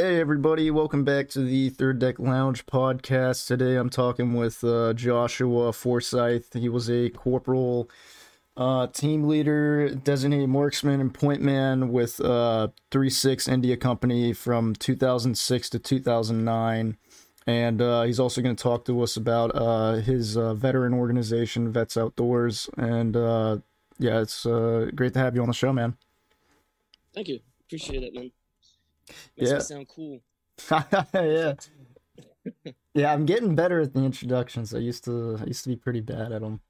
Hey, everybody, welcome back to the Third Deck Lounge podcast. Today I'm talking with uh, Joshua Forsythe. He was a corporal, uh, team leader, designated marksman, and point man with uh, 3 6 India Company from 2006 to 2009. And uh, he's also going to talk to us about uh, his uh, veteran organization, Vets Outdoors. And uh, yeah, it's great to have you on the show, man. Thank you. Appreciate it, man. Makes Yeah. me sound cool. yeah. Yeah, I'm getting better at the introductions. I used to I used to be pretty bad at them.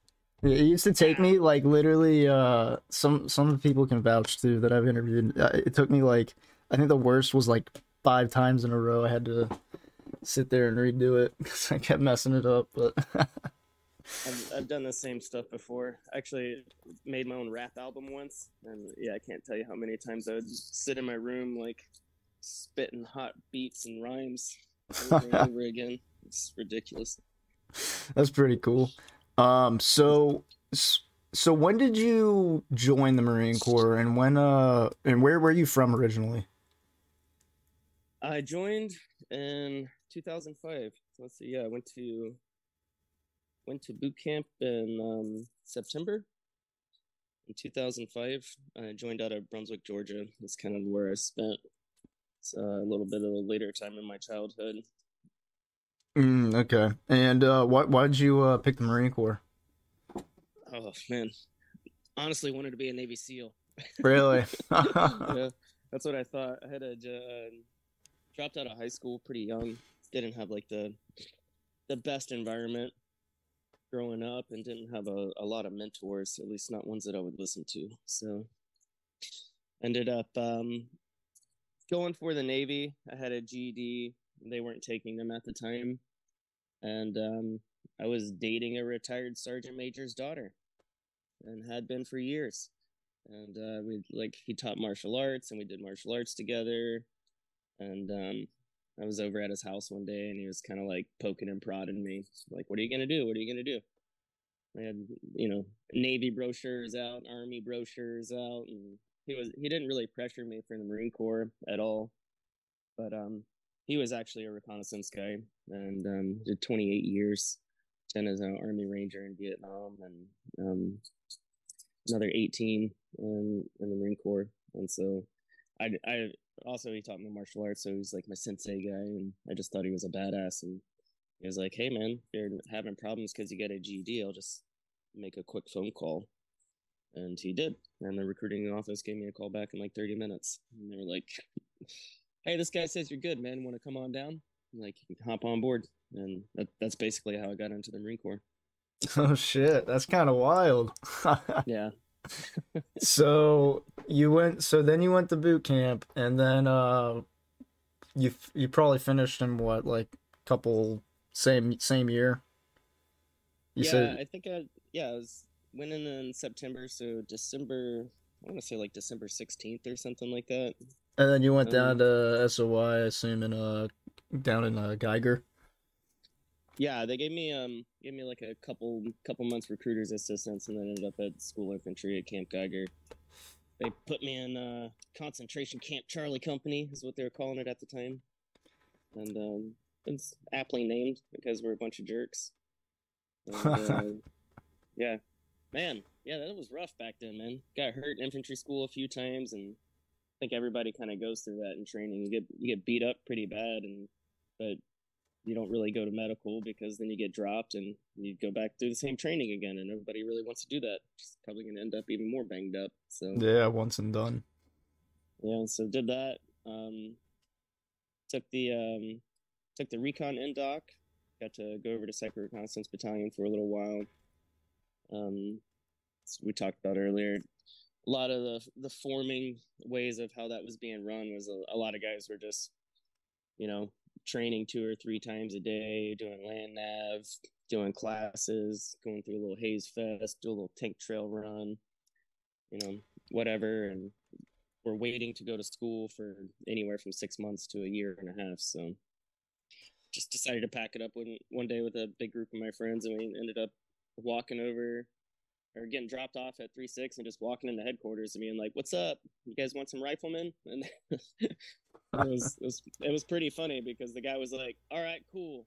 It used to take me like literally uh some some of the people can vouch too that I've interviewed. uh, It took me like I think the worst was like 5 times in a row I had to sit there and redo it cuz I kept messing it up, but I've, I've done the same stuff before. Actually, made my own rap album once, and yeah, I can't tell you how many times I would sit in my room like spitting hot beats and rhymes over and over again. It's ridiculous. that's pretty cool. Um so so when did you join the Marine Corps and when uh and where were you from originally? I joined in 2005. So let's see. Yeah, I went to went to boot camp in um, September in 2005. I joined out of Brunswick, Georgia. That's kind of where I spent uh, a little bit of a later time in my childhood. Mm, okay. And uh, why why did you uh, pick the Marine Corps? Oh man, honestly, wanted to be a Navy SEAL. Really? yeah, that's what I thought. I had a uh, dropped out of high school pretty young. Didn't have like the the best environment growing up, and didn't have a, a lot of mentors. At least not ones that I would listen to. So ended up um, going for the Navy. I had a GED. They weren't taking them at the time, and um, I was dating a retired sergeant major's daughter, and had been for years. And uh, we like he taught martial arts and we did martial arts together. And um, i was over at his house one day and he was kind of like poking and prodding me. Like what are you gonna do? What are you gonna do? I had you know navy brochures out army brochures out and he was he didn't really pressure me for the marine corps at all but um he was actually a reconnaissance guy and um did 28 years 10 as an army ranger in vietnam and um another 18 in, in the Marine Corps. And so I, I also, he taught me martial arts. So he's like my sensei guy. And I just thought he was a badass. And he was like, hey, man, if you're having problems because you got a GED, I'll just make a quick phone call. And he did. And the recruiting office gave me a call back in like 30 minutes. And they were like, hey, this guy says you're good, man. Want to come on down? I'm like, hop on board. And that, that's basically how I got into the Marine Corps. oh shit, that's kind of wild. Yeah. so you went. So then you went to boot camp, and then uh, you, you probably finished in what like couple same same year. You yeah, said I think I yeah, I was went in in September, so December I want to say like December sixteenth or something like that. and then you went down um, to SOI, I assume in uh down in uh, Geiger. Yeah, they gave me um gave me like a couple couple months recruiters assistance, and then ended up at school infantry at Camp Geiger. They put me in uh, concentration camp Charlie Company is what they were calling it at the time, and um, it's aptly named because we're a bunch of jerks. And, uh, yeah, man, yeah, that was rough back then, man. Got hurt in infantry school a few times, and I think everybody kind of goes through that in training. You get you get beat up pretty bad, and but you don't really go to medical because then you get dropped and you go back through the same training again, and everybody really wants to do that. It's probably going to end up even more banged up. So Yeah, once and done. yeah, so did that. Um, took the um, took the recon indoc. Got to go over to Cyber Reconnaissance Battalion for a little while. Um, we talked about earlier. A lot of the the forming ways of how that was being run was a, a lot of guys were just, you know, training two or three times a day, doing land nav, doing classes, going through a little haze fest, do a little tank trail run, you know, whatever, and we're waiting to go to school for anywhere from six months to a year and a half. So just decided to pack it up one one day with a big group of my friends, and we ended up walking over or getting dropped off at three six and just walking into headquarters and being like, "What's up? You guys want some riflemen?" And it was, it was it was pretty funny because the guy was like, "All right, cool.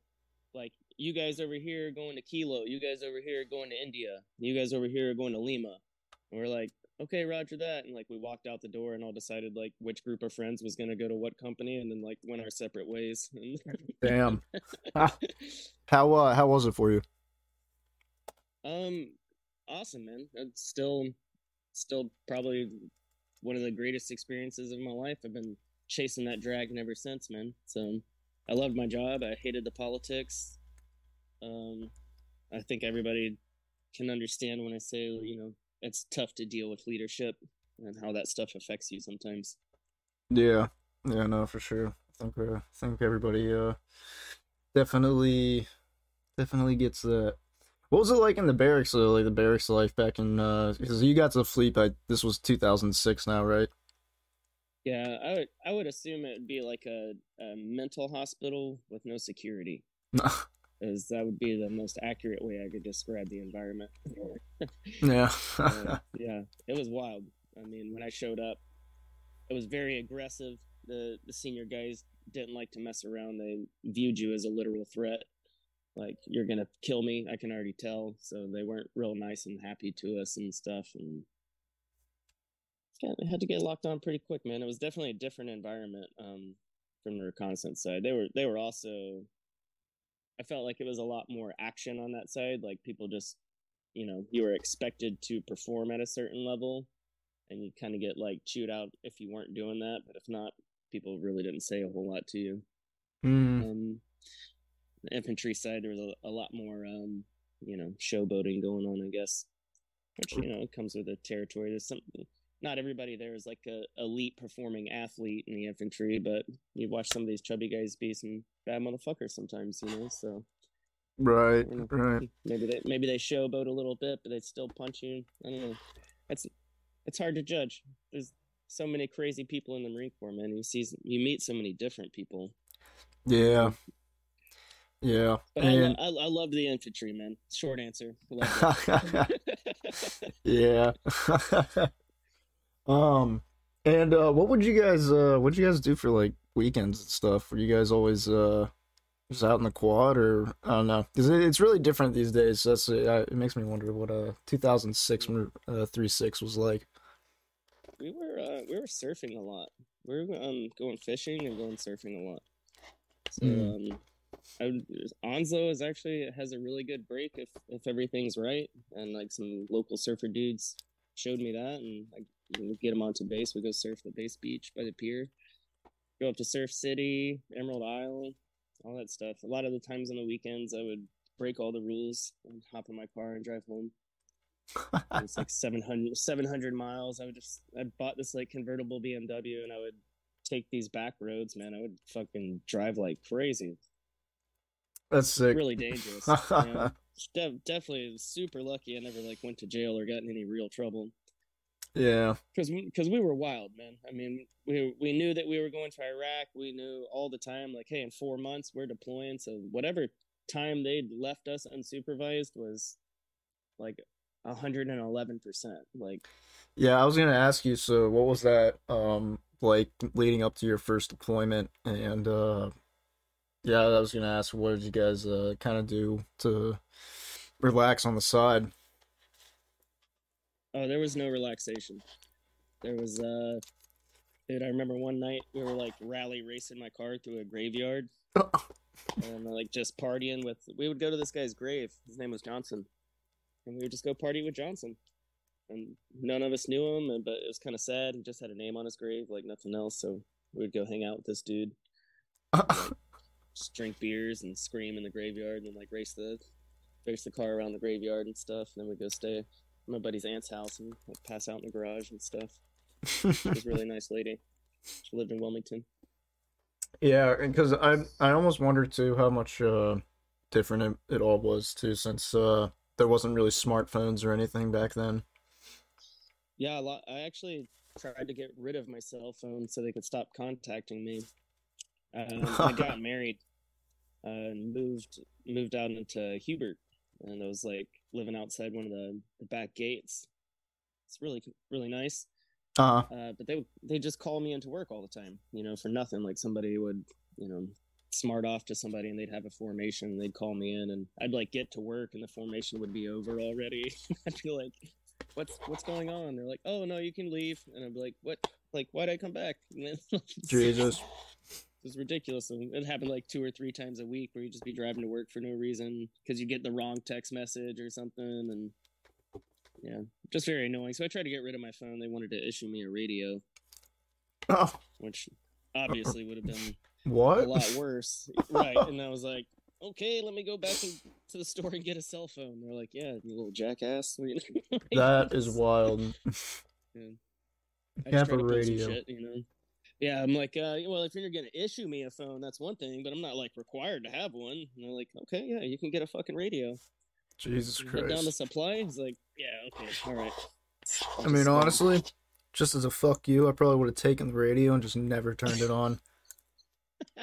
Like you guys over here going to Kilo, you guys over here going to India, you guys over here going to Lima." And we're like, "Okay, Roger that." And like we walked out the door and all decided like which group of friends was going to go to what company and then like went our separate ways. Damn. how uh how was it for you? Um awesome, man. Still still probably one of the greatest experiences of my life. I've been chasing that dragon ever since, man. So I loved my job. I hated the politics. Um, I think everybody can understand when I say, you know, it's tough to deal with leadership and how that stuff affects you sometimes. Yeah, yeah, no, for sure. I think uh, I think everybody uh definitely definitely gets that. What was it like in the barracks though? Like the barracks life back in uh because you got to fleet by this was 2006 now, right? Yeah, I would I would assume it would be like a, a mental hospital with no security. As that would be the most accurate way I could describe the environment. yeah. uh, yeah, it was wild. I mean, when I showed up, it was very aggressive. The the senior guys didn't like to mess around. They viewed you as a literal threat. Like you're gonna kill me. I can already tell. So they weren't real nice and happy to us and stuff. And had to get locked on pretty quick, man. It was definitely a different environment um, from the reconnaissance side. They were they were also. I felt like it was a lot more action on that side. Like people just, you know, you were expected to perform at a certain level, and you kind of get like chewed out if you weren't doing that. But if not, people really didn't say a whole lot to you. Mm. Um, the infantry side, there was a, a lot more, um, you know, showboating going on. I guess, which you know comes with the territory. There's some not everybody there is like a elite performing athlete in the infantry, but you watch some of these chubby guys be some bad motherfuckers sometimes, you know. So right, you know, right. Maybe they maybe they showboat a little bit, but they still punch you. I don't know. It's it's hard to judge. There's so many crazy people in the Marine Corps, man. You see, you meet so many different people. Yeah. Yeah, but and... I, lo- I, I loved the infantry, man. Short answer. yeah. Um, and uh, what would you guys uh, what you guys do for like weekends and stuff? Were you guys always uh just out in the quad, or I don't know? Because it's really different these days. That's uh, it makes me wonder what uh, 2006 uh, three six was like. We were uh, we were surfing a lot. We were um going fishing and going surfing a lot. So mm. um, I Onslow is actually has a really good break if if everything's right, and like some local surfer dudes showed me that, and I we get them onto base. We go surf the base beach by the pier. Go up to Surf City, Emerald Isle, all that stuff. A lot of the times on the weekends, I would break all the rules and hop in my car and drive home. it's like 700, 700 miles. I would just, I bought this like convertible BMW and I would take these back roads, man. I would fucking drive like crazy. That's sick. Really dangerous. you know? De- definitely super lucky. I never like went to jail or got in any real trouble. Yeah, because because we, we were wild, man. I mean, we we knew that we were going to Iraq. We knew all the time, like, hey, in four months we're deploying. So whatever time they left us unsupervised was like hundred and eleven percent. Like, yeah, I was gonna ask you. So what was that um like leading up to your first deployment? And uh yeah, I was gonna ask, what did you guys uh kind of do to relax on the side? Oh, there was no relaxation. There was uh dude, I remember one night we were like rally racing my car through a graveyard. and like just partying with we would go to this guy's grave. His name was Johnson. And we would just go party with Johnson. And none of us knew him, but it was kind of sad. He just had a name on his grave, like nothing else. So we would go hang out with this dude. like, drink beers and scream in the graveyard and then like race the race the car around the graveyard and stuff. And then we go stay my buddy's aunt's house and like, pass out in the garage and stuff. she was a really nice lady. She lived in Wilmington. Yeah, because I I almost wonder too how much uh, different it, it all was too, since uh, there wasn't really smartphones or anything back then. Yeah, a lot. I actually tried to get rid of my cell phone so they could stop contacting me. Um, I got married uh, and moved moved out into Hubert, and I was like living outside one of the, the back gates. It's really really nice. Uh, Uh, but they they just call me into work all the time, you know, for nothing. Like somebody would, you know, smart off to somebody and they'd have a formation. and They'd call me in, and I'd like get to work, and the formation would be over already. I'd be like, "What's what's going on?" They're like, "Oh no, you can leave," and I'd be like, "What? Like, why'd I come back?" Then, Jesus. It was ridiculous. And it happened like two or three times a week where you just be driving to work for no reason because you get the wrong text message or something. And yeah, just very annoying. So I tried to get rid of my phone. They wanted to issue me a radio, Oh, which obviously would have been what? a lot worse. right. And I was like, okay, let me go back to, to the store and get a cell phone. They're like, yeah, you little jackass. That is wild. Yeah. I have a to pull some radio. Shit, you know. Yeah, I'm like, uh, well, if you're gonna issue me a phone, that's one thing, but I'm not like required to have one. And they're like, okay, yeah, you can get a fucking radio. Jesus You Head down to Christ. supply. He's like, yeah, okay, all right. I mean, honestly, just as a fuck you, I probably would have taken the radio and just never turned it on.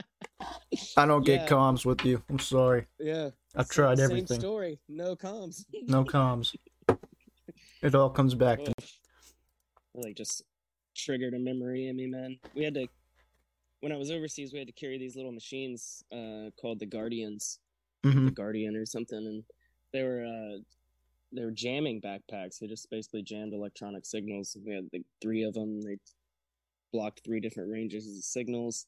I don't get Yeah. comms with you. I'm sorry. yeah, I've same- tried Same everything. story. No comms. No comms. It all comes back to Ugh. like just triggered a memory in me, man. We had to when I was overseas, we had to carry these little machines uh, called the Guardians, hmm the Guardian or something, and they were uh, they were jamming backpacks. They just basically jammed electronic signals. We had like three of them. They blocked three different ranges of signals.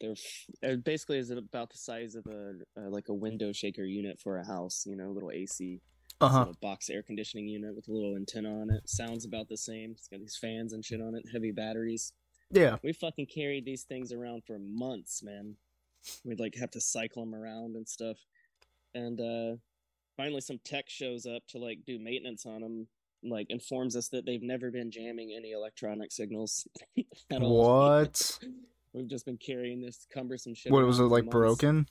They're f- basically is about the size of a uh, like a window shaker unit for a house. You know, a little AC Uh huh. little box air conditioning unit with a little antenna on it. Sounds about the same. It's got these fans and shit on it, heavy batteries. Yeah. We fucking carried these things around for months, man. We'd like have to cycle them around and stuff. And uh finally some tech shows up to like do maintenance on them, like informs us that they've never been jamming any electronic signals at all. What? We've just been carrying this cumbersome shit. What was it like months. broken?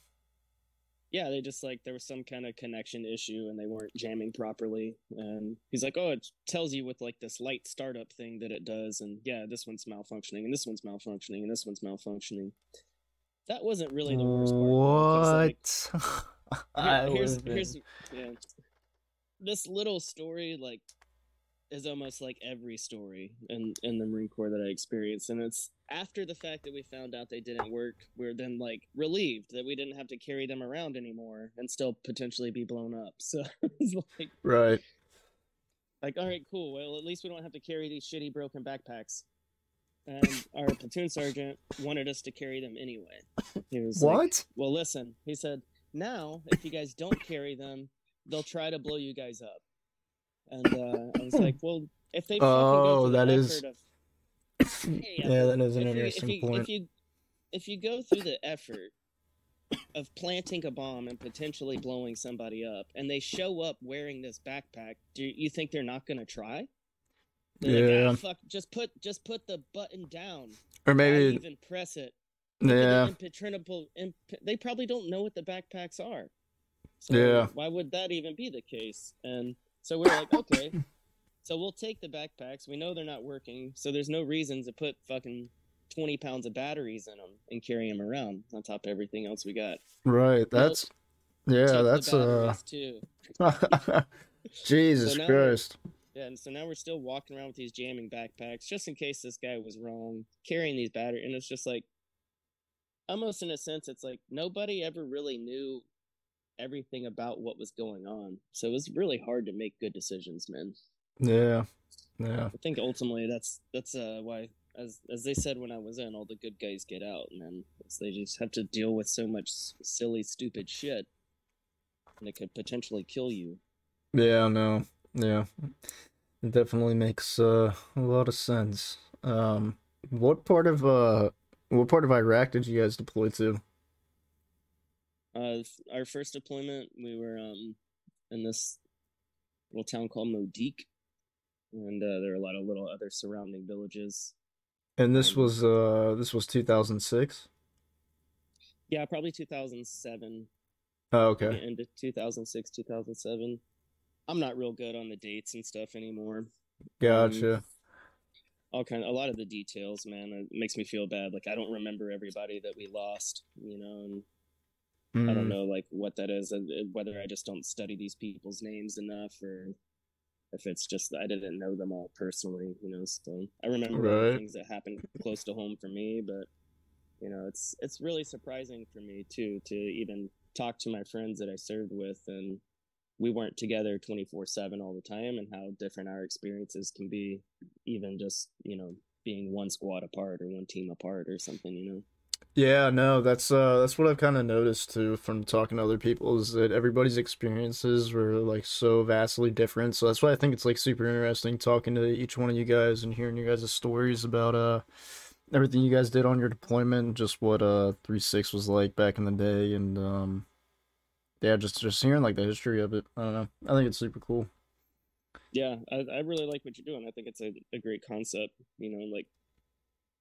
Yeah, they just like there was some kind of connection issue and they weren't jamming properly. And he's like, "Oh, it tells you with like this light startup thing that it does." And yeah, this one's malfunctioning, and this one's malfunctioning, and this one's malfunctioning. That wasn't really the worst part. 'cause, like, What? here- here's here's yeah. This little story like is almost like every story in in the Marine Corps that I experienced, and it's after the fact that we found out they didn't work, we're then like relieved that we didn't have to carry them around anymore and still potentially be blown up. So it's like right. like all right, cool. Well, at least we don't have to carry these shitty broken backpacks. And our platoon sergeant wanted us to carry them anyway. He was like, What? well, listen, he said, now if you guys don't carry them, they'll try to blow you guys up. And uh, I was like, well, if they fucking Oh, that the is- of Yeah, that is an if you, interesting if you, point. If you if you go through the effort of planting a bomb and potentially blowing somebody up, and they show up wearing this backpack, do you think they're not going to try? They're like, Yeah. "Ah, fuck, just put just put the button down. Or maybe, even press it? Look at the yeah, impenetrable. Imp- they probably don't know what the backpacks are. So Yeah. Why would that even be the case? And so we're like, okay, so we'll take the backpacks. We know they're not working, so there's no reason to put fucking twenty pounds of batteries in them and carry them around on top of everything else we got. right. That's, yeah, that's, uh, too. Jesus So Christ. Yeah, and so now we're still walking around with these jamming backpacks just in case this guy was wrong, carrying these batteries. And it's just like, almost in a sense, it's like nobody ever really knew everything about what was going on. So it was really hard to make good decisions, man. Yeah. Yeah. I think ultimately that's that's uh, why, as as they said when I was in, all the good guys get out, and then they just have to deal with so much silly, stupid shit, and it could potentially kill you. Yeah, no. Yeah. It definitely makes uh, a lot of sense. Um what part of uh what part of Iraq did you guys deploy to? Uh, our first deployment, we were um in this little town called Modique, and uh, there are a lot of little other surrounding villages. And this Um, was uh this was 2006. Yeah, probably 2007, Oh, okay. end of 2006, 2007. I'm not real good on the dates and stuff anymore. Gotcha. All kind, of, a lot of the details, man. It makes me feel bad. Like I don't remember everybody that we lost, you know, and I don't Mm, know like what that is, and whether I just don't study these people's names enough, or if it's just that I didn't know them all personally, you know. So I remember Right. things that happened close to home for me, but you know, it's it's really surprising for me too to even talk to my friends that I served with and we weren't together 24/7 all the time and how different our experiences can be even just, you know, being one squad apart or one team apart or something, you know. Yeah, no, that's uh that's what I've kind of noticed too from talking to other people is that everybody's experiences were like so vastly different. So that's why I think it's like super interesting talking to each one of you guys and hearing your guys' stories about uh everything you guys did on your deployment just what uh 3-6 was like back in the day and um yeah, just just hearing like the history of it. I don't know. I think it's super cool. Yeah, I, I really like what you're doing. I think it's a, a great concept, you know, like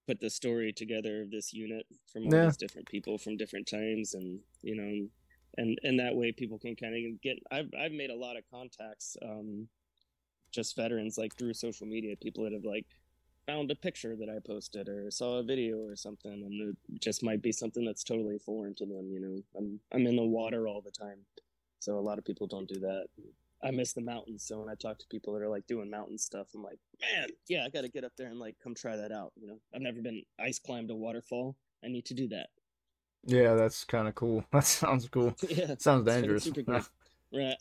put the story together of this unit from all Yeah. these different people from different times and you know and and that way people can kind of get I've I've made a lot of contacts um just veterans like through social media people that have like found a picture that I posted or saw a video or something and it just might be something that's totally foreign to them, you know. I'm I'm in the water all the time. So a lot of people don't do that. I miss the mountains. So when I talk to people that are like doing mountain stuff, I'm like, man, yeah, I got to get up there and like come try that out. You know, I've never been ice climbed a waterfall. I need to do that. Yeah, that's kind of cool. That sounds cool. yeah, Sounds dangerous. cool. right.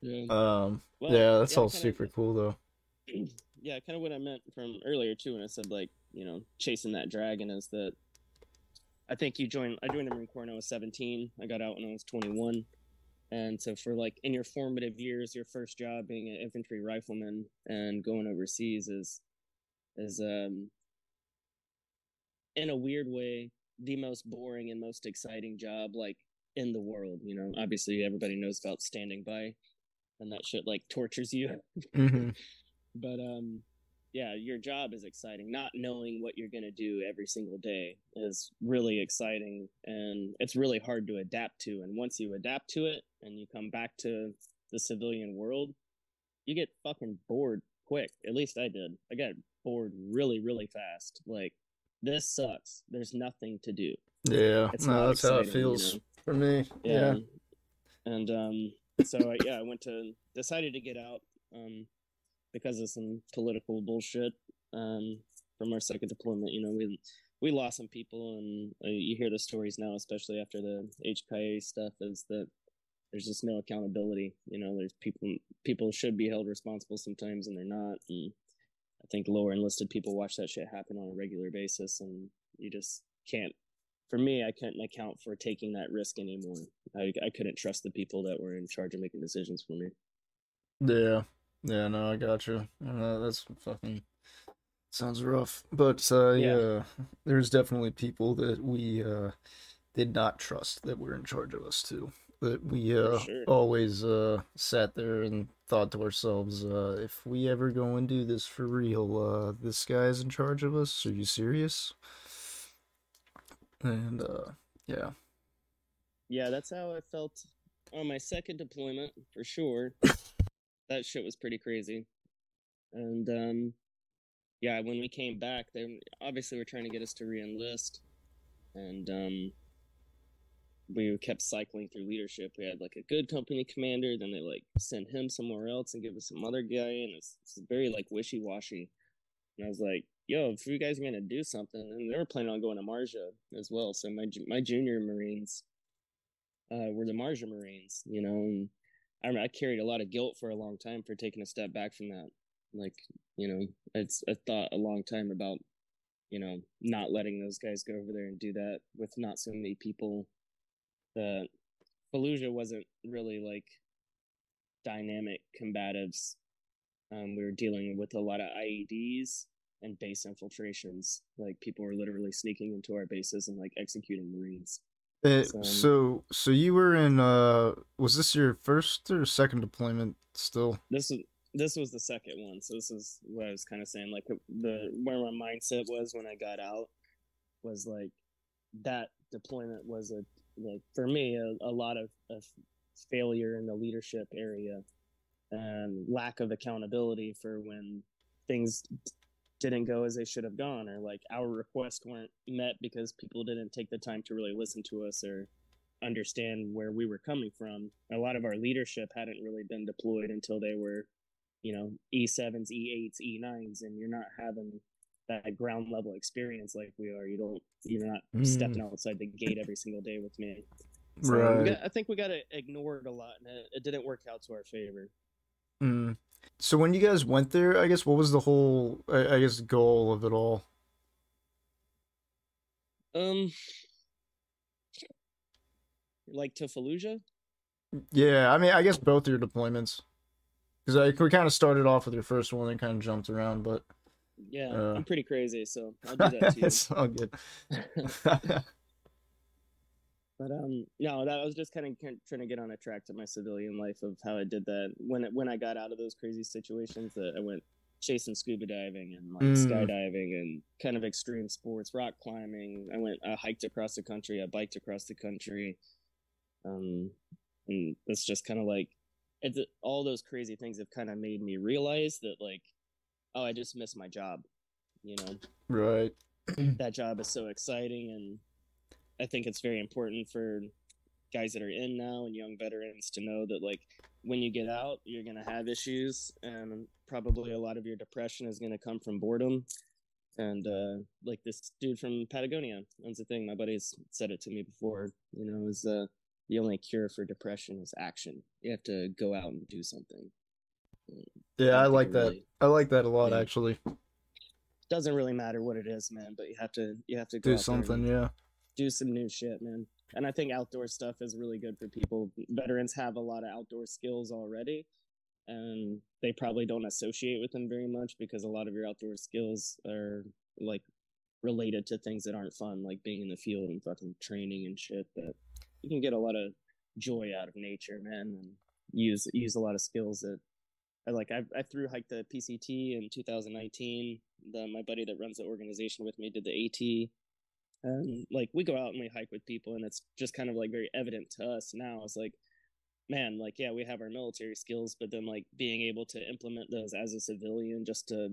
Yeah. um Well, yeah, that's all kinda- super cool though. yeah, kind of what I meant from earlier too, when I said like you know chasing that dragon is that I think you joined. I joined the Marine Corps when I was 17. I got out when I was 21, and so for like in your formative years, your first job being an infantry rifleman and going overseas is is um in a weird way the most boring and most exciting job like in the world. You know, obviously everybody knows about standing by, and that shit like tortures you. Hmm but um yeah your job is exciting. Not knowing what you're going to do every single day is really exciting and it's really hard to adapt to and once you adapt to it and you come back to the civilian world you get fucking bored quick at least i did i got bored really really fast like this sucks there's nothing to do Yeah, it's no, that's how it exciting, you feels know? for me. yeah. Yeah. And um, so I, yeah, I went to decided to get out um, because of some political bullshit um, from our second deployment. You know, we we lost some people, and uh, you hear the stories now, especially after the HKIA stuff, is that there's just no accountability. You know, there's people people should be held responsible sometimes, and they're not. And I think lower enlisted people watch that shit happen on a regular basis, and you just can't for me, I couldn't account for taking that risk anymore. I, I couldn't trust the people that were in charge of making decisions for me. Yeah. Yeah, no, I got you. Uh, that's fucking sounds rough. But uh Yeah. yeah, there's definitely people that we uh did not trust that were in charge of us too. That we uh sure. always uh sat there and thought to ourselves, uh if we ever go and do this for real, uh this guy's in charge of us. Are you serious? And uh yeah. Yeah, that's how I felt on my second deployment for sure. that shit was pretty crazy. And um, yeah, when we came back, they obviously were trying to get us to re-enlist, and um, we kept cycling through leadership. We had like a good company commander, then they like send him somewhere else and give us some other guy, and it's, it's very like wishy-washy. And I was like, "Yo, if you guys are gonna do something," and they were planning on going to Marja as well. So my my junior Marines uh, were the Marja Marines, you know, and I remember I carried a lot of guilt for a long time for taking a step back from that. Like, you know, it's I thought a long time about, you know, not letting those guys go over there and do that with not so many people. The Fallujah wasn't really like dynamic combatives. Um, we were dealing with a lot of IEDs and base infiltrations. Like people were literally sneaking into our bases and like executing Marines. Uh, So- so so you were in uh was this your first or second deployment still? this was this was the second one so this is what i was kind of saying like the where my mindset was when i got out was like that deployment was a like for me a, a lot of, of failure in the leadership area and lack of accountability for when things didn't go as they should have gone or like our requests weren't met because people didn't take the time to really listen to us or understand where we were coming from. A lot of our leadership hadn't really been deployed until they were, you know, E7s, E8s, E9s, and you're not having that ground level experience like we are. You don't, you're not Mm. stepping outside the gate every single day with me. So Right. got, I think we got to ignore it a lot, and it, it didn't work out to our favor. Mm. So when you guys went there, I guess what was the whole, I, I guess, goal of it all? Um, like to Fallujah. Yeah, I mean, I guess both your deployments, because like we kind of started off with your first one and kind of jumped around, but Yeah, Uh. I'm pretty crazy, so I'll do that too. it's all good. But um, no, that I was just kind of trying to get on a track to my civilian life of how I did that when it, when I got out of those crazy situations. That I went chasing scuba diving and like Mm. skydiving and kind of extreme sports, rock climbing. I went, I hiked across the country, I biked across the country. Um, and it's just kind of like it's all those crazy things have kind of made me realize that like, oh, I just missed my job. You know, right. that job is so exciting and i think it's very important for guys that are in now and young veterans to know that like when you get out you're going to have issues and probably a lot of your depression is going to come from boredom and uh like this dude from patagonia owns a thing my buddy's said it to me before you know is uh the only cure for depression is action you have to go out and do something Yeah, I like that. really- I like that a lot, Yeah. actually. doesn't really matter what it is man but you have to you have to go Do out there and- something, yeah. do some new shit, man. And I think outdoor stuff is really good for people. Veterans have a lot of outdoor skills already, and they probably don't associate with them very much because a lot of your outdoor skills are like related to things that aren't fun, like being in the field and fucking training and shit. But you can get a lot of joy out of nature, man, and use use a lot of skills that. Like I, I through hiked the PCT in 2019. The, my buddy that runs the organization with me did the AT and like we go out and we hike with people and it's just kind of like very evident to us now. It's like man like yeah we have our military skills but then like being able to implement those as a civilian just to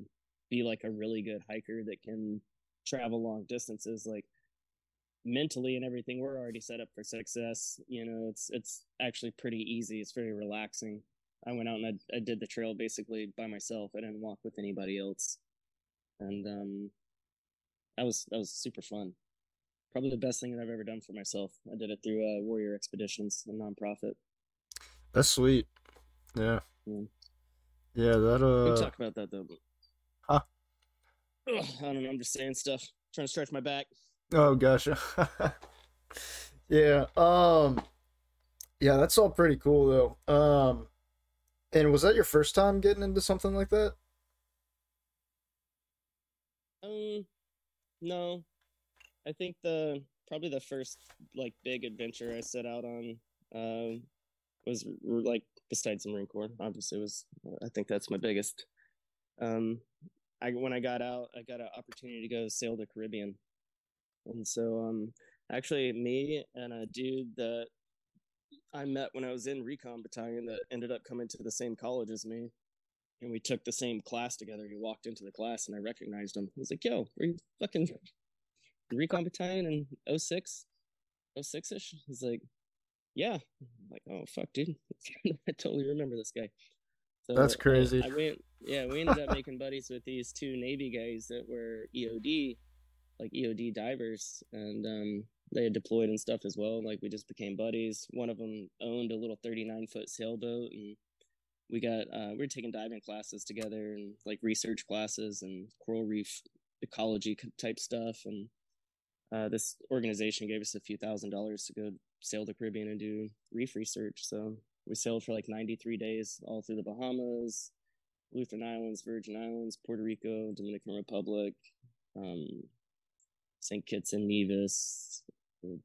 be like a really good hiker that can travel long distances like mentally and everything we're already set up for success. You know it's it's actually pretty easy. It's very relaxing i went out and i, I did the trail basically by myself i didn't walk with anybody else and um that was that was super fun probably the best thing that I've ever done for myself. I did it through uh, Warrior Expeditions, a nonprofit. That's sweet. Yeah. Mm. Yeah, that We uh can talk about that though. But... Huh? Ugh, I don't know. I'm just saying stuff. trying to stretch my back. oh gosh. yeah. Um Yeah, that's all pretty cool though. Um and was that your first time getting into something like that? Um, no, I think the probably the first like big adventure I set out on um was like besides the Marine Corps, obviously was I think that's my biggest. Um, I when I got out, I got an opportunity to go sail the Caribbean, and so um actually me and a dude that I met when I was in recon battalion that ended up coming to the same college as me and we took the same class together. He walked into the class and I recognized him. I was like, yo, were you fucking recon battalion in 06? 06 ish? He's like, yeah. I'm like, oh, fuck, dude. I totally remember this guy. So, That's uh, crazy. I went, yeah, we ended up making buddies with these two Navy guys that were EOD, like EOD divers, and um, they had deployed and stuff as well. Like we just became buddies. One of them owned a little 39 foot sailboat, and we got uh, we were taking diving classes together and like research classes and coral reef ecology type stuff. And uh, this organization gave us a few thousand dollars to go sail the Caribbean and do reef research. So we sailed for like 93 days all through the Bahamas, Leeward Islands, Virgin Islands, Puerto Rico, Dominican Republic, um, St. Kitts and Nevis,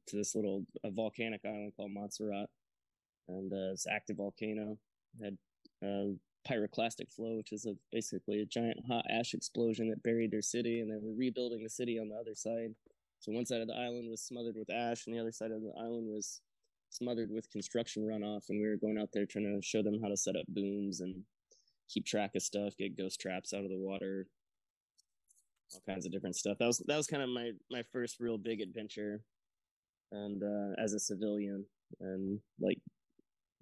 to this little volcanic island called Montserrat, and uh, it's active volcano. Had uh, pyroclastic flow, which is a, basically a giant hot ash explosion that buried their city, and they were rebuilding the city on the other side. So one side of the island was smothered with ash, and the other side of the island was smothered with construction runoff. And we were going out there trying to show them how to set up booms and keep track of stuff, get ghost traps out of the water, all kinds of different stuff. That was that was kind of my my first real big adventure. And uh, as a civilian, and like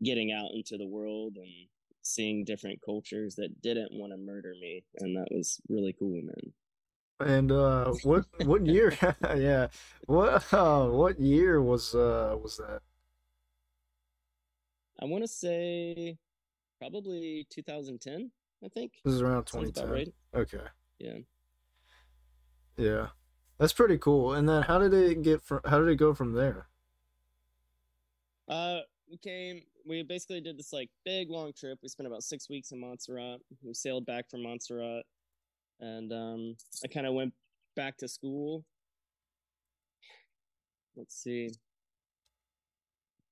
getting out into the world and seeing different cultures that didn't want to murder me, and that was really cool, man. And uh, what what year? yeah, what uh, what year was uh was that? I want to say probably 2010. I think This is around sounds about 2010. right. Okay, Yeah. yeah, that's pretty cool. And then how did it get from? How did it go from there? Uh, we came. We basically did this like big long trip. We spent about six weeks in Montserrat. We sailed back from Montserrat, and um, I kind of went back to school. Let's see.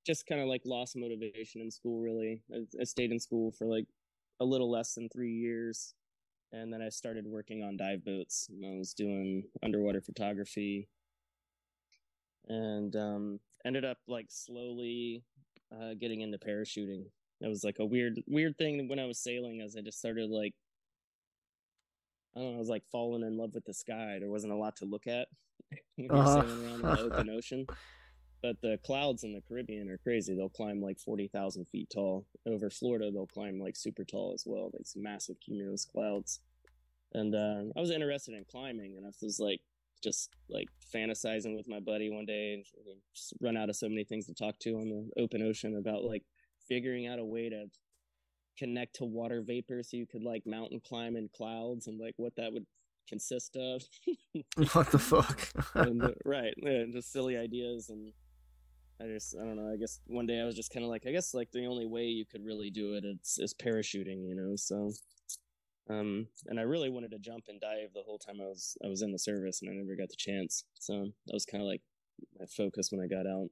Just kind of like lost motivation in school. Really, I, I stayed in school for like a little less than three years, and then I started working on dive boats. And I was doing underwater photography, and um, ended up like slowly uh, getting into parachuting. It was like a weird, weird thing when I was sailing, as I just started like, I don't know, I was like falling in love with the sky. There wasn't a lot to look at when you're Uh-huh. sailing around in the open ocean. But the clouds in the Caribbean are crazy. They'll climb like forty thousand feet tall. Over Florida, they'll climb like super tall as well. Some massive cumulus clouds. And uh, I was interested in climbing, and I was like, just like fantasizing with my buddy one day and just run out of so many things to talk to on the open ocean about like figuring out a way to connect to water vapor so you could like mountain climb in clouds and like what that would consist of What the fuck? and, uh, right yeah, just silly ideas and i just i don't know i guess one day i was just kind of like i guess like the only way you could really do it is, is parachuting you know so um and i really wanted to jump and dive the whole time i was i was in the service and i never got the chance so that was kind of like my focus when i got out.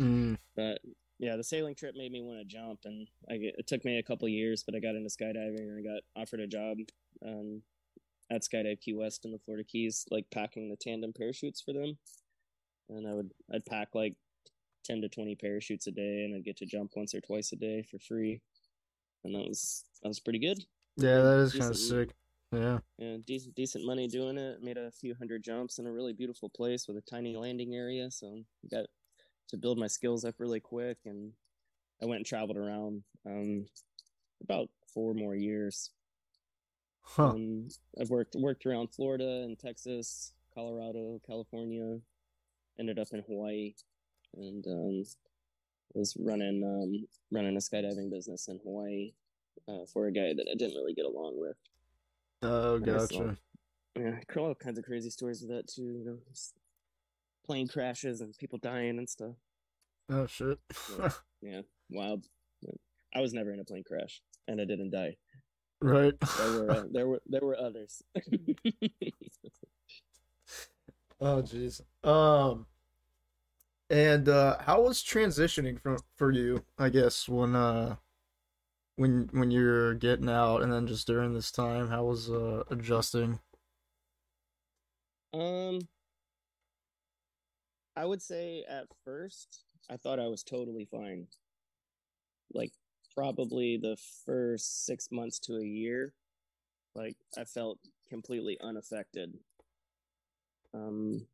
Mm, but yeah the sailing trip made me want to jump and I, it took me a couple years but i got into skydiving and i got offered a job um, at skydive key west in the florida keys like packing the tandem parachutes for them. And i would i'd pack like 10 to 20 parachutes a day and i'd get to jump once or twice a day for free and that was that was pretty good yeah, that is kind of sick. Yeah. yeah, decent decent money doing it. Made a few hundred jumps in a really beautiful place with a tiny landing area, so got to build my skills up really quick. And I went and traveled around um, about four more years. Huh. Um, I've worked worked around Florida and Texas, Colorado, California. Ended up in Hawaii, and um, was running um, running a skydiving business in Hawaii uh, for a guy that I didn't really get along with. Oh, gotcha. Yeah, all kinds of crazy stories with that too. You know, plane crashes and people dying and stuff. Oh shit. Yeah, wild. I was never in a plane crash, and I didn't die. right. There were uh, there were there were others. Oh jeez. Um and uh how was transitioning from for you, I guess, when uh when when you're getting out and then just during this time, how was uh adjusting? um, I would say at first I thought I was totally fine. Like probably the first six months to a year, like I felt completely unaffected. Um,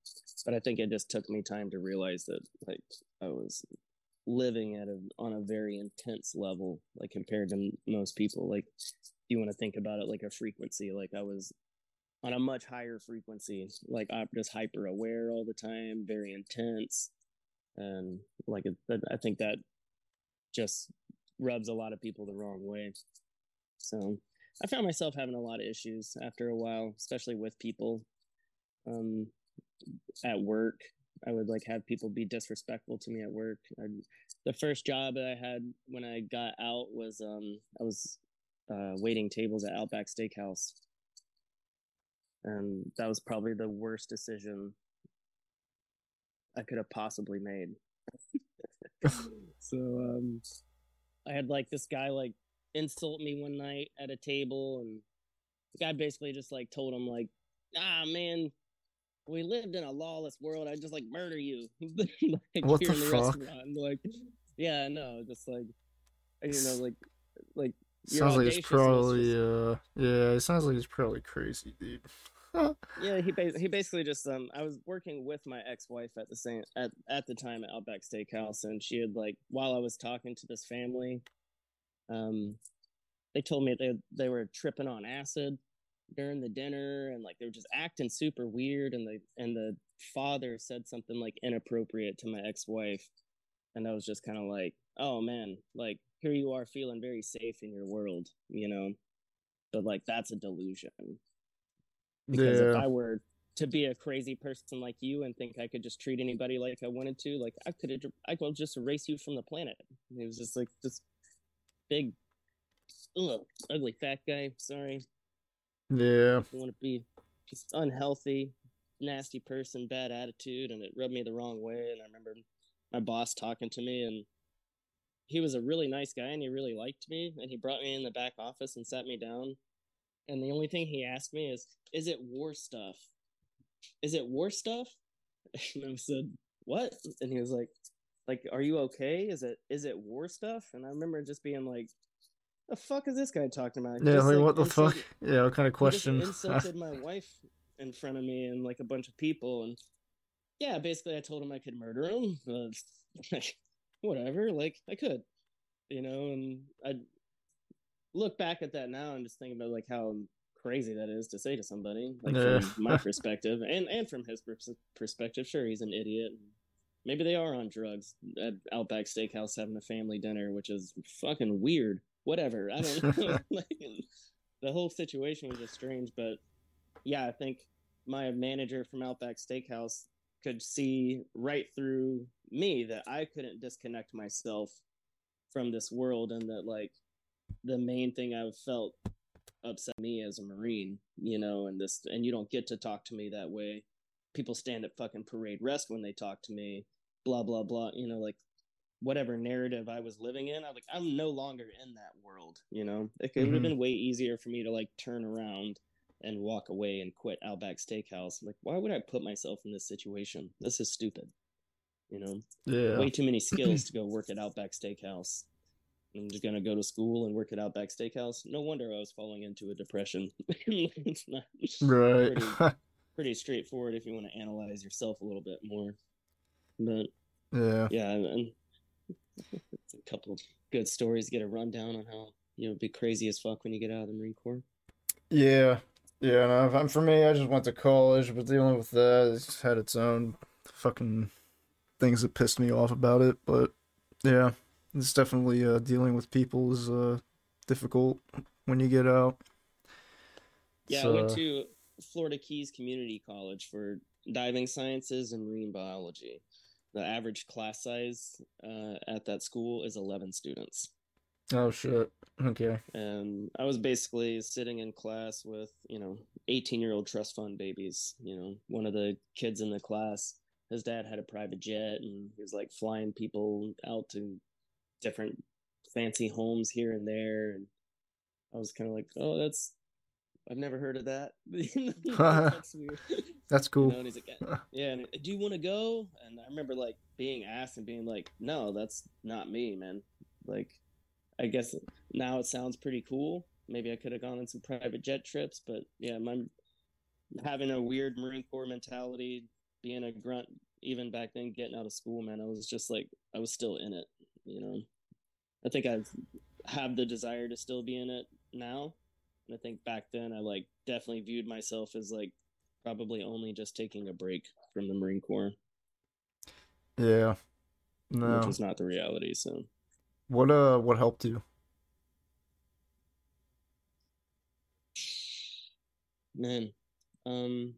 but I think it just took me time to realize that like I was living at a on a very intense level, like compared to most people. Like you want to think about it like a frequency, like I was on a much higher frequency. Like I'm just hyper aware all the time, very intense, and like I think that just rubs a lot of people the wrong way. So I found myself having a lot of issues after a while, especially with people um, at work. I would like have people be disrespectful to me at work. i the first job that I had when I got out was um, I was uh, waiting tables at Outback Steakhouse, and that was probably the worst decision I could have possibly made. so um, I had like this guy like insult me one night at a table, and the guy basically just like told him like, "Ah, man, we lived in a lawless world. I'd just like murder you." like, What the in fuck? restaurant. Like, yeah, no, just like you know, like like Sounds like it's probably uh yeah, it sounds like it's probably crazy, dude. yeah, he ba- he basically just um I was working with my ex-wife at the same at at the time at Outback Steakhouse and she had like while I was talking to this family um they told me they they were tripping on acid during the dinner and like they were just acting super weird and the and the father said something like inappropriate to my ex-wife and I was just kind of like oh man like here you are feeling very safe in your world you know but like that's a delusion because if. I were to be a crazy person like you and think I could just treat anybody like I wanted to, like I could I could just erase you from the planet. He was just like this big, ugh, ugly fat guy. Sorry, Yeah. I want to be just unhealthy, nasty person, bad attitude, and it rubbed me the wrong way. And I remember my boss talking to me, and he was a really nice guy, and he really liked me, and he brought me in the back office and sat me down. And the only thing he asked me is, "Is it war stuff? Is it war stuff?" And I said, "What?" And he was like, "Like, are you okay? Is it is it war stuff?" And I remember just being like, "The fuck is this guy talking about?" Yeah, just, like what the fuck? Yeah, what kind of question? insulted my wife in front of me and like a bunch of people, and yeah, basically I told him I could murder him. Uh, whatever, like I could, you know. And I look back at that now and just think about like how crazy that is to say to somebody, like Yeah. from my perspective and and from his perspective. Sure, he's an idiot. Maybe they are on drugs at Outback Steakhouse having a family dinner, which is fucking weird. Whatever, I don't know. like, the whole situation was just strange, but yeah, I think my manager from Outback Steakhouse could see right through me that I couldn't disconnect myself from this world and that like the main thing I've felt upset me as a Marine, you know, and this and you don't get to talk to me that way. People stand at fucking parade rest when they talk to me, blah blah blah, you know, like whatever narrative I was living in, I'm like I'm no longer in that world, you know. It, it would have mm-hmm. been way easier for me to like turn around and walk away and quit Outback Steakhouse. Like, why would I put myself in this situation? This is stupid. You know, Yeah. way too many skills to go work at Outback Steakhouse. I'm just gonna go to school and work at Outback Steakhouse. No wonder I was falling into a depression. it's not Right. pretty, pretty straightforward if you want to analyze yourself a little bit more. But yeah. yeah, and a couple of good stories to get a rundown on how you know be crazy as fuck when you get out of the Marine Corps. Yeah. Yeah, no, I'm for me, I just went to college, but dealing with that, it's had its own fucking things that pissed me off about it. But yeah, it's definitely uh, dealing with people is uh, difficult when you get out. Yeah, So, I went to Florida Keys Community College for diving sciences and marine biology. The average class size uh, at that school is 11 students. oh shit. Okay. And I was basically sitting in class with, you know, 18 year old trust fund babies. You know, one of the kids in the class, his dad had a private jet and he was like flying people out to different fancy homes here and there. And I was kind of like, oh, that's, I've never heard of that. that's weird. That's You cool. know, and he's like, yeah, and do you want to go? And I remember like being asked and being like, no, that's not me, man. Like, I guess now it sounds pretty cool. Maybe I could have gone on some private jet trips, but yeah, my having a weird Marine Corps mentality, being a grunt, even back then, getting out of school, man, I was just like, I was still in it. You know, I think I have the desire to still be in it now, and I think back then I like definitely viewed myself as like probably only just taking a break from the Marine Corps, Yeah. which No. is not the reality. So What uh what helped you? man, um,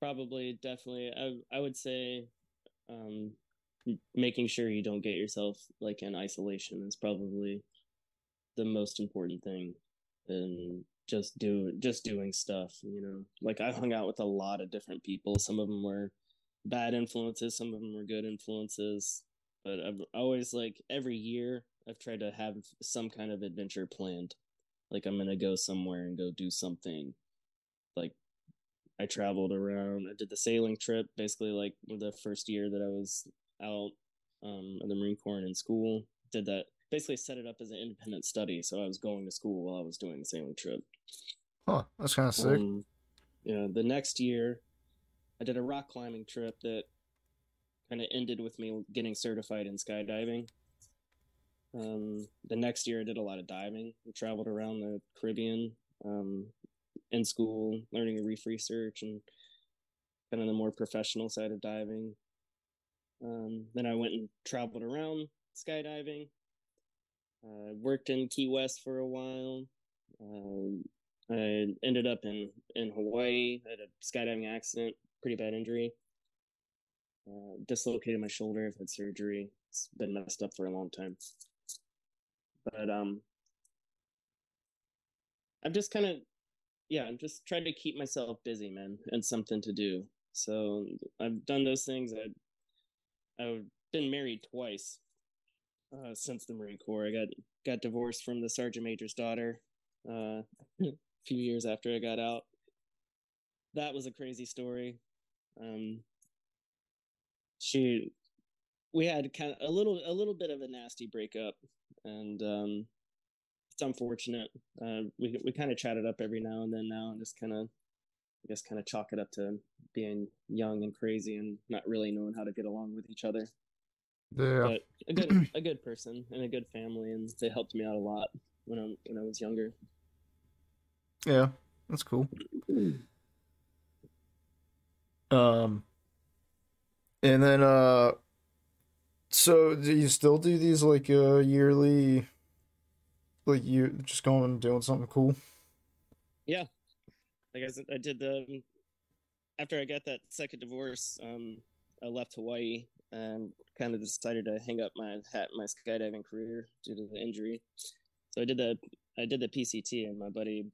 probably definitely I I would say, um, making sure you don't get yourself like in isolation is probably the most important thing, and just do just doing stuff. You know, like I hung out with a lot of different people. Some of them were bad influences, some of them were good influences. But I've always like every year I've tried to have some kind of adventure planned. Like I'm gonna go somewhere and go do something. Like I traveled around. I did the sailing trip basically like the first year that I was out um, of the Marine Corps and in school. Did that basically set it up as an independent study. So I was going to school while I was doing the sailing trip. Huh, that's kind of sick. Um, yeah, the next year, I did a rock climbing trip that kind of ended with me getting certified in skydiving. Um, the next year, I did a lot of diving. We traveled around the Caribbean um, in school, learning reef research and kind of the more professional side of diving. Um, then I went and traveled around skydiving. I uh, worked in Key West for a while. Um, I ended up in in Hawaii. Had a skydiving accident, pretty bad injury. Uh, dislocated my shoulder. I've had surgery. It's been messed up for a long time. But um, I'm just kind of, yeah, I'm just trying to keep myself busy, man, and something to do. So I've done those things. I I've been married twice uh, since the Marine Corps. I got got divorced from the sergeant major's daughter. Uh, a few years after I got out. That was a crazy story. Um, she, we had kind of a little, a little bit of a nasty breakup, and um, it's unfortunate. Uh, we we kind of chatted up every now and then now, and just kind of, I guess, kind of chalk it up to being young and crazy and not really knowing how to get along with each other. Yeah, but a good, a good person and a good family, and they helped me out a lot when I when I was younger. Yeah, that's cool. Um, and then uh, so do you still do these like uh yearly, like you just going and doing something cool? Yeah, like I said, I did the after I got that second divorce. Um, I left Hawaii and kind of decided to hang up my hat my skydiving career due to the injury. So I did the I did the PCT, and my buddy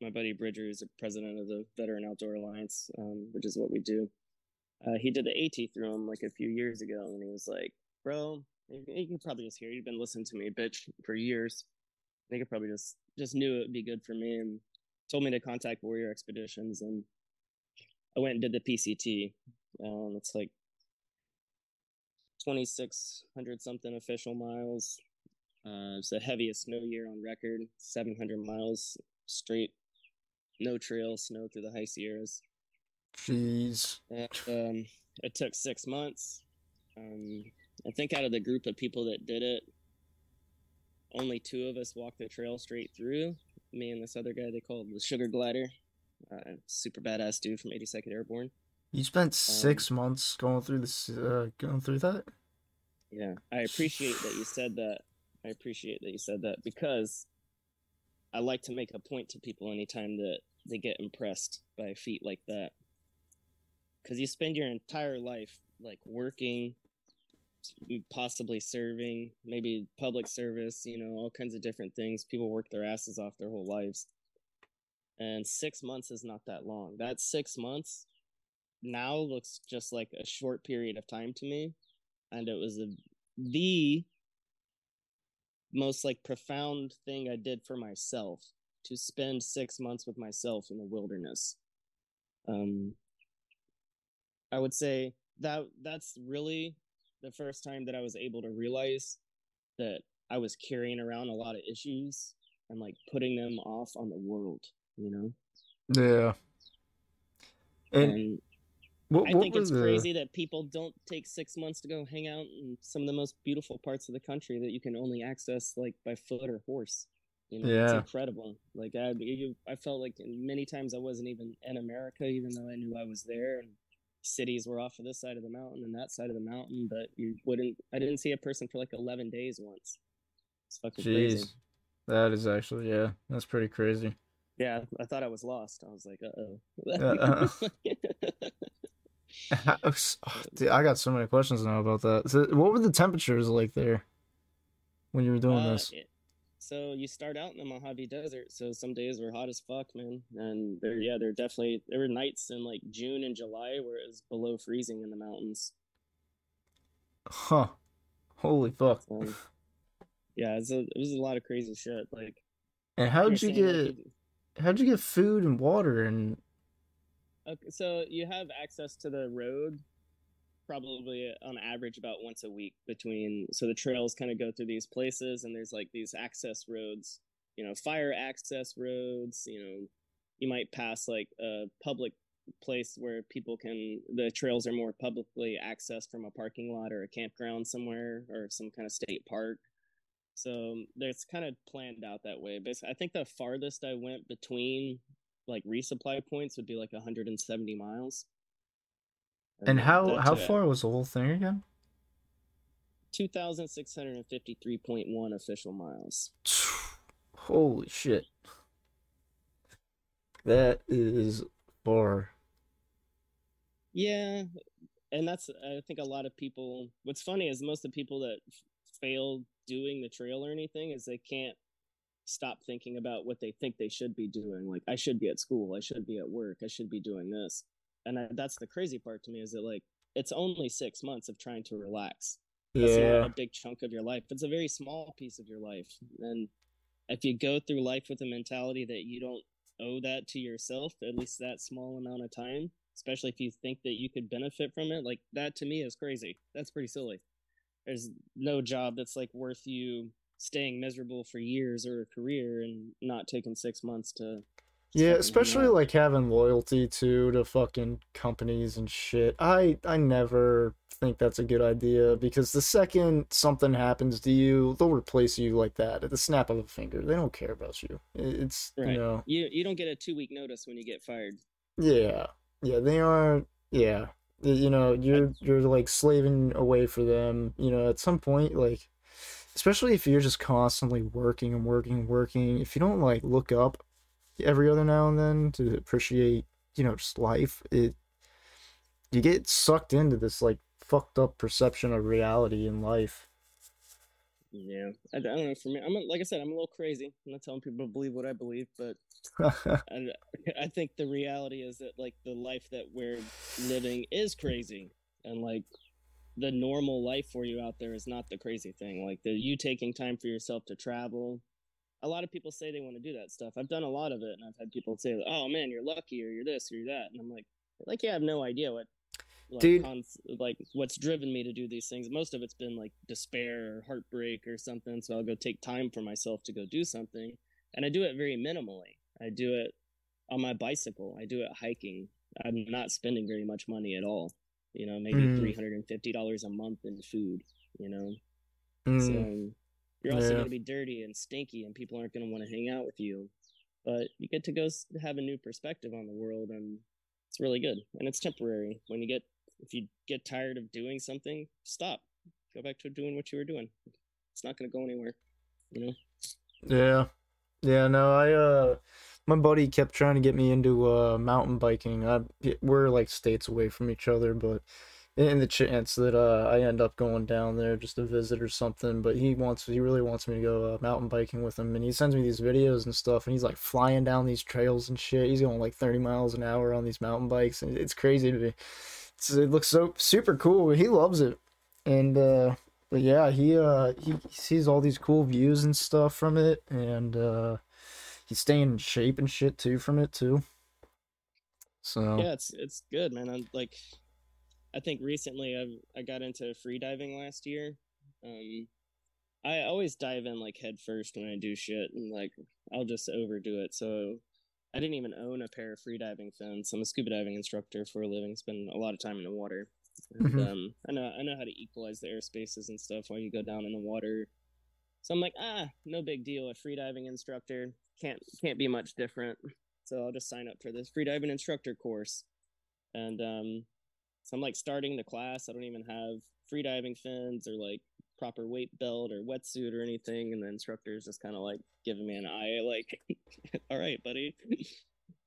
my buddy Bridger is the president of the Veteran Outdoor Alliance, um, which is what we do. Uh, he did the AT through him like a few years ago, and he was like, "Bro, you can probably just hear you've been listening to me bitch for years. I think I probably just just knew it would be good for me, and told me to contact Warrior Expeditions, and I went and did the PCT. Um, it's like twenty six hundred something official miles. Uh, it's the heaviest snow year on record, seven hundred miles straight no trail, snow through the high Sierras. Jeez. And, um, it took six months. Um, I think out of the group of people that did it, only two of us walked the trail straight through. Me and this other guy they called the Sugar Glider, uh, super badass dude from 82nd Airborne. You spent six um, months going through this, uh, going through that. Yeah, I appreciate that you said that. I appreciate that you said that because I like to make a point to people anytime that they get impressed by a feat like that. Because you spend your entire life like working, possibly serving, maybe public service, you know, all kinds of different things. People work their asses off their whole lives. And six months is not that long. That six months now looks just like a short period of time to me. And it was a, the most like profound thing I did for myself to spend six months with myself in the wilderness. Um, I would say that that's really the first time that I was able to realize that I was carrying around a lot of issues and like putting them off on the world, you know? Yeah. And, and what, I think it's the... crazy that people don't take six months to go hang out in some of the most beautiful parts of the country that you can only access like by foot or horse. You know, yeah. it's incredible. Like I, I felt like many times I wasn't even in America, even though I knew I was there. And cities were off of this side of the mountain and that side of the mountain, but you wouldn't. I didn't see a person for like eleven days once. It's fucking Jeez. crazy. That is actually yeah, that's pretty crazy. Yeah, I thought I was lost. I was like, uh oh. Oh, dude, I got so many questions now about that. So what were the temperatures like there when you were doing uh, this? It, so you start out in the Mojave Desert. So some days were hot as fuck, man. And there, yeah, there definitely there were nights in like June and July where it was below freezing in the mountains. Huh. Holy fuck. Um, yeah, it was, a, it was a lot of crazy shit. Like. And how'd you get? Like, how'd you get food and water and Okay, so you have access to the road probably on average about once a week between so the trails kind of go through these places and there's like these access roads you know fire access roads you know you might pass like a public place where people can the trails are more publicly accessed from a parking lot or a campground somewhere or some kind of state park. So um, there's kind of planned out that way. But i think the farthest i went between like resupply points would be like 170 miles. And how how far was the whole thing again? 2653.1 official miles. Holy shit. That is far. Yeah, and that's I think a lot of people. What's funny is most of the people that fail doing the trail or anything is they can't stop thinking about what they think they should be doing. Like I should be at school, I should be at work, I should be doing this, and I, that's the crazy part to me is that like it's only six months of trying to relax. That's yeah not a big chunk of your life. It's a very small piece of your life, and if you go through life with a mentality that you don't owe that to yourself, at least that small amount of time, especially if you think that you could benefit from it. Like that to me is crazy. That's pretty silly. There's no job that's like worth you staying miserable for years or a career and not taking six months to. yeah especially like having loyalty to to fucking companies and shit i i never think that's a good idea because the second something happens to you they'll replace you like that at the snap of a finger they don't care about you it's right. you know you, you don't get a two week notice when you get fired yeah yeah, they aren't. Yeah, you know, you're you're like slaving away for them. You know, at some point, like, especially if you're just constantly working and working and working. If you don't like look up every other now and then to appreciate, you know, just life, it you get sucked into this like fucked up perception of reality in life. Yeah, I, I, don't know. For me, I'm like I said, I'm a little crazy. I'm not telling people to believe what I believe, but I, I think the reality is that like the life that we're living is crazy, and like the normal life for you out there is not the crazy thing. Like the you taking time for yourself to travel. A lot of people say they want to do that stuff. I've done a lot of it, and I've had people say, "Oh man, you're lucky," or "You're this," or "You're that," and I'm like, like yeah, I have no idea what like, Dude. Cons- like what's driven me to do these things. Most of it's been like despair or heartbreak or something. So I'll go take time for myself to go do something, and I do it very minimally. I do it on my bicycle. I do it hiking. I'm not spending very much money at all. You know, maybe mm. three hundred and fifty dollars a month in food. You know, mm. so you're also yeah. going to be dirty and stinky, and people aren't going to want to hang out with you. But you get to go have a new perspective on the world, and it's really good. And it's temporary. When you get if you get tired of doing something, stop. Go back to doing what you were doing. It's not going to go anywhere, you know? Yeah. Yeah, no, I, uh, my buddy kept trying to get me into, uh, mountain biking. I, we're like states away from each other, but in the chance that, uh, I end up going down there just to visit or something, but he wants, he really wants me to go, uh, mountain biking with him. And he sends me these videos and stuff, and he's like flying down these trails and shit. He's going like 30 miles an hour on these mountain bikes, and it's crazy to me it looks so super cool. He loves it, and uh, but yeah, he uh he sees all these cool views and stuff from it, and uh, he's staying in shape and shit too from it too. So yeah, it's it's good, man. I'm like, I think recently I I got into free diving last year. Um, I always dive in like head first when I do shit, and like I'll just overdo it. So I didn't even own a pair of free diving fins. I'm a scuba diving instructor for a living. Spend a lot of time in the water. And, mm-hmm. um, I know I know how to equalize the air spaces and stuff while you go down in the water. So I'm like, ah, no big deal. A free diving instructor can't can't be much different. So I'll just sign up for this freediving instructor course. And um, so I'm like starting the class. I don't even have freediving fins or like proper weight belt or wetsuit or anything, and the instructor is just kind of like giving me an eye, like, "All right, buddy."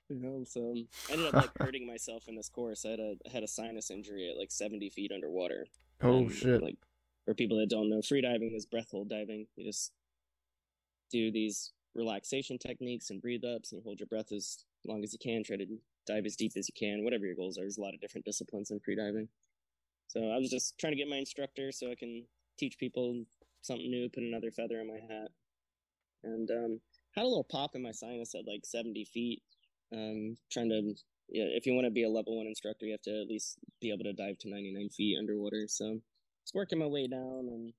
you know, so I ended up like hurting myself in this course. I had a I had a sinus injury at like 70 feet underwater. Oh and, shit! Like for people that don't know, free diving is breath hold diving. You just do these relaxation techniques and breathe ups and hold your breath as long as you can. Try to dive as deep as you can, whatever your goals are. There's a lot of different disciplines in free diving. So I was just trying to get my instructor so I can teach people something new, put another feather in my hat. And um, had a little pop in my sinus at like 70 feet. Um, trying to, yeah, if you want to be a level one instructor, you have to at least be able to dive to 99 feet underwater. So it's working my way down and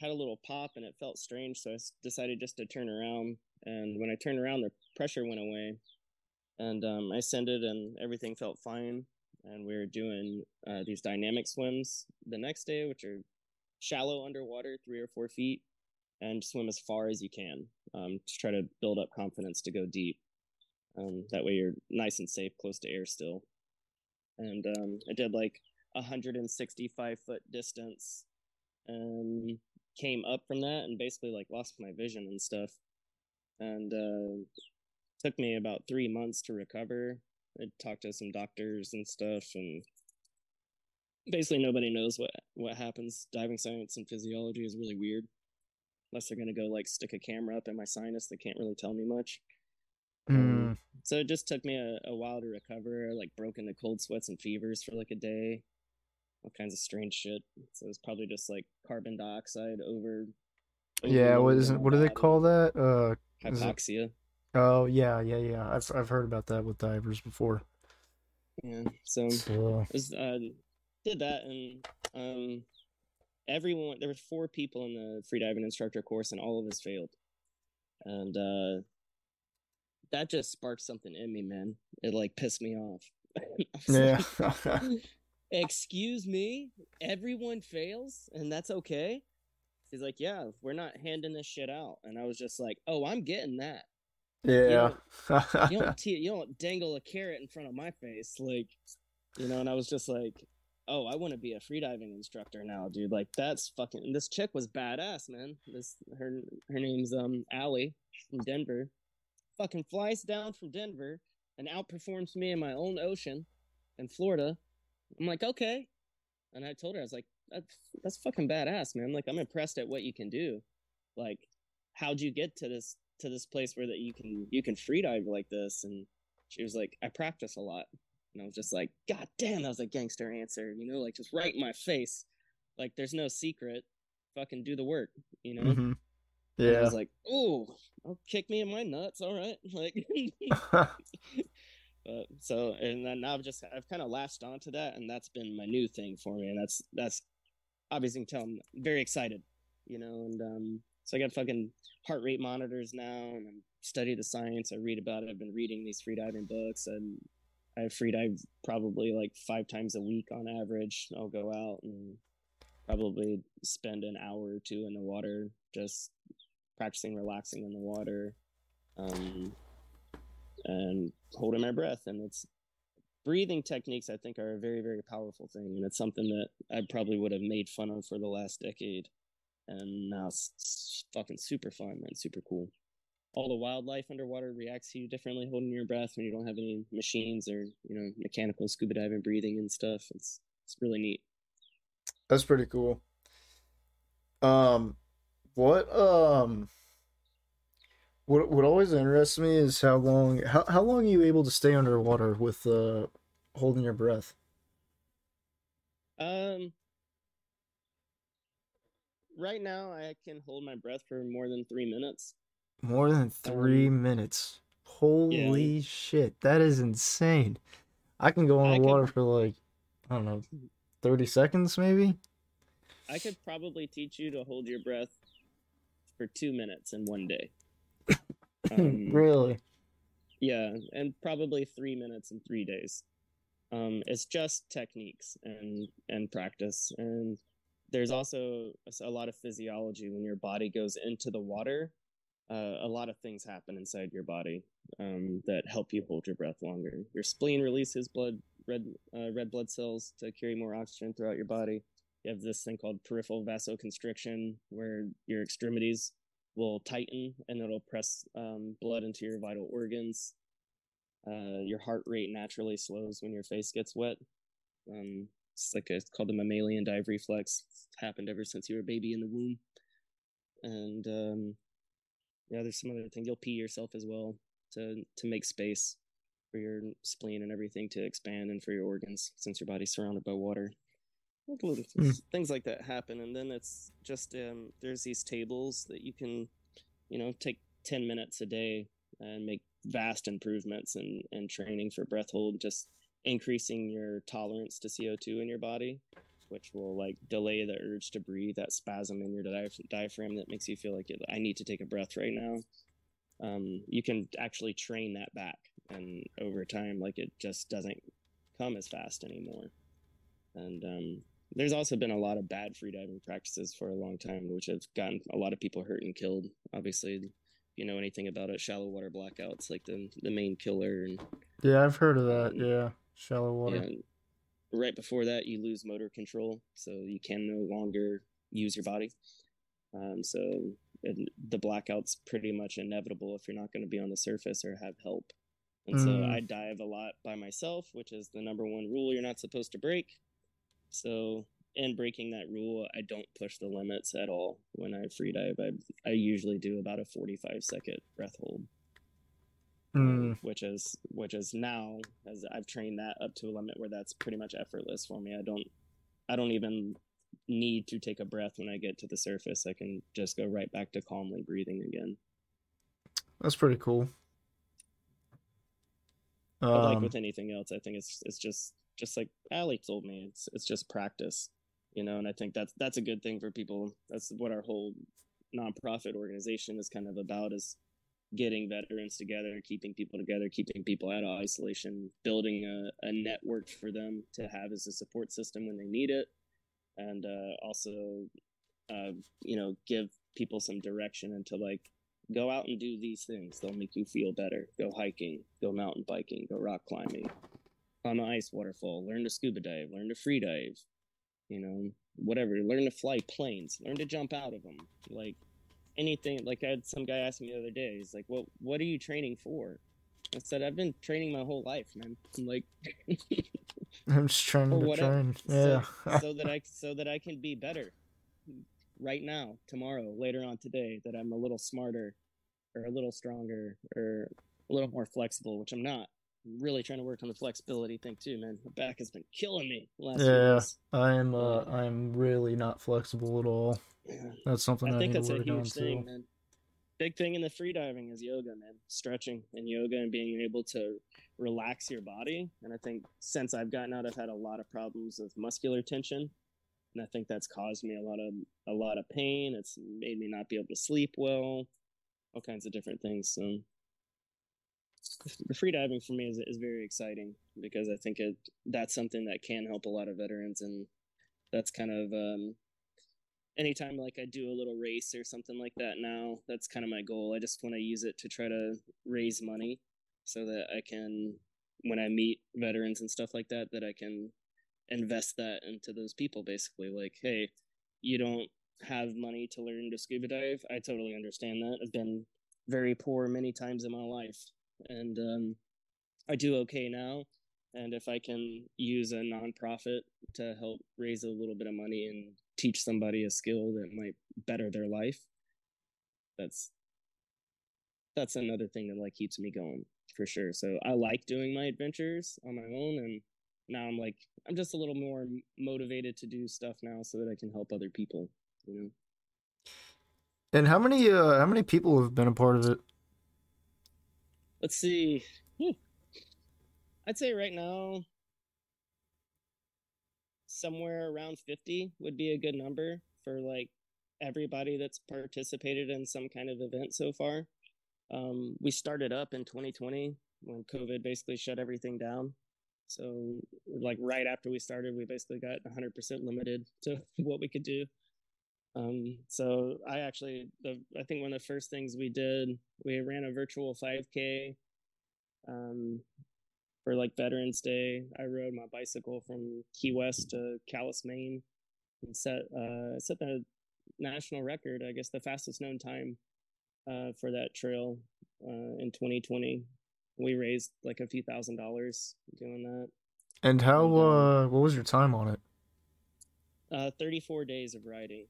had a little pop and it felt strange. So I decided just to turn around. And when I turned around, the pressure went away. and um, I ascended, and everything felt fine. And we were doing uh, these dynamic swims the next day, which are shallow underwater, three or four feet, and swim as far as you can um, to try to build up confidence to go deep. Um, that way, you're nice and safe, close to air still. And um, I did like 165 foot distance and came up from that and basically like lost my vision and stuff. And uh took me about three months to recover. I talked to some doctors and stuff and basically nobody knows what what happens. Diving science and physiology is really weird. Unless they're going to go like stick a camera up in my sinus they can't really tell me much. Mm. so it just took me a, a while to recover. I, like broke into cold sweats and fevers for like a day all kinds of strange shit so it's probably just like carbon dioxide over Yeah, what is it? What do they call that? Uh, hypoxia oh yeah, yeah, yeah. I've I've heard about that with divers before. yeah so So was uh did that and um everyone there were four people in the freediving instructor course and all of us failed and uh that just sparked something in me man it like pissed me off yeah, like, excuse me everyone fails and that's okay? He's like yeah we're not handing this shit out. And i was just like oh i'm getting that. Yeah. you don't t- you don't dangle a carrot in front of my face like you know and i was just like oh i want to be a freediving instructor now dude. Like that's fucking this chick was badass man. This her her name's um Allie from denver. Fucking flies down from denver and outperforms me in my own ocean in florida i'm like okay. And i told her i was like that's that's fucking badass man. Like i'm impressed at what you can do. Like how'd you get to this to this place where that you can you can free dive like this? And she was like i practice a lot. And i was just like god damn that was a gangster answer you know like just right in my face. Like there's no secret. Fucking do the work you know? Hmm And i was like oh kick me in my nuts. All right. Like but so and then now i've just i've kind of latched onto that and that's been my new thing for me and that's that's obviously tell i'm very excited you know and um so i got fucking heart rate monitors now and i study the science i read about it i've been reading these freediving books and i freedive probably like five times a week on average. I'll go out and probably spend an hour or two in the water just practicing relaxing in the water um and holding my breath. And it's breathing techniques i think are a very very powerful thing. And it's something that i probably would have made fun of for the last decade. And now it's, fucking super fun man super cool. All the wildlife underwater reacts to you differently holding your breath when you don't have any machines or you know mechanical scuba diving breathing and stuff. It's it's really neat. That's pretty cool. Um, what um, what what always interests me is how long how how long are you able to stay underwater with uh holding your breath? Um, right now I can hold my breath for more than three minutes. More than three minutes. Holy shit, that is insane. I can go underwater could- for like I don't know, thirty seconds maybe. I could probably teach you to hold your breath for two minutes in one day. Um, really? Yeah, and probably three minutes in three days. Um, it's just techniques and and practice, and there's also a- lot of physiology when your body goes into the water. Uh, a lot of things happen inside your body um, that help you hold your breath longer. Your spleen releases blood, red uh, red blood cells to carry more oxygen throughout your body. You have this thing called peripheral vasoconstriction, where your extremities will tighten and it'll press um, blood into your vital organs. Uh, your heart rate naturally slows when your face gets wet. Um, it's like a, it's called the mammalian dive reflex. It's happened ever since you were a baby in the womb. And um, yeah, there's some other thing. You'll pee yourself as well to to make space for your spleen and everything to expand and for your organs since your body's surrounded by water. Little things, things like that happen, and then it's just um, there's these tables that you can, you know, take ten minutes a day and make vast improvements and and training for breath hold, just increasing your tolerance to CO2 in your body, which will like delay the urge to breathe, that spasm in your diaph- diaphragm that makes you feel like I need to take a breath right now. Um, you can actually train that back and over time, like it just doesn't come as fast anymore. And um, there's also been a lot of bad freediving practices for a long time, which have gotten a lot of people hurt and killed. Obviously, if you know anything about it, shallow water blackouts like the the main killer. And yeah, I've heard of that. Yeah, shallow water. Yeah, right before that, you lose motor control, so you can no longer use your body. Um, so the blackout's pretty much inevitable if you're not going to be on the surface or have help. And mm. so I dive a lot by myself, which is the number one rule you're not supposed to break. So in breaking that rule, I don't push the limits at all when I free dive. I, I usually do about a 45 second breath hold. Mm. which is which is now as I've trained that up to a limit where that's pretty much effortless for me. I don't I don't even need to take a breath when I get to the surface. I can just go right back to calmly breathing again. That's pretty cool. Um, like with anything else, I think it's it's just just like Ali told me, it's it's just practice, you know. And I think that's that's a good thing for people. That's what our whole nonprofit organization is kind of about is getting veterans together, keeping people together, keeping people out of isolation, building a, a network for them to have as a support system when they need it, and uh, also, uh, you know, give people some direction into like go out and do these things. They'll make you feel better. Go hiking, go mountain biking, go rock climbing, climb an ice waterfall, learn to scuba dive, learn to free dive, you know, whatever. Learn to fly planes, learn to jump out of them. Like anything. Like I had some guy ask me the other day. He's like, "Well, what are you training for?" I said, "I've been training my whole life, man. I'm like." I'm just trying to train. Yeah. So, so that I so that I can be better right now, tomorrow, later on today, that I'm a little smarter or a little stronger or a little more flexible, which I'm not. I'm really trying to work on the flexibility thing too, man. My back has been killing me. yeah, I am. Uh, I'm really not flexible at all. Yeah. That's something I, I think that's a huge thing, man. Big thing in the freediving is yoga, man. Stretching and yoga and being able to relax your body. And I think since I've gotten out, I've had a lot of problems with muscular tension and I think that's caused me a lot of a lot of pain. It's made me not be able to sleep well, all kinds of different things. So the free diving for me is is very exciting because I think it that's something that can help a lot of veterans, and that's kind of um, anytime like I do a little race or something like that now. That's kind of my goal. I just want to use it to try to raise money so that I can when I meet veterans and stuff like that that I can invest that into those people basically like hey you don't have money to learn to scuba dive i totally understand that i've been very poor many times in my life and um, i do okay now and if i can use a nonprofit to help raise a little bit of money and teach somebody a skill that might better their life that's that's another thing that like keeps me going for sure so i like doing my adventures on my own and now I'm like I'm just a little more motivated to do stuff now so that I can help other people, you know. And how many uh how many people have been a part of it? Let's see. Hmm. I'd say right now somewhere around 50 would be a good number for like everybody that's participated in some kind of event so far. Um, we started up in 2020 when COVID basically shut everything down. So, like right after we started, we basically got 100% limited to what we could do. Um, so I actually, the I think one of the first things we did, we ran a virtual 5K um, for like Veterans Day. I rode my bicycle from Key West to Calais, Maine, and set uh, set the national record. I guess the fastest known time uh, for that trail uh, in 2020 we raised like a few thousand dollars doing that. And how? And, um, uh, what was your time on it? Uh, thirty-four days of riding.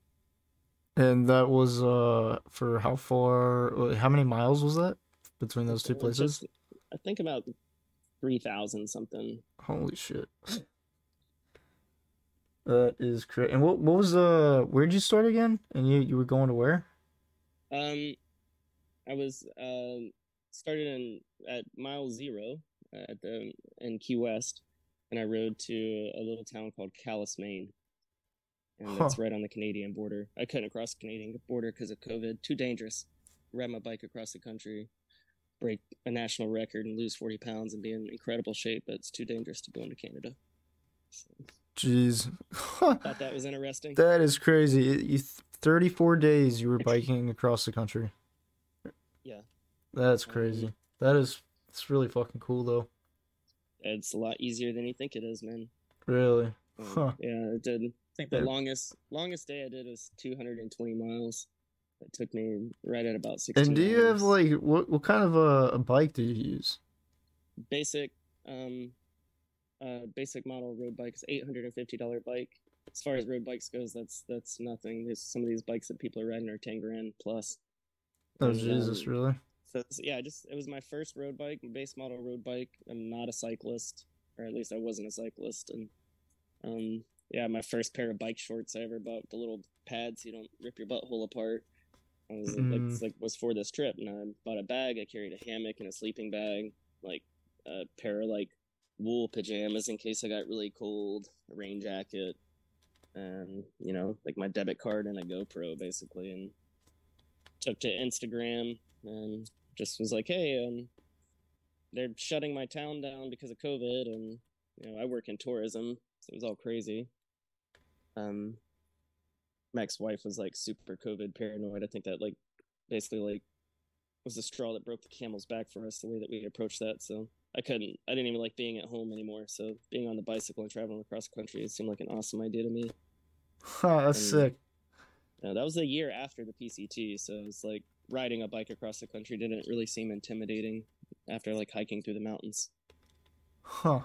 And that was uh for how far? How many miles was that between those two places? Just, I think about three thousand something. Holy shit! That is crazy. And what what was uh where'd you start again? And you you were going to where? Um, I was um started in at mile zero at the in Key West, and I rode to a little town called Calais, Maine, and huh. that's right on the Canadian border. I couldn't cross the Canadian border because of COVID. Too dangerous. Ride my bike across the country. break a national record and lose 40 pounds and be in incredible shape, but it's too dangerous to go into Canada. So, Jeez. thought that was interesting. that is crazy. You 34 days you were biking across the country. Yeah. That's crazy. That is it's really fucking cool though. It's a lot easier than you think it is, man. Really. Um, Huh. Yeah, it did. I think the Yeah. longest longest day I did was 220 miles. It took me right at about 16 And do you have like what what kind of a, a bike do you use? basic um uh basic model road bike is $850 bike as far as road bikes goes that's that's nothing There's some of these bikes that people are riding are 10 grand plus Oh And, Jesus, um, really? so yeah just it was my first road bike base model road bike i'm not a cyclist or at least i wasn't a cyclist and um yeah my first pair of bike shorts i ever bought with the little pads so you don't rip your butthole apart I was like, Mm. it's like was for this trip and i bought a bag i carried a hammock and a sleeping bag like a pair of like wool pajamas in case i got really cold a rain jacket and you know like my debit card and a gopro basically and took to instagram and just was like, hey, um, they're shutting my town down because of COVID, and you know I work in tourism, so it was all crazy. Um, my ex-wife was like super COVID paranoid. I think that like basically like was the straw that broke the camel's back for us the way that we approached that. So I couldn't, I didn't even like being at home anymore. So being on the bicycle and traveling across the country it seemed like an awesome idea to me. Huh, that's and- sick. Uh, that was the year after the PCT, so it was like riding a bike across the country didn't really seem intimidating after like hiking through the mountains. Huh.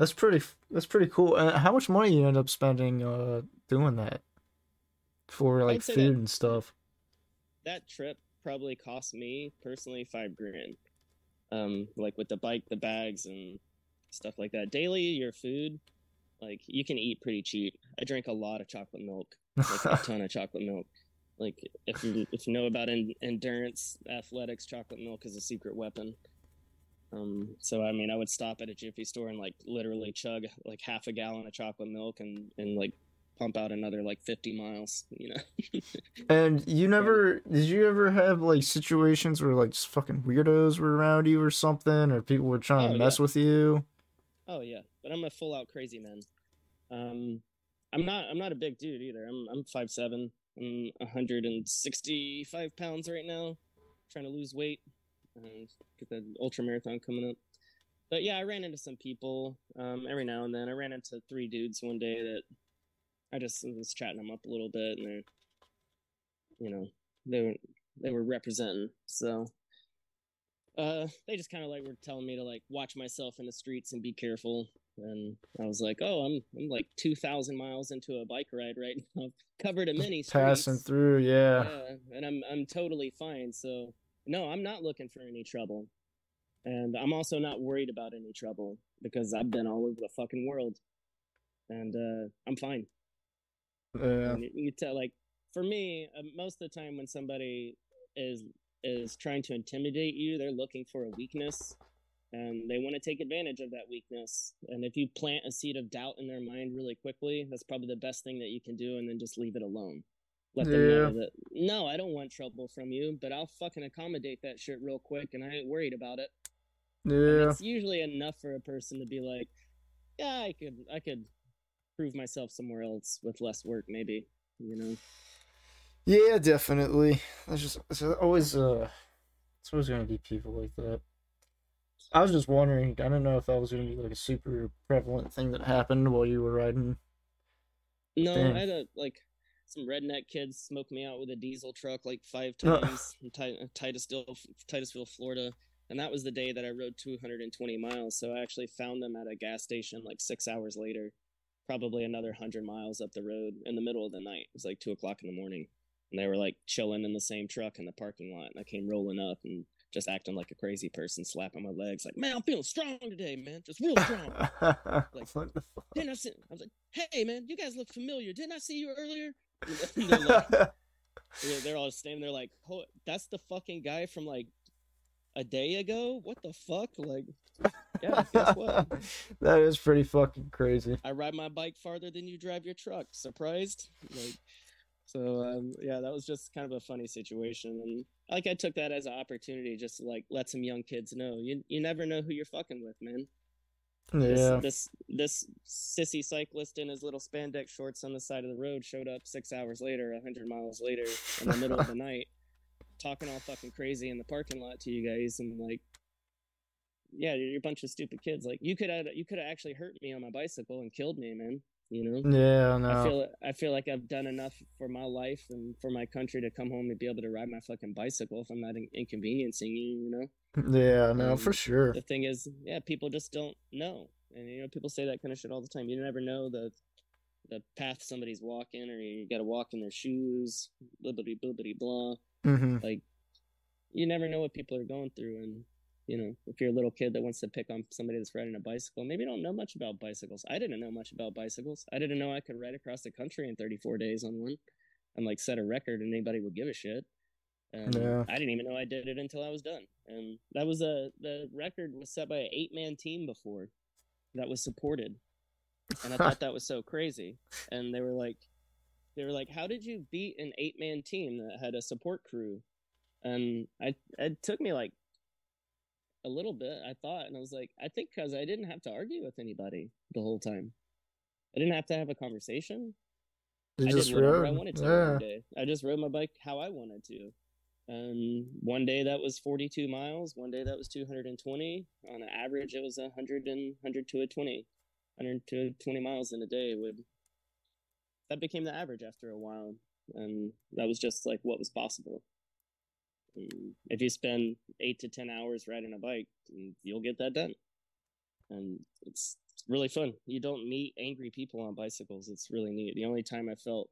That's pretty. That's pretty cool. And how much money you end up spending uh doing that for like food that- and stuff? That trip probably cost me personally five grand, um, like with the bike, the bags, and stuff like that. Daily, your food, like you can eat pretty cheap. I drink a lot of chocolate milk, like a ton of chocolate milk. Like if you if you know about en- endurance athletics, chocolate milk is a secret weapon. Um, so I mean, I would stop at a Jiffy store and like literally chug like half a gallon of chocolate milk and and like pump out another like 50 miles. You know. and you never did you ever have like situations where like just fucking weirdos were around you or something, or people were trying Oh, to mess yeah. with you? Oh yeah, but I'm a full out crazy man. Um, I'm not. I'm not a big dude either. I'm. I'm five seven. I'm 165 pounds right now. Trying to lose weight. And get the ultra marathon coming up. But yeah, I ran into some people um, every now and then. I ran into three dudes one day that I just was chatting them up a little bit, and they're, you know, they were they were representing. So uh, they just kind of like were telling me to like watch myself in the streets and be careful. And I was like, oh, I'm I'm like two thousand miles into a bike ride right now. I've covered a many streets. Passing through, yeah. Yeah, and I'm I'm totally fine. So no, I'm not looking for any trouble, and I'm also not worried about any trouble because I've been all over the fucking world, and uh, I'm fine. You, you tell like for me, uh, most of the time when somebody is is trying to intimidate you, they're looking for a weakness, and they want to take advantage of that weakness. And if you plant a seed of doubt in their mind really quickly, that's probably the best thing that you can do, and then just leave it alone. Let them know Yeah. that no, I don't want trouble from you, but I'll fucking accommodate that shit real quick, and I ain't worried about it. And Yeah. it's usually enough for a person to be like, yeah, I could, I could prove myself somewhere else with less work, maybe. You know. Yeah, definitely. There's just it's always uh it's always gonna be people like that. I was just wondering, I don't know if that was gonna be like a super prevalent thing that happened while you were riding. No, Damn. I had a like some redneck kids smoked me out with a diesel truck like five times in Ti- Titusville, Titusville, Florida, and that was the day that I rode 220 miles. So I actually found them at a gas station like six hours later, probably another hundred miles up the road in the middle of the night. It was like two o'clock in the morning, and they were like chilling in the same truck in the parking lot. And I came rolling up and just acting like a crazy person, slapping my legs, like, "Man, I'm feeling strong today, man, just real strong." like, what the fuck? Didn't I see? I was like, "Hey, man, you guys look familiar. Didn't I see you earlier?" They're, like, they're, they're all standing there like, "Oh, that's the fucking guy from like a day ago. What the fuck?" Like, yeah, guess what? that is pretty fucking crazy. I ride my bike farther than you drive your truck. Surprised? Like, So um, yeah, that was just kind of a funny situation, and like I took that as an opportunity just to like let some young kids know you you never know who you're fucking with, man. Yeah. This, this this sissy cyclist in his little spandex shorts on the side of the road showed up six hours later, a hundred miles later, in the middle of the night, talking all fucking crazy in the parking lot to you guys, and like, yeah, you're a bunch of stupid kids. Like you could have you could have actually hurt me on my bicycle and killed me, man. You know. Yeah, I no. feel I feel like I've done enough for my life and for my country to come home and be able to ride my fucking bicycle if I'm not in- inconveniencing you. You know. Yeah, no, Um, for sure. The thing is, yeah, people just don't know, and you know, people say that kind of shit all the time. You never know the the path somebody's walking, or you got to walk in their shoes. Blibbity blibbity blah. hmm Like you never know what people are going through, and you know, if you're a little kid that wants to pick on somebody that's riding a bicycle, maybe don't know much about bicycles. I didn't know much about bicycles. I didn't know I could ride across the country in 34 days on one, and like set a record, and anybody would give a shit. And Yeah. I didn't even know I did it until I was done. And that was a the record was set by an eight man team before that was supported. And I thought that was so crazy. And they were like they were like, How did you beat an eight man team that had a support crew? And I it took me like a little bit, I thought, and I was like, I think because I didn't have to argue with anybody the whole time. I didn't have to have a conversation. You I just rode. I wanted to yeah. day. I just rode my bike how I wanted to. And one day that was 42 miles. One day that was 220. On average, it was 100 and 100 to a 20. 100 to 20 miles in a day would that became the average after a while. And that was just like what was possible. If you spend eight to 10 hours riding a bike, you'll get that done. And it's really fun. You don't meet angry people on bicycles. It's really neat. The only time I felt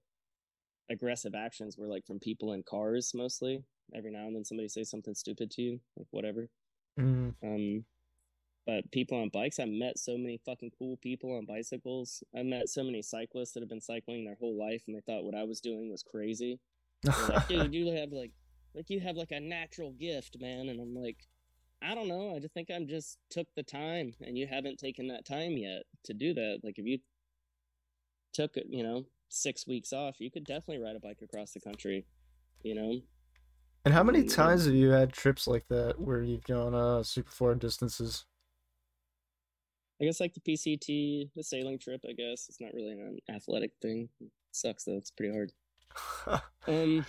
aggressive actions were like from people in cars mostly. Every now and then somebody say something stupid to you, like whatever. Mm. Um, but people on bikes, I met so many fucking cool people on bicycles. I met so many cyclists that have been cycling their whole life, and they thought what I was doing was crazy. Like, dude, you have like, like you have like a natural gift, man. And I'm like, I don't know. I just think I'm just took the time, and you haven't taken that time yet to do that. Like if you took, you know, six weeks off, you could definitely ride a bike across the country. You know, and how many times have you had trips like that where you've gone uh super far distances? I guess like the PCT, the sailing trip. I guess it's not really an athletic thing. It sucks though. It's pretty hard. Um,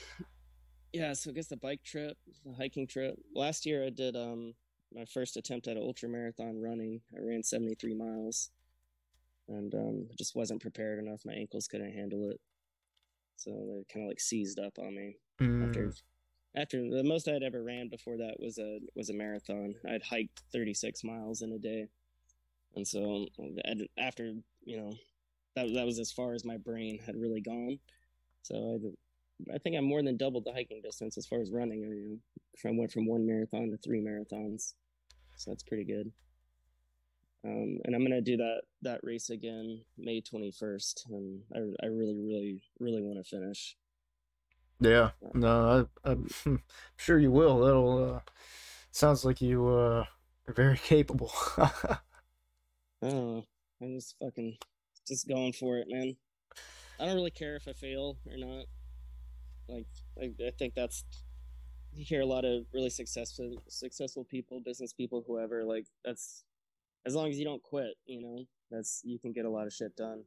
yeah. So I guess the bike trip, the hiking trip. Last year I did um my first attempt at an ultra marathon running. I ran seventy three miles, and um I just wasn't prepared enough. My ankles couldn't handle it, so they kind of like seized up on me after. Mm. After the most I'd ever ran before that was a was a marathon. I'd hiked 36 miles in a day, and so after you know that that was as far as my brain had really gone. So I, I think I more than doubled the hiking distance as far as running. I mean, I went from one marathon to three marathons, so that's pretty good. Um, and I'm gonna do that that race again May 21st, and I I really really really want to finish. Yeah, no, I, I'm sure you will. That'll uh, sounds like you uh, are very capable. I. I'm just fucking just going for it, man. I don't really care if I fail or not. Like, I, I think that's you hear a lot of really successful successful people, business people, whoever. Like, that's as long as you don't quit, you know, that's you can get a lot of shit done.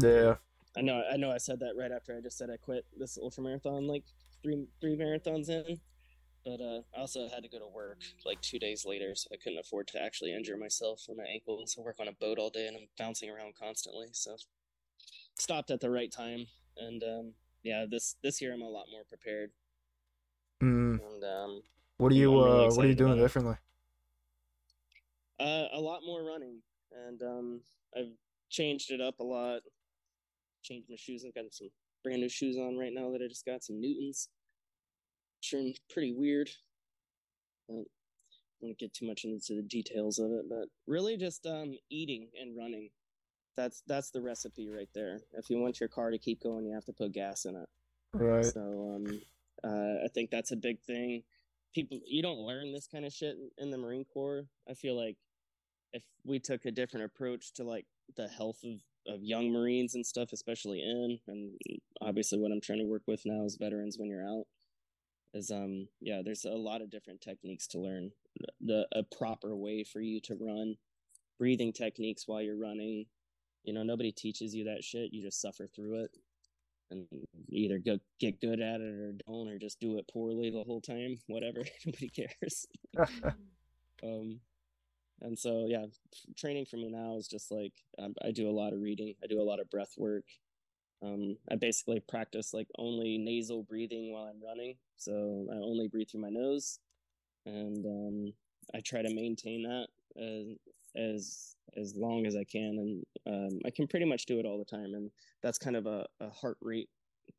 yeah, I know, I know. I said that right after I just said I quit this ultra marathon, like three three marathons in. But uh, I also had to go to work like two days later, so I couldn't afford to actually injure myself on my ankles. I work on a boat all day, and I'm bouncing around constantly. So stopped at the right time, and um, yeah, this this year I'm a lot more prepared. mm. And um, What are you really uh, what are you doing differently? Uh, a lot more running, and um, I've changed it up a lot. Changed my shoes. I've got some brand new shoes on right now that I just got some Newtons. Sure, pretty weird. I don't want to get too much into the details of it, but really just um, eating and running. That's that's the recipe right there. If you want your car to keep going, you have to put gas in it. Right. So um, uh, I think that's a big thing. People, you don't learn this kind of shit in, the Marine Corps. I feel like if we took a different approach to like the health of of young Marines and stuff, especially in, and obviously what I'm trying to work with now is veterans when you're out. Is um yeah, there's a lot of different techniques to learn. The a proper way for you to run, breathing techniques while you're running. You know, nobody teaches you that shit. You just suffer through it, and either go get good at it or don't, or just do it poorly the whole time. Whatever, nobody cares. um, and so yeah training for me now is just like um, i do a lot of reading i do a lot of breath work um, i basically practice like only nasal breathing while i'm running so i only breathe through my nose and um, i try to maintain that as as as long as i can and um, i can pretty much do it all the time and that's kind of a, a heart rate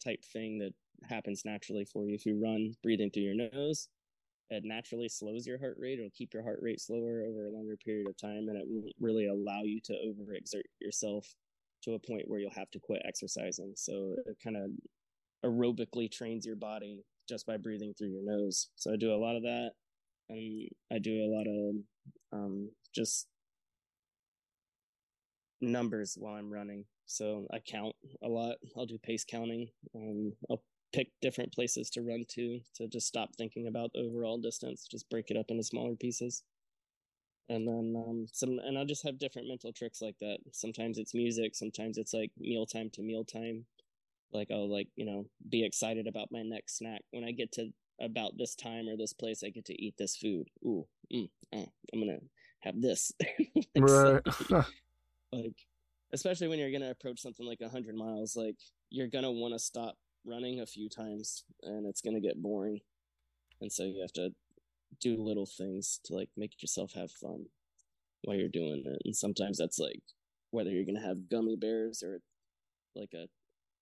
type thing that happens naturally for you if you run breathing through your nose it naturally slows your heart rate. It'll keep your heart rate slower over a longer period of time, and it won't really allow you to overexert yourself to a point where you'll have to quit exercising. So it kind of aerobically trains your body just by breathing through your nose. So I do a lot of that, and I do a lot of um, just numbers while I'm running. So I count a lot. I'll do pace counting. Um, I'll pick different places to run to to just stop thinking about the overall distance just break it up into smaller pieces. And then um, some and i'll just have different mental tricks like that. Sometimes it's music sometimes it's like mealtime to mealtime. Like i'll like you know be excited about my next snack. When i get to about this time or this place i get to eat this food. Ooh mm, oh, i'm gonna have this. Right like especially when you're gonna approach something like 100 miles like you're gonna want to stop running a few times and it's going to get boring. And so you have to do little things to like make yourself have fun while you're doing it. And sometimes that's like whether you're going to have gummy bears or like a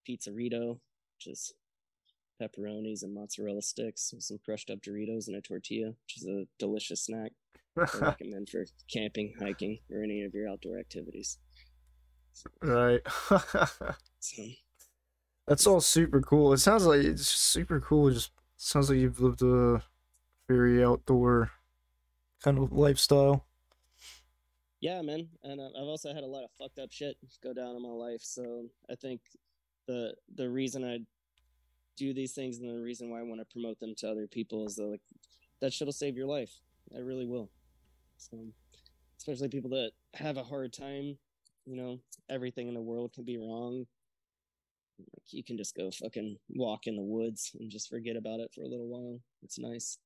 pizzerito, which is pepperonis and mozzarella sticks with some crushed up Doritos and a tortilla, which is a delicious snack. I recommend for camping, hiking, or any of your outdoor activities. Right. so, that's all super cool. It sounds like it's super cool. It just sounds like you've lived a very outdoor kind of lifestyle. Yeah, man. And uh, I've also had a lot of fucked up shit go down in my life. So I think the the reason I do these things and the reason why I want to promote them to other people is that like that shit'll save your life. It really will. So especially people that have a hard time, you know, everything in the world can be wrong like you can just go fucking walk in the woods and just forget about it for a little while. It's nice.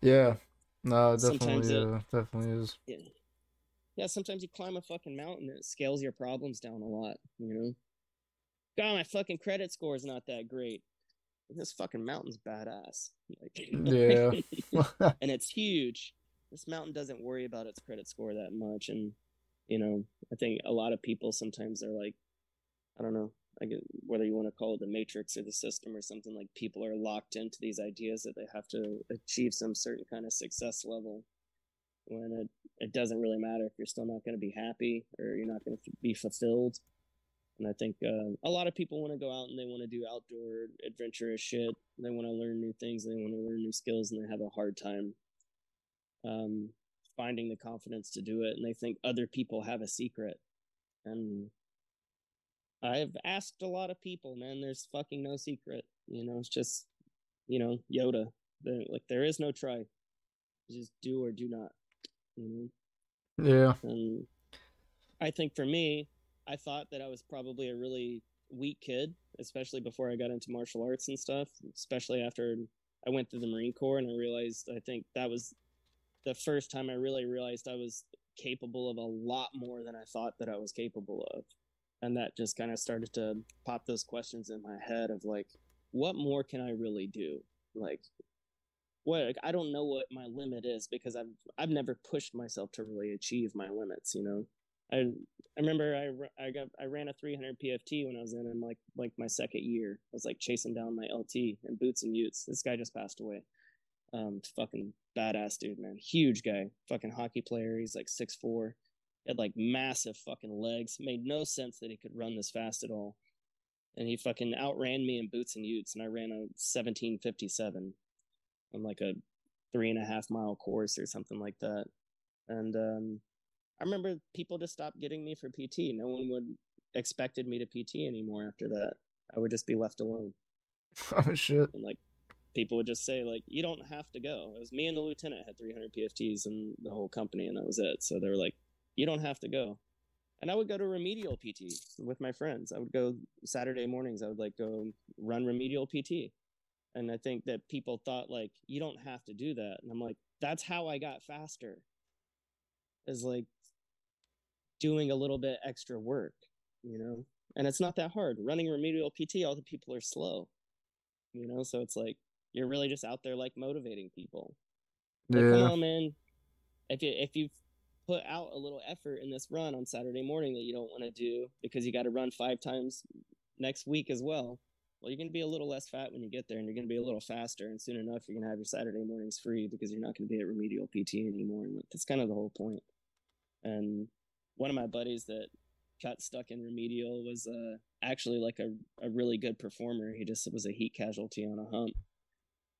Yeah. No, definitely, yeah, it, uh, definitely is. Yeah. Yeah, sometimes you climb a fucking mountain and it scales your problems down a lot, you know? God, my fucking credit score is not that great. This fucking mountain's badass. Like, yeah. and it's huge. This mountain doesn't worry about its credit score that much. And, you know, I think a lot of people sometimes are like, I don't know, like whether you want to call it the matrix or the system or something like people are locked into these ideas that they have to achieve some certain kind of success level when it, it doesn't really matter if you're still not going to be happy or you're not going to be fulfilled and i think uh, a lot of people want to go out and they want to do outdoor adventurous shit they want to learn new things they want to learn new skills and they have a hard time um, finding the confidence to do it and they think other people have a secret and I've asked a lot of people, man. There's fucking no secret. You know, it's just, you know, Yoda. like there is no try. Just do or do not. You know? Yeah. And I think for me, I thought that I was probably a really weak kid, especially before I got into martial arts and stuff. Especially after I went through the Marine Corps, and I realized I think that was the first time I really realized I was capable of a lot more than I thought that I was capable of and that just kind of started to pop those questions in my head of like what more can i really do like what like, i don't know what my limit is because i've i've never pushed myself to really achieve my limits you know i i remember i i got i ran a 300 pft when i was in, in like like my second year i was like chasing down my lt and boots and utes this guy just passed away um fucking badass dude man huge guy fucking hockey player he's like six four had like massive fucking legs. Made no sense that he could run this fast at all. And he fucking outran me in boots and utes, and I ran a 1757 on like a three and a half mile course or something like that. And um, I remember people just stopped getting me for PT. No one would expected me to PT anymore after that. I would just be left alone. Oh shit. And like people would just say like you don't have to go. It was me and the lieutenant had 300 PFTs in the whole company and that was it. So they were like you don't have to go. And I would go to remedial PT with my friends. I would go Saturday mornings. I would like go run remedial PT. And I think that people thought like you don't have to do that. And I'm like that's how I got faster. Is like doing a little bit extra work, you know? And it's not that hard. Running remedial PT, all the people are slow. You know, so it's like you're really just out there like motivating people. Like, Yeah. come on, man. If you if you put out a little effort in this run on Saturday morning that you don't want to do because you got to run five times next week as well, well, you're going to be a little less fat when you get there, and you're going to be a little faster. And soon enough, you're going to have your Saturday mornings free because you're not going to be at remedial PT anymore. And that's kind of the whole point. And one of my buddies that got stuck in remedial was uh, actually like a, a really good performer. He just was a heat casualty on a hump.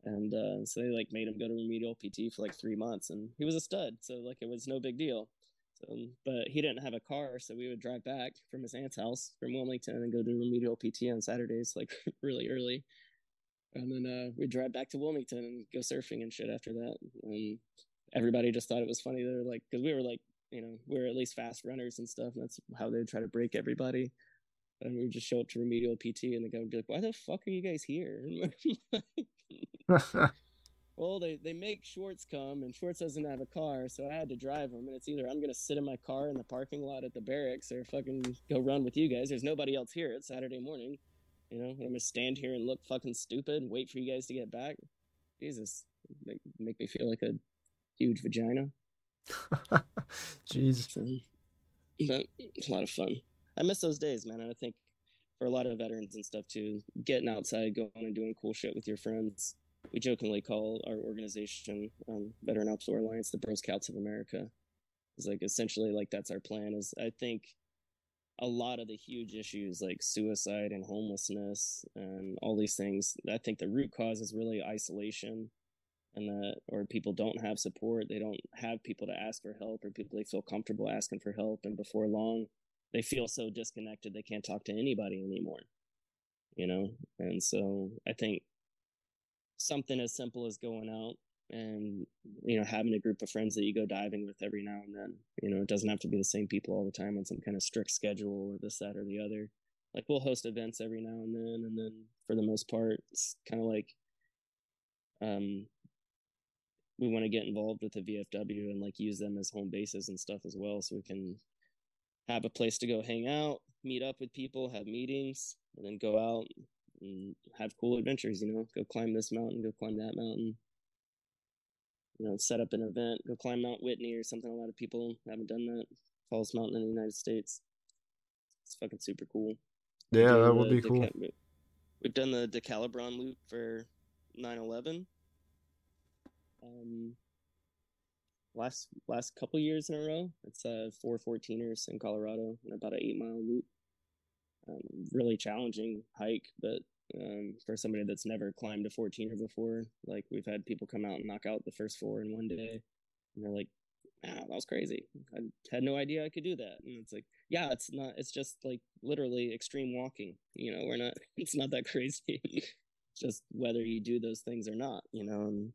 And uh, so they like made him go to remedial PT for like three months, and he was a stud. So like it was no big deal. So, but he didn't have a car, so we would drive back from his aunt's house from Wilmington and go to remedial PT on Saturdays, like really early. And then uh, we'd drive back to Wilmington and go surfing and shit after that. And everybody just thought it was funny. They're like, because we were like, you know, we are at least fast runners and stuff. And that's how they try to break everybody. And we would just show up to remedial PT, and the guy would be like, "Why the fuck are you guys here?" well, they they make Schwartz come, and Schwartz doesn't have a car, so I had to drive him. And it's either I'm gonna sit in my car in the parking lot at the barracks, or fucking go run with you guys. There's nobody else here. It's Saturday morning, you know. I'm gonna stand here and look fucking stupid and wait for you guys to get back. Jesus, make make me feel like a huge vagina. Jeez. So, but it's a lot of fun. I miss those days, man. And I think for a lot of veterans and stuff too, getting outside, going and doing cool shit with your friends. We jokingly call our organization, um, Veteran Outdoor Alliance, the Bro Scouts of America. It's like essentially like that's our plan. Is I think a lot of the huge issues like suicide and homelessness and all these things. I think the root cause is really isolation and that or people don't have support they don't have people to ask for help or people they feel comfortable asking for help and before long they feel so disconnected they can't talk to anybody anymore you know? And so i think something as simple as going out and you know having a group of friends that you go diving with every now and then you know it doesn't have to be the same people all the time on some kind of strict schedule or this that or the other. Like we'll host events every now and then and then for the most part it's kind of like um we want to get involved with the VFW and like use them as home bases and stuff as well, so we can have a place to go hang out, meet up with people, have meetings, and then go out and have cool adventures. You know, go climb this mountain, go climb that mountain. You know, set up an event, go climb Mount Whitney or something. A lot of people haven't done that. Tallest mountain in the United States. It's fucking super cool. Yeah, that would the be cool. Deca- We've done the Decalibron loop for 9/11. Um, last last couple years in a row, it's a four 14ers in Colorado and about an eight mile loop. Um, really challenging hike, but um, for somebody that's never climbed a 14er before, like we've had people come out and knock out the first four in one day, and they're like, "Ah, that was crazy. I had no idea I could do that." And it's like, yeah, it's not. It's just like literally extreme walking. You know, we're not. It's not that crazy. just whether you do those things or not. You know, and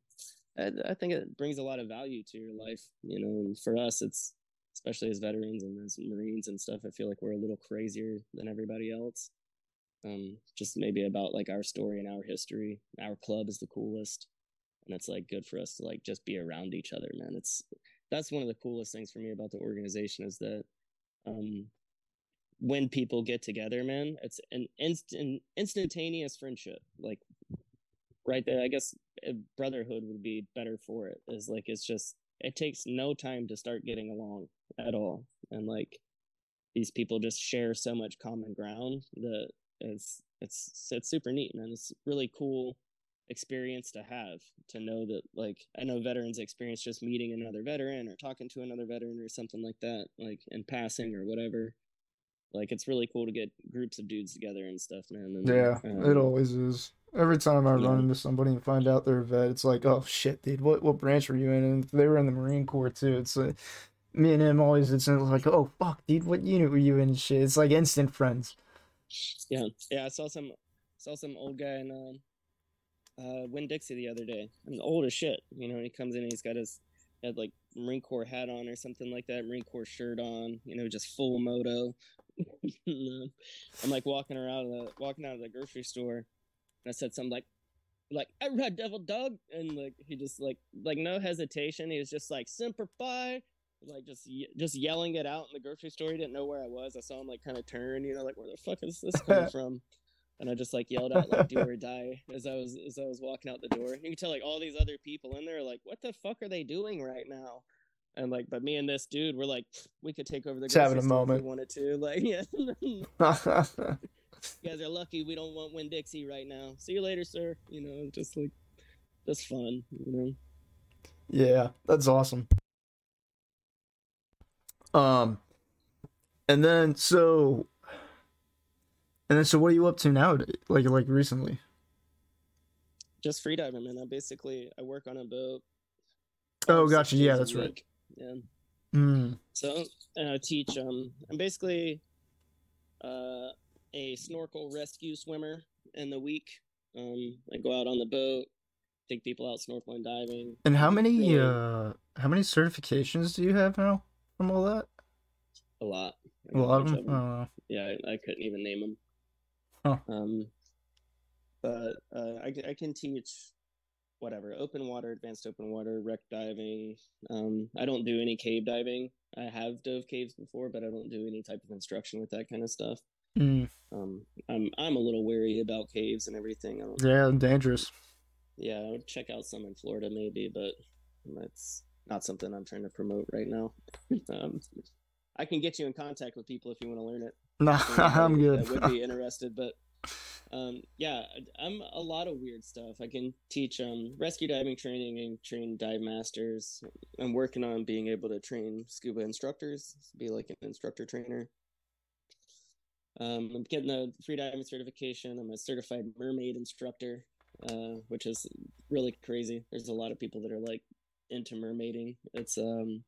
I, I think it brings a lot of value to your life. You know, and for us, it's especially as veterans and as Marines and stuff. I feel like we're a little crazier than everybody else. Um, just maybe about like our story and our history. Our club is the coolest, and it's like good for us to like just be around each other, man. It's that's one of the coolest things for me about the organization is that um, when people get together, man, it's an instant instantaneous friendship. Like right there, I guess uh, brotherhood would be better for it. Is like it's just it takes no time to start getting along at all, and like these people just share so much common ground that it's it's it's super neat, man. It's really cool experience to have to know that like I know veterans experience just meeting another veteran or talking to another veteran or something like that, like in passing or whatever. Like it's really cool to get groups of dudes together and stuff, man. And, Yeah, um, it always is. Every time I yeah. run into somebody and find out they're a vet, it's like, oh shit, dude, what what branch were you in? And they were in the Marine Corps too. It's like, me and him always it's like, oh fuck, dude, what unit were you in? Shit, it's like instant friends. Yeah, yeah. I saw some saw some old guy in um, uh, Winn Dixie the other day. I'm old as shit. You know, and he comes in and he's got his had like Marine Corps hat on or something like that, Marine Corps shirt on. You know, just full moto. I'm like walking around the walking out of the grocery store, and I said something like, like I ride devil dog, and like he just like like no hesitation. He was just like Semper Fi, like just just yelling it out in the grocery store. He didn't know where I was. I saw him like kind of turn, you know, like where the fuck is this coming from? And I just like yelled out like "Do or die" as I was as I was walking out the door. You can tell like all these other people in there like, what the fuck are they doing right now? And like, but me and this dude, we're like, we could take over the Just having a store if moment. we wanted to. Like, yeah, you guys are lucky we don't want Winn Dixie right now. See you later, sir. You know, just like, just fun. You know. yeah, that's awesome. Um, and then so, and then so, what are you up to now? Like like recently? just freediving, man. I basically I work on a boat. Oh, gotcha. Yeah, that's right. week. Yeah. Mm. So and I teach. Um, I'm basically uh, a snorkel rescue swimmer in the week. Um, I go out on the boat, take people out snorkeling, diving. And how many uh how many certifications do you have now from all that? A lot. A lot of them. Oh, yeah, I, I couldn't even name them. Huh. Um, but uh, I, I can teach whatever open water, advanced open water, wreck diving. Um, I don't do any cave diving. I have dove caves before, but I don't do any type of instruction with that kind of stuff. Mm. Um, I'm I'm a little wary about caves and everything. I Yeah, dangerous. yeah, I would check out some in Florida maybe, but that's not something I'm trying to promote right now. um, I can get you in contact with people if you want to learn it. Nah, I'm good. That would be interested, but um, yeah, I'm a lot of weird stuff. I can teach um, rescue diving training and train dive masters. I'm working on being able to train scuba instructors, be like an instructor trainer. Um, I'm getting a free diving certification. I'm a certified mermaid instructor, uh, which is really crazy. There's a lot of people that are like into mermaiding. It's um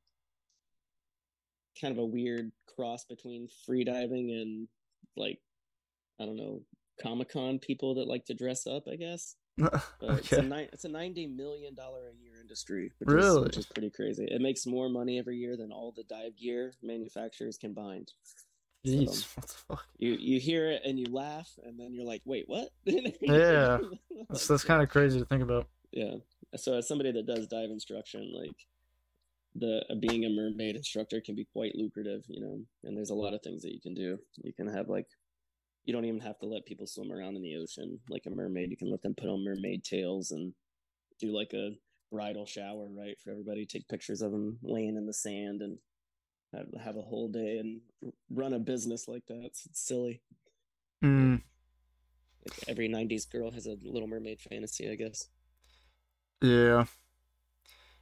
kind of a weird cross between free diving and like I don't know Comic Con people that like to dress up. I guess. But it's a okay. nine, it's a ninety million dollar a year industry, which Really? is, which is pretty crazy. It makes more money every year than all the dive gear manufacturers combined. Jeez, what the fuck? You you hear it and you laugh, and then you're like, "Wait, what?" Yeah. That's that's kind of crazy to think about. yeah. So as somebody that does dive instruction, like the uh, being a mermaid instructor can be quite lucrative, you know. And there's a lot of things that you can do. You can have like you don't even have to let people swim around in the ocean like a mermaid. You can let them put on mermaid tails and do like a bridal shower, right, for everybody. Take pictures of them laying in the sand and have, have a whole day and run a business like that. It's, it's silly. Mm, Like every '90s girl has a Little Mermaid fantasy, I guess. yeah.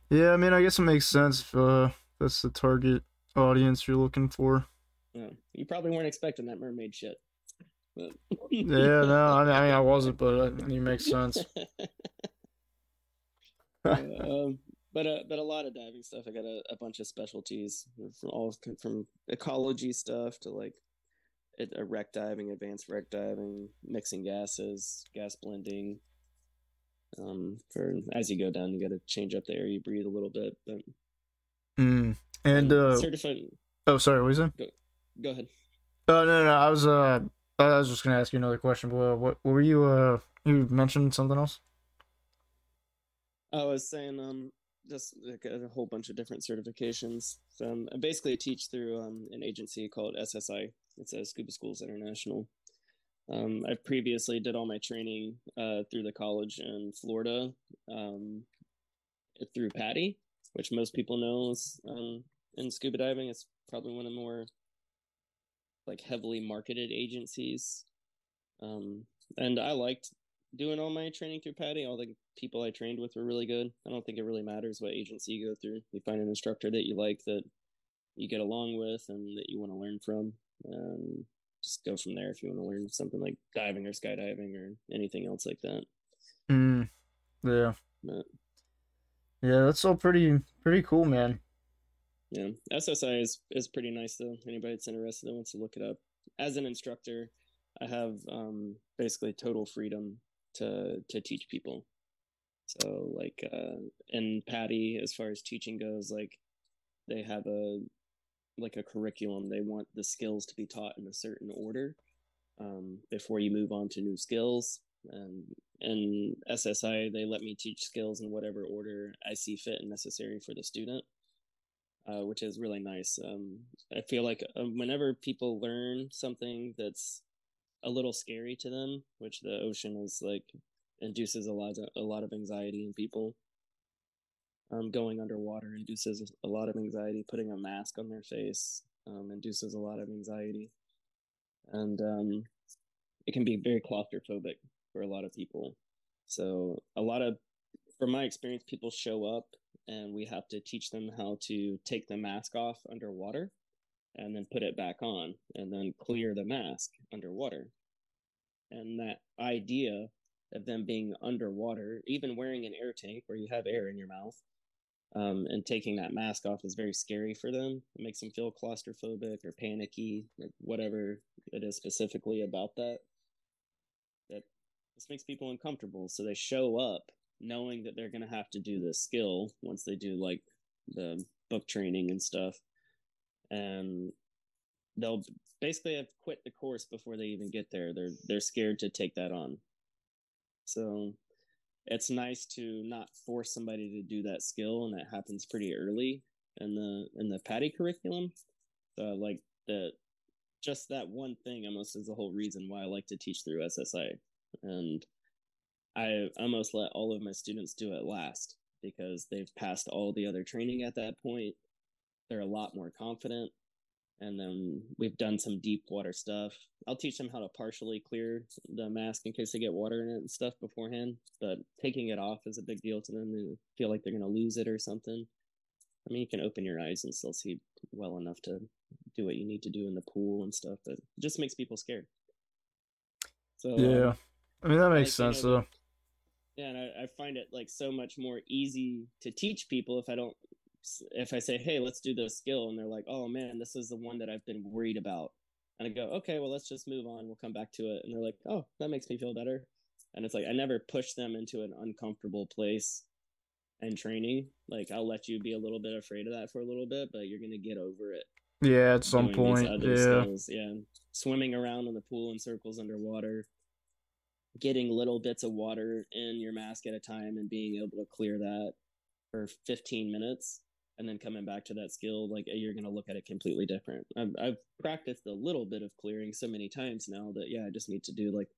Yeah, I mean, I guess it makes sense if uh, that's the target audience you're looking for. Yeah, you probably weren't expecting that mermaid shit. But... Yeah, no, I mean, I, mean, I wasn't, but it makes sense. um, but uh, but a lot of diving stuff. I got a, a bunch of specialties from all from ecology stuff to like it- uh, wreck diving, advanced wreck diving, mixing gases, gas blending. Um, for as you go down, you got to change up the air you breathe a little bit. But Mm. And um, uh, certified. oh, sorry, what was that? Go ahead. Oh no, no, I was uh, I was just gonna ask you another question. But uh, what, were you uh, you mentioned something else? I was saying, um, just like a whole bunch of different certifications. So, um, I basically teach through um, an agency called SSI. It's a Scuba Schools International. Um, I previously did all my training uh, through the college in Florida um, through PADI, which most people know is um, in scuba diving. It's probably one of the more like heavily marketed agencies. Um, and I liked doing all my training through PADI. All the people I trained with were really good. I don't think it really matters what agency you go through. You find an instructor that you like, that you get along with, and that you want to learn from. Um, just go from there if you want to learn something like diving or skydiving or anything else like that. Mm. Yeah. But Yeah, that's all pretty pretty cool, man. Yeah, SSI is is pretty nice though. Anybody that's interested that wants to look it up. As an instructor, I have um, basically total freedom to to teach people. So like uh, in PADI, as far as teaching goes, like they have a like a curriculum. They want the skills to be taught in a certain order um, before you move on to new skills. And in SSI, they let me teach skills in whatever order I see fit and necessary for the student, uh, which is really nice. Um, I feel like uh, whenever people learn something that's a little scary to them, which the ocean is like induces a lot of a lot of anxiety in people. Um, going underwater induces a lot of anxiety. Putting a mask on their face um, induces a lot of anxiety, and um, it can be very claustrophobic for a lot of people. So a lot of, from my experience, people show up and we have to teach them how to take the mask off underwater and then put it back on and then clear the mask underwater. And that idea of them being underwater, even wearing an air tank where you have air in your mouth, um, and taking that mask off is very scary for them. It makes them feel claustrophobic or panicky, or whatever it is specifically about that. That this makes people uncomfortable, so they show up knowing that they're going to have to do this skill once they do like the book training and stuff, and they'll basically have quit the course before they even get there. They're they're scared to take that on. So it's nice to not force somebody to do that skill and that happens pretty early in the in the PADI curriculum so I like the just that one thing almost is the whole reason why i like to teach through ssi and i almost let all of my students do it last because they've passed all the other training at that point they're a lot more confident and then we've done some deep water stuff. I'll teach them how to partially clear the mask in case they get water in it and stuff beforehand. But taking it off is a big deal to them. They feel like they're going to lose it or something. I mean, you can open your eyes and still see well enough to do what you need to do in the pool and stuff, but it just makes people scared. So yeah, um, I mean that makes sense though. Yeah, and I, I find it like so much more easy to teach people if I don't if I say, "Hey, let's do this skill," and they're like, "Oh man, this is the one that I've been worried about," and I go, "Okay, well, let's just move on. We'll come back to it," and they're like, "Oh, that makes me feel better," and it's like I never push them into an uncomfortable place and training. Like I'll let you be a little bit afraid of that for a little bit, but you're gonna get over it. Yeah, at some point. Yeah. Skills. Yeah. Swimming around in the pool in circles underwater, getting little bits of water in your mask at a time and being able to clear that for 15 minutes and then coming back to that skill, like you're going to look at it completely different. I've, I've practiced a little bit of clearing so many times now that, yeah, I just need to do like,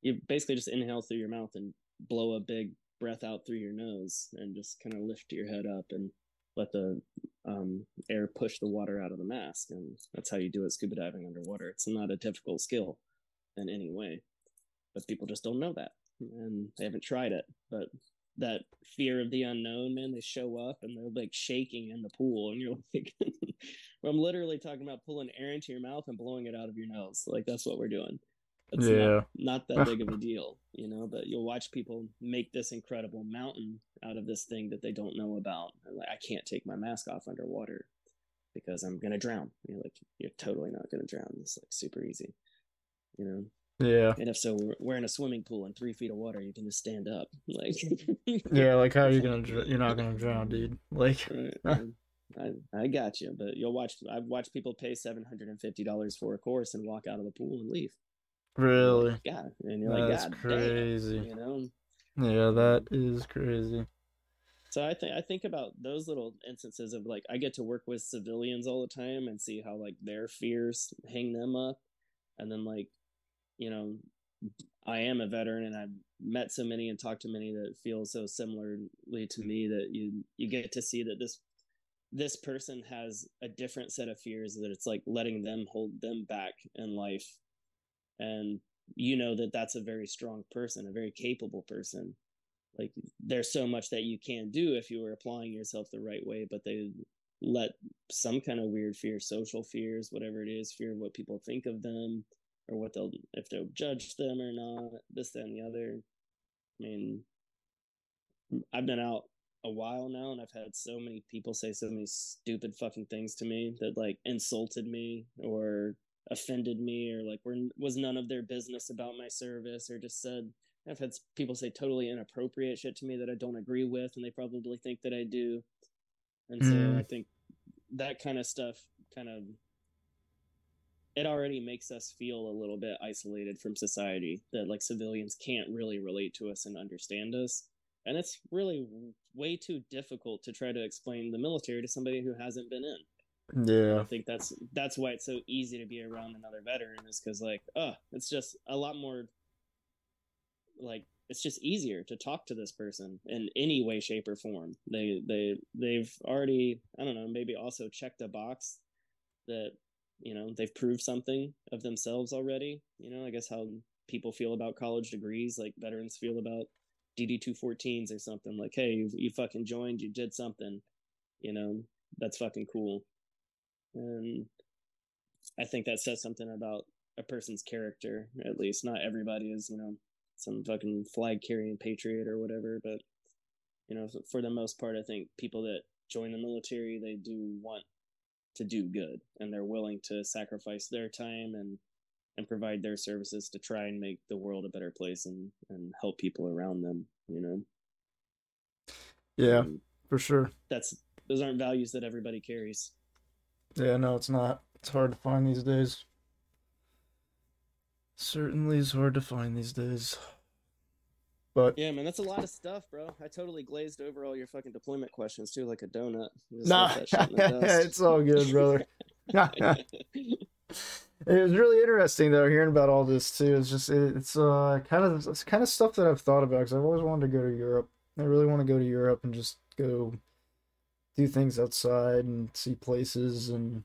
you basically just inhale through your mouth and blow a big breath out through your nose and just kind of lift your head up and let the um, air push the water out of the mask. And that's how you do it scuba diving underwater. It's not a difficult skill in any way, but people just don't know that and they haven't tried it. But that fear of the unknown, man. They show up and they're like shaking in the pool, and you're like, I'm literally talking about pulling air into your mouth and blowing it out of your nose. Like that's what we're doing. It's yeah. Not, not that big of a deal, you know. But you'll watch people make this incredible mountain out of this thing that they don't know about. And like, I can't take my mask off underwater because I'm gonna drown. You're like, you're totally not gonna drown. It's like super easy, you know. Yeah. And if so, we're in a swimming pool in three feet of water. You can just stand up, like. yeah, like how are you gonna? You're not gonna drown, dude. Like. Right, I I got you, but you'll watch. I've watched people pay seven hundred and fifty dollars for a course and walk out of the pool and leave. Really? Yeah, and you're like, That's God crazy. Damn, you know. Yeah, that is crazy. So I think I think about those little instances of like I get to work with civilians all the time and see how like their fears hang them up, and then like you know, I am a veteran and I've met so many and talked to many that feel so similarly to me mm-hmm. that you you get to see that this this person has a different set of fears that it's like letting them hold them back in life. And you know that that's a very strong person a very capable person. Like there's so much that you can do if you were applying yourself the right way but they let some kind of weird fear social fears whatever it is fear of what people think of them or what they'll if they'll judge them or not, this, that, and the other. I mean, I've been out a while now, and I've had so many people say so many stupid fucking things to me that like insulted me or offended me or like were was none of their business about my service or just said I've had people say totally inappropriate shit to me that I don't agree with, and they probably think that I do. And so mm. I think that kind of stuff kind of it already makes us feel a little bit isolated from society that like civilians can't really relate to us and understand us. And it's really way too difficult to try to explain the military to somebody who hasn't been in. Yeah i think that's that's why it's so easy to be around another veteran is because like oh it's just a lot more like it's just easier to talk to this person in any way shape or form. They they they've already i don't know maybe also checked a box that you know they've proved something of themselves already. You know i guess how people feel about college degrees like veterans feel about dd214s or something like hey you, you fucking joined you did something you know? That's fucking cool. And i think that says something about a person's character at least. Not everybody is you know some fucking flag carrying patriot or whatever but you know for the most part i think people that join the military they do want to do good and they're willing to sacrifice their time and and provide their services to try and make the world a better place and and help people around them you know? Yeah and for sure. that's those aren't values that everybody carries. Yeah no it's not. It's hard to find these days. Certainly is hard to find these days but yeah, man, that's a lot of stuff, bro. I totally glazed over all your fucking deployment questions too, like a donut. Nah, it's all good, brother. it was really interesting though hearing about all this too. It's just it's uh kind of it's kind of stuff that I've thought about because I've always wanted to go to Europe. I really want to go to Europe and just go do things outside and see places and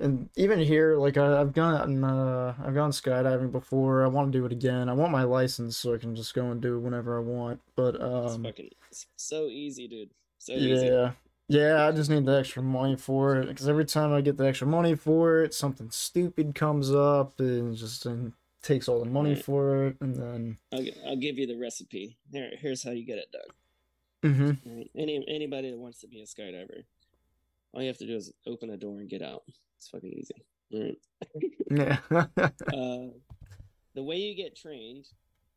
and even here, like I, have gone, uh, I've gone skydiving before. I want to do it again. I want my license so I can just go and do it whenever I want. But um, it's fucking so easy, dude. So yeah, easy. yeah. I just need the extra money for it because every time I get the extra money for it, something stupid comes up and just and takes all the money right. for it, and then I'll, I'll give you the recipe. Here, here's how you get it done. Mm-hmm. Right. Any anybody that wants to be a skydiver, all you have to do is open a door and get out. It's fucking easy. Right. yeah. uh, the way you get trained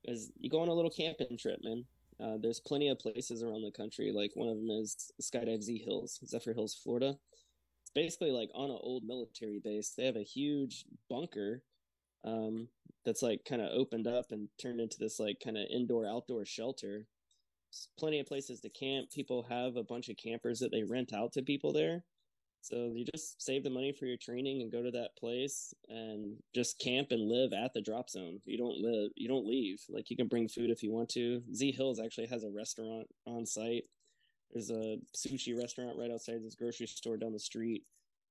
is you go on a little camping trip, man. Uh, there's plenty of places around the country. Like one of them is Skydive Z Hills, Zephyr Hills, Florida. It's basically like on an old military base. They have a huge bunker um, that's like kind of opened up and turned into this like kind of indoor outdoor shelter. There's plenty of places to camp. People have a bunch of campers that they rent out to people there. So you just save the money for your training and go to that place and just camp and live at the drop zone. You don't live, you don't leave. Like you can bring food if you want to. Z Hills actually has a restaurant on site. There's a sushi restaurant right outside this grocery store down the street,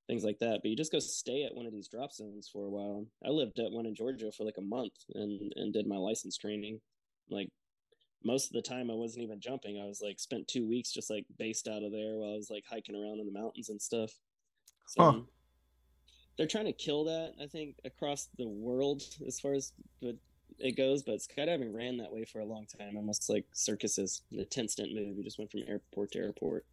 things like that. But you just go stay at one of these drop zones for a while. I lived at one in Georgia for like a month and and did my license training. Like most of the time I wasn't even jumping. I was like spent two weeks just like based out of there while I was like hiking around in the mountains and stuff. So huh. they're trying to kill that, I think, across the world as far as it goes. But skydiving ran that way for a long time, almost like circuses. The ten stint move, you just went from airport to airport.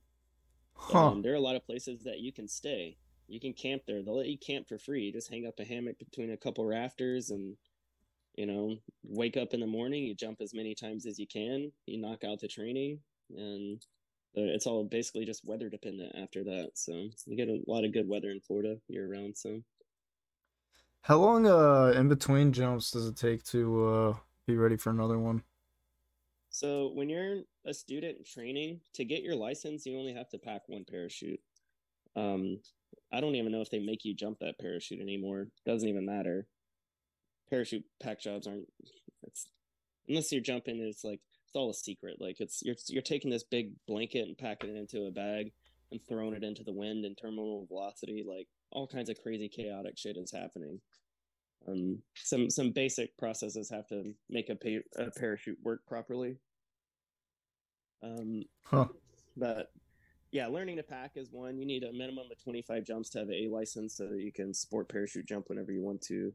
Huh. Um, there are a lot of places that you can stay. You can camp there. They'll let you camp for free. You just hang up a hammock between a couple rafters and you know, wake up in the morning, you jump as many times as you can, you knock out the training, and it's all basically just weather dependent after that. So you get a lot of good weather in Florida year round. So, how long uh in between jumps does it take to uh be ready for another one? So when you're a student training to get your license, you only have to pack one parachute. Um, I don't even know if they make you jump that parachute anymore. Doesn't even matter parachute pack jobs aren't it's unless you're jumping it's like it's all a secret. Like it's you're you're taking this big blanket and packing it into a bag and throwing it into the wind and terminal velocity. Like all kinds of crazy chaotic shit is happening. Um some some basic processes have to make a, pa- a parachute work properly. Um huh. but yeah learning to pack is one. You need a minimum of 25 jumps to have a license so that you can sport parachute jump whenever you want to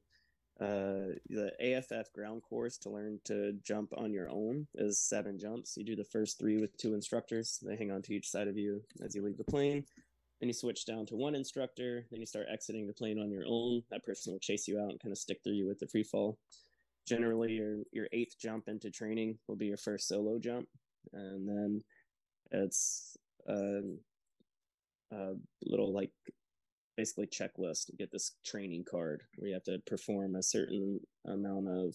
uh, the AFF ground course to learn to jump on your own is seven jumps. You do the first three with two instructors. They hang on to each side of you as you leave the plane. Then you switch down to one instructor. Then you start exiting the plane on your own. That person will chase you out and kind of stick through you with the free fall. Generally, your your eighth jump into training will be your first solo jump, and then it's a, a little like basically checklist to get this training card where you have to perform a certain amount of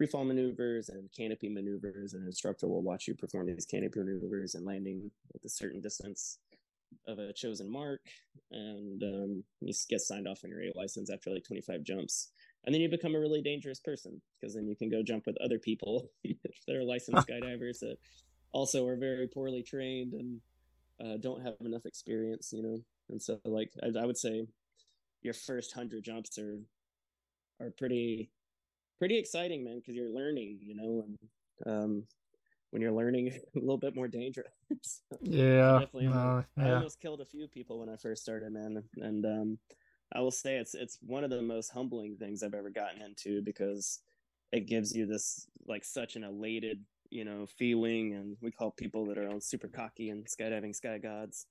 freefall maneuvers and canopy maneuvers and an instructor will watch you perform these canopy maneuvers and landing at a certain distance of a chosen mark. And um, you get signed off on your A license after like 25 jumps. And then you become a really dangerous person because then you can go jump with other people. That are licensed skydivers that also are very poorly trained and uh, don't have enough experience you know and so like I, I would say your first hundred jumps are are pretty pretty exciting, man, because you're learning, you know, and um, when you're learning, a little bit more dangerous. so yeah, definitely. Uh, yeah. I almost killed a few people when I first started, man, and um, I will say it's it's one of the most humbling things I've ever gotten into because it gives you this like such an elated, you know, feeling, and we call people that are all super cocky and skydiving sky gods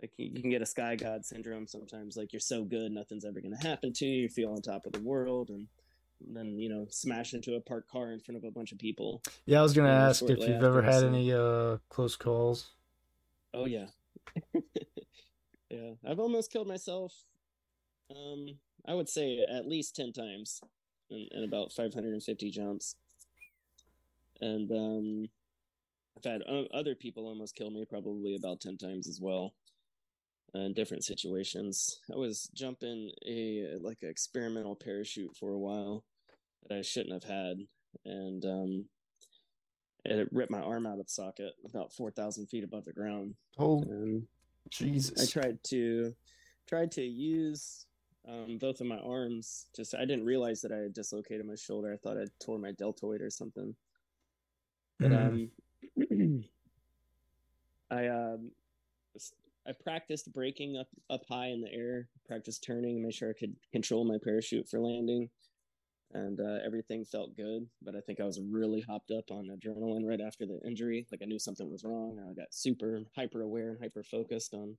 like you can get a sky god syndrome sometimes like you're so good nothing's ever going to happen to you you feel on top of the world and then you know smash into a parked car in front of a bunch of people. Yeah i was going to ask if you've ever had so. any uh close calls. Oh yeah. Yeah i've almost killed myself um i would say at least 10 times in, in about 550 jumps. And um I've had other people almost kill me probably about 10 times as well in different situations. I was jumping a like an experimental parachute for a while that I shouldn't have had, and um, it ripped my arm out of the socket about four thousand feet above the ground. Oh, Jesus! I tried to tried to use um, both of my arms. Just I didn't realize that I had dislocated my shoulder. I thought I tore my deltoid or something. But mm. um, I um, I practiced braking up up high in the air, practiced turning, make sure I could control my parachute for landing, and uh, everything felt good. But I think I was really hopped up on adrenaline right after the injury. Like I knew something was wrong. I got super hyper aware and hyper focused on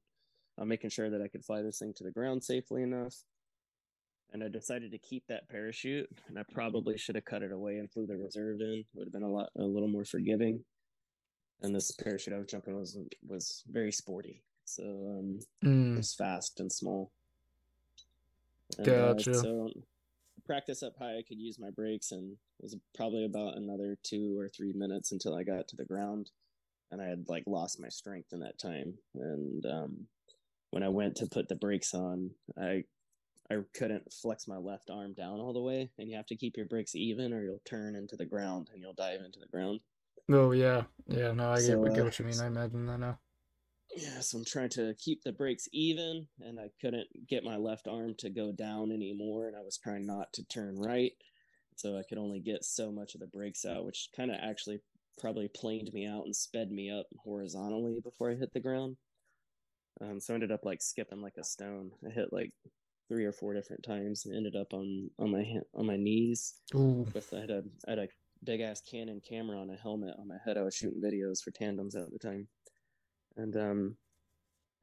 on making sure that I could fly this thing to the ground safely enough. And I decided to keep that parachute, and I probably should have cut it away and flew the reserve in. It would have been a lot, a little more forgiving. And this parachute I was jumping was was very sporty so um, mm. it's fast and small. And, uh, gotcha. Uh, so practice up high, I could use my brakes, and it was probably about another two or three minutes until I got to the ground, and I had like lost my strength in that time. And um, when I went to put the brakes on, I I couldn't flex my left arm down all the way, and you have to keep your brakes even, or you'll turn into the ground and you'll dive into the ground. Oh yeah, yeah. No, I so, get, get what you mean. I imagine that now yeah, so I'm trying to keep the brakes even, and I couldn't get my left arm to go down anymore, and I was trying not to turn right, so I could only get so much of the brakes out, which kind of actually probably planed me out and sped me up horizontally before I hit the ground. Um, so I ended up like skipping like a stone. I hit like three or four different times and ended up on on my on my knees. Ooh. With I had a I had a big ass Canon camera on a helmet on my head. I was shooting videos for tandems at the time and um,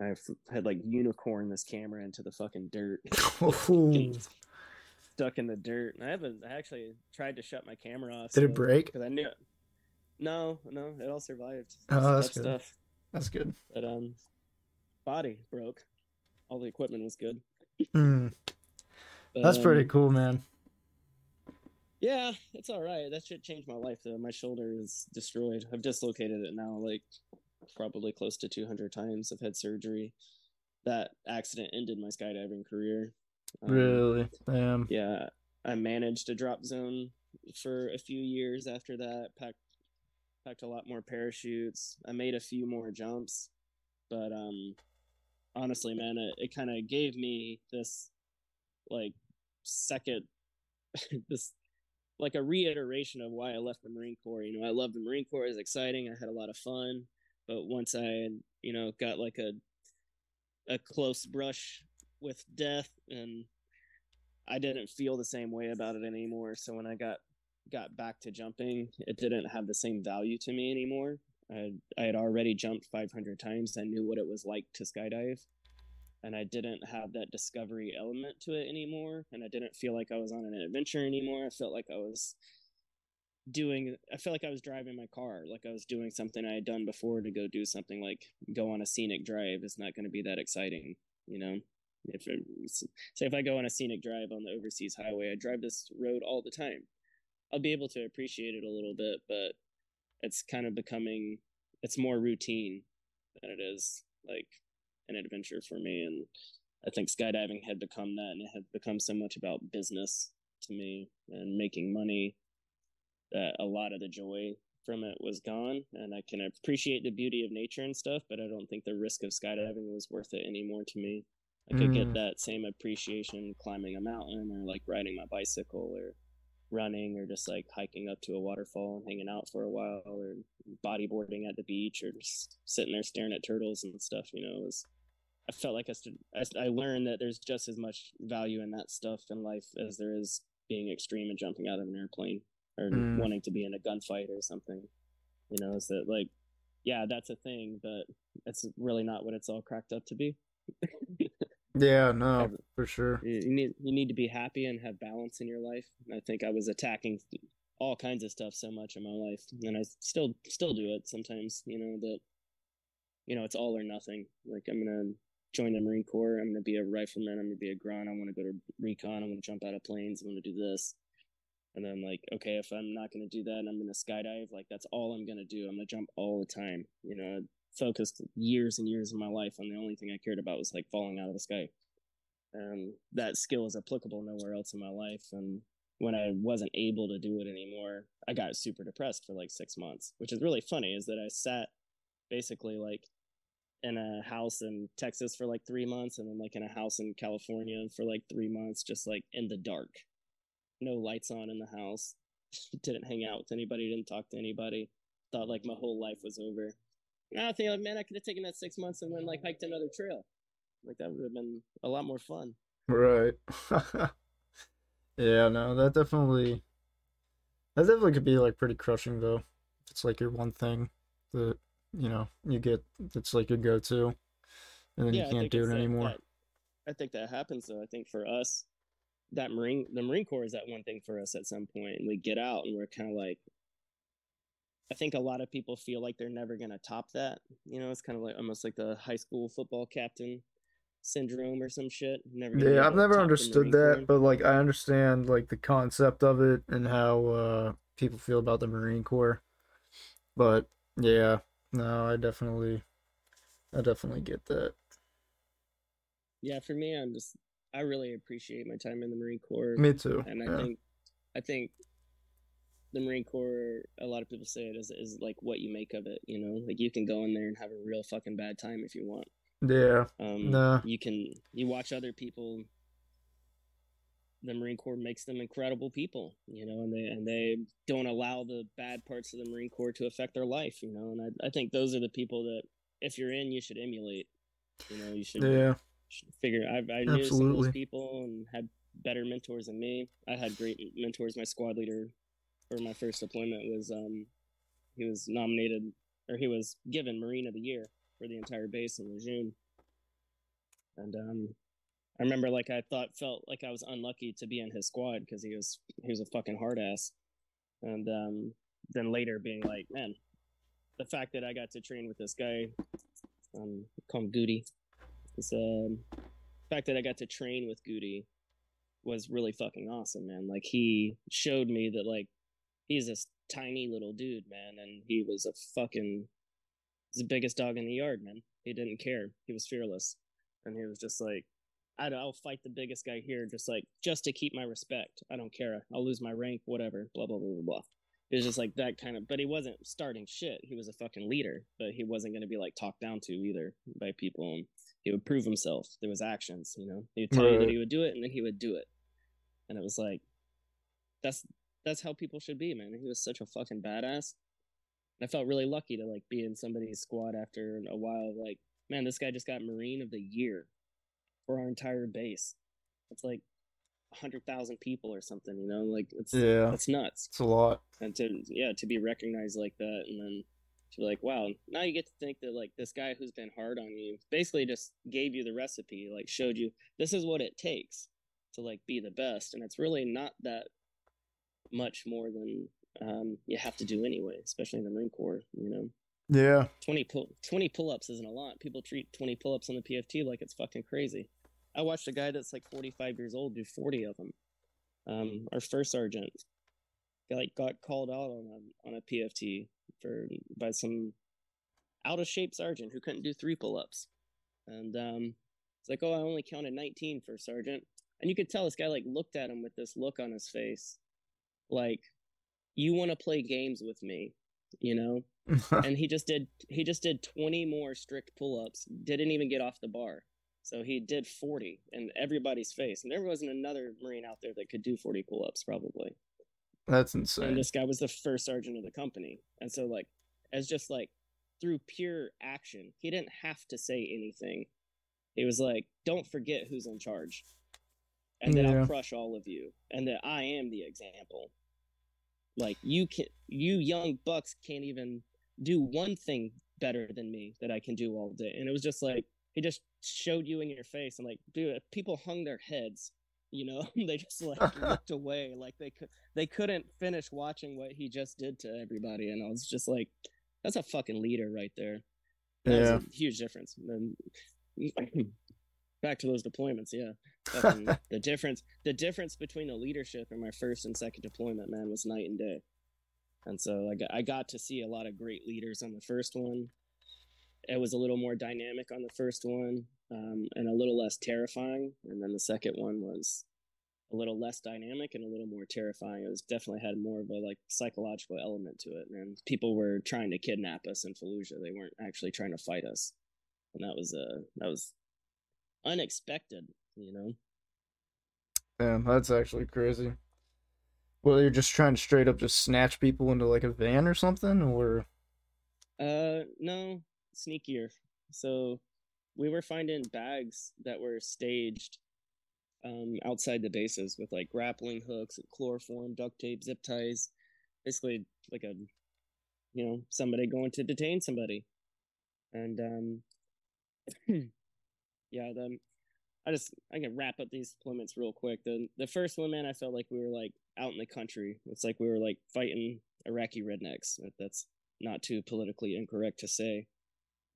I've had like unicorn this camera into the fucking dirt, stuck in the dirt. And I haven't I actually tried to shut my camera off. Did so, it break? Because I knew. It. No, no, it all survived. Oh, that's good. Stuff. That's good. But um, body broke. All the equipment was good. Mm. But, that's um, pretty cool, man. Yeah, it's all right. That should change my life though. My shoulder is destroyed. I've dislocated it now like probably close to 200 times. I've had surgery. That accident ended my skydiving career. Um, really? Damn. Yeah, I managed a drop zone for a few years after that. Packed packed a lot more parachutes. I made a few more jumps, but um, honestly, man, it, it kind of gave me this like second this like a reiteration of why I left the Marine Corps. You know, I love the Marine Corps; it was exciting. I had a lot of fun, but once I, you know, got like a a close brush with death, and I didn't feel the same way about it anymore. So when I got got back to jumping, it didn't have the same value to me anymore. I I had already jumped 500 times. I knew what it was like to skydive, and I didn't have that discovery element to it anymore. And I didn't feel like I was on an adventure anymore. I felt like I was doing i felt like i was driving my car like i was doing something i had done before to go do something like go on a scenic drive it's not going to be that exciting you know? If it, say if i go on a scenic drive on the overseas highway i drive this road all the time. I'll be able to appreciate it a little bit but it's kind of becoming it's more routine than it is like an adventure for me and i think skydiving had become that and it had become so much about business to me and making money that a lot of the joy from it was gone and i can appreciate the beauty of nature and stuff but i don't think the risk of skydiving was worth it anymore to me i could mm. get that same appreciation climbing a mountain or like riding my bicycle or running or just like hiking up to a waterfall and hanging out for a while or bodyboarding at the beach or just sitting there staring at turtles and stuff you know it was i felt like I, I learned that there's just as much value in that stuff in life as there is being extreme and jumping out of an airplane or mm. wanting to be in a gunfight or something. You know, is that like, yeah, that's a thing, but it's really not what it's all cracked up to be. yeah, no, for sure. You need you need to be happy and have balance in your life. I think I was attacking all kinds of stuff so much in my life, and I still still do it sometimes. You know that, you know, it's all or nothing. Like I'm gonna join the Marine Corps. I'm gonna be a rifleman. I'm gonna be a grunt. I want to go to recon. I want to jump out of planes. I want to do this and then I'm like okay if i'm not going to do that and i'm going to skydive like that's all i'm going to do. I'm going to jump all the time. You know focused years and years of my life on the only thing i cared about was like falling out of the sky. And that skill is applicable nowhere else in my life and when i wasn't able to do it anymore i got super depressed for like six months which is really funny is that i sat basically like in a house in texas for like three months and then like in a house in california for like three months just like in the dark no lights on in the house. didn't hang out with anybody. Didn't talk to anybody. Thought like my whole life was over. And I think like, man, I could have taken that six months and then like hiked another trail. Like that would have been a lot more fun. Right. yeah, no, that definitely that definitely could be like pretty crushing though. It's like your one thing that you know you get. It's like your go-to, and then yeah, you can't do it anymore. That, I think that happens though. I think for us, that Marine the Marine Corps is that one thing for us at some point, and we get out and we're kind of like. I think a lot of people feel like they're never gonna top that. You know, it's kind of like almost like the high school football captain syndrome or some shit. Never. Yeah, I've never understood that, Corps. but like I understand like the concept of it and how uh, people feel about the Marine Corps. But yeah, no, I definitely, I definitely get that. Yeah, for me, I'm just I really appreciate my time in the Marine Corps. Me too. And I yeah. think I think the Marine Corps, a lot of people say it is is like what you make of it. You know, like you can go in there and have a real fucking bad time if you want. Yeah. Um. Nah. You can you watch other people. The Marine Corps makes them incredible people, you know, and they and they don't allow the bad parts of the Marine Corps to affect their life, you know. And I I think those are the people that if you're in, you should emulate. You know, you should yeah figure I, I knew some of those people and had better mentors than me. I had great mentors. My squad leader for my first deployment was um he was nominated or he was given Marine of the Year for the entire base in Lejeune. And um I remember like I thought felt like I was unlucky to be in his squad because he was he was a fucking hard ass. And um then later being like, man, the fact that I got to train with this guy, um, call him Goody, the um, fact that I got to train with Goody was really fucking awesome, man. Like he showed me that like he's this tiny little dude, man, and he was a fucking the biggest dog in the yard, man. He didn't care. He was fearless, and he was just like, I will fight the biggest guy here, just like just to keep my respect. I don't care. I'll lose my rank, whatever. Blah blah blah blah blah. It was just like that kind of, but he wasn't starting shit. He was a fucking leader, but he wasn't going to be like talked down to either by people. And he would prove himself through his actions. You know, he would tell right. you that he would do it, and then he would do it. And it was like, that's that's how people should be, man. He was such a fucking badass. and I felt really lucky to like be in somebody's squad after a while. Like, man, this guy just got Marine of the Year for our entire base. It's like hundred thousand people or something. You know, like it's Yeah. that's nuts. It's a lot. And to yeah, to be recognized like that, and then to be like, wow, now you get to think that like this guy who's been hard on you basically just gave you the recipe, like showed you this is what it takes to like be the best, and it's really not that much more than um, you have to do anyway, especially in the Marine Corps. You know. Yeah. 20 pull 20 pull-ups isn't a lot. People treat 20 pull-ups on the PFT like it's fucking crazy. I watched a guy that's like 45 years old do 40 of them. Um, our first sergeant like got called out on a, on a PFT for by some out of shape sergeant who couldn't do three pull-ups. And um, it's like, "Oh, I only counted 19 for sergeant." And you could tell this guy like looked at him with this look on his face like you want to play games with me, you know? and he just did he just did 20 more strict pull-ups didn't even get off the bar so he did 40 in everybody's face and there wasn't another marine out there that could do 40 pull-ups probably That's insane. and this guy was the first sergeant of the company and so like as just like through pure action he didn't have to say anything he was like don't forget who's in charge and then Yeah. i'll crush all of you and that i am the example like you can you young bucks can't even do one thing better than me that i can do all day and it was just like he just showed you in your face and like dude people hung their heads you know they just like looked away like they could they couldn't finish watching what he just did to everybody and i was just like that's a fucking leader right there. That Yeah. a huge difference and back to those deployments yeah. The difference the difference between the leadership in my first and second deployment man was night and day. And so I got, I got to see a lot of great leaders on the first one it was a little more dynamic on the first one um, and a little less terrifying. And then the second one was a little less dynamic and a little more terrifying. It was definitely had more of a like psychological element to it. And people were trying to kidnap us in fallujah. They weren't actually trying to fight us. And that was uh that was unexpected you know? Damn, that's actually crazy. Well, you're just trying to straight up just snatch people into like a van or something, or? Uh, no, sneakier. So we were finding bags that were staged um, outside the bases with like grappling hooks, chloroform, duct tape, zip ties, basically like a, you know, somebody going to detain somebody. And um, yeah, then I just I can wrap up these deployments real quick. The the first one, man, I felt like we were like out in the country. It's like we were like fighting Iraqi rednecks. That's not too politically incorrect to say.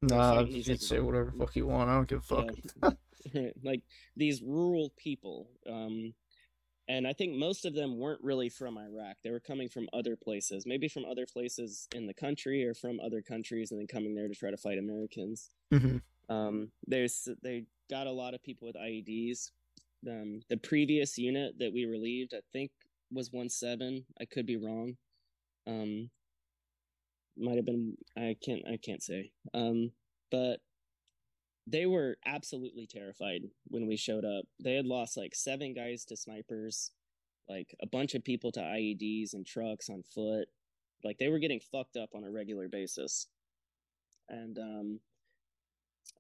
Nah, you can say whatever fuck you want. I don't give a fuck. Yeah. like these rural people. Um, and I think most of them weren't really from Iraq. They were coming from other places, maybe from other places in the country or from other countries, and then coming there to try to fight Americans. hmm Um, there's they got a lot of people with IEDs. Um, the previous unit that we relieved, I think, was one seven. I could be wrong. Um, might have been. I can't. I can't say. Um, but they were absolutely terrified when we showed up. They had lost like seven guys to snipers, like a bunch of people to IEDs and trucks on foot. Like they were getting fucked up on a regular basis. And um,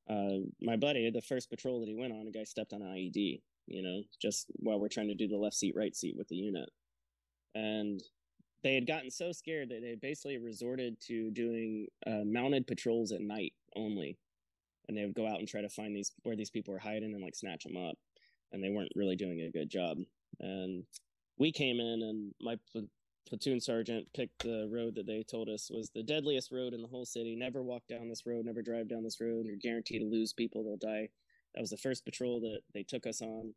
uh, my buddy, the first patrol that he went on, a guy stepped on an IED, you know, just while we're trying to do the left seat, right seat with the unit. And they had gotten so scared that they basically resorted to doing uh, mounted patrols at night only. And they would go out and try to find these where these people were hiding and like snatch them up. And they weren't really doing a good job. And we came in, and my pl- platoon sergeant picked the road that they told us was the deadliest road in the whole city. Never walk down this road, never drive down this road. You're guaranteed to lose people, they'll die. That was the first patrol that they took us on.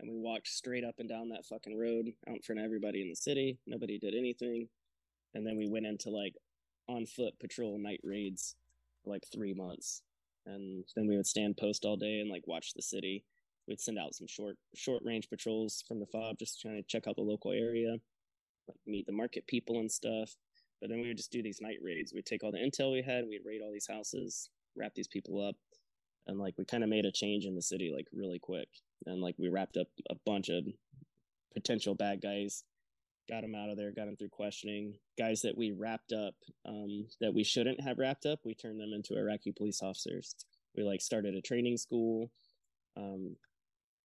And we walked straight up and down that fucking road out in front of everybody in the city. Nobody did anything. And then we went into like on foot patrol night raids for like three months. And then we would stand post all day and like watch the city. We'd send out some short short range patrols from the fob just trying to check out the local area like meet the market people and stuff. But then we would just do these night raids. We'd take all the intel we had, we'd raid all these houses, wrap these people up, and like we kind of made a change in the city like really quick. And like we wrapped up a bunch of potential bad guys, got them out of there, got them through questioning. Guys that we wrapped up um, that we shouldn't have wrapped up, we turned them into Iraqi police officers. We like started a training school. Um,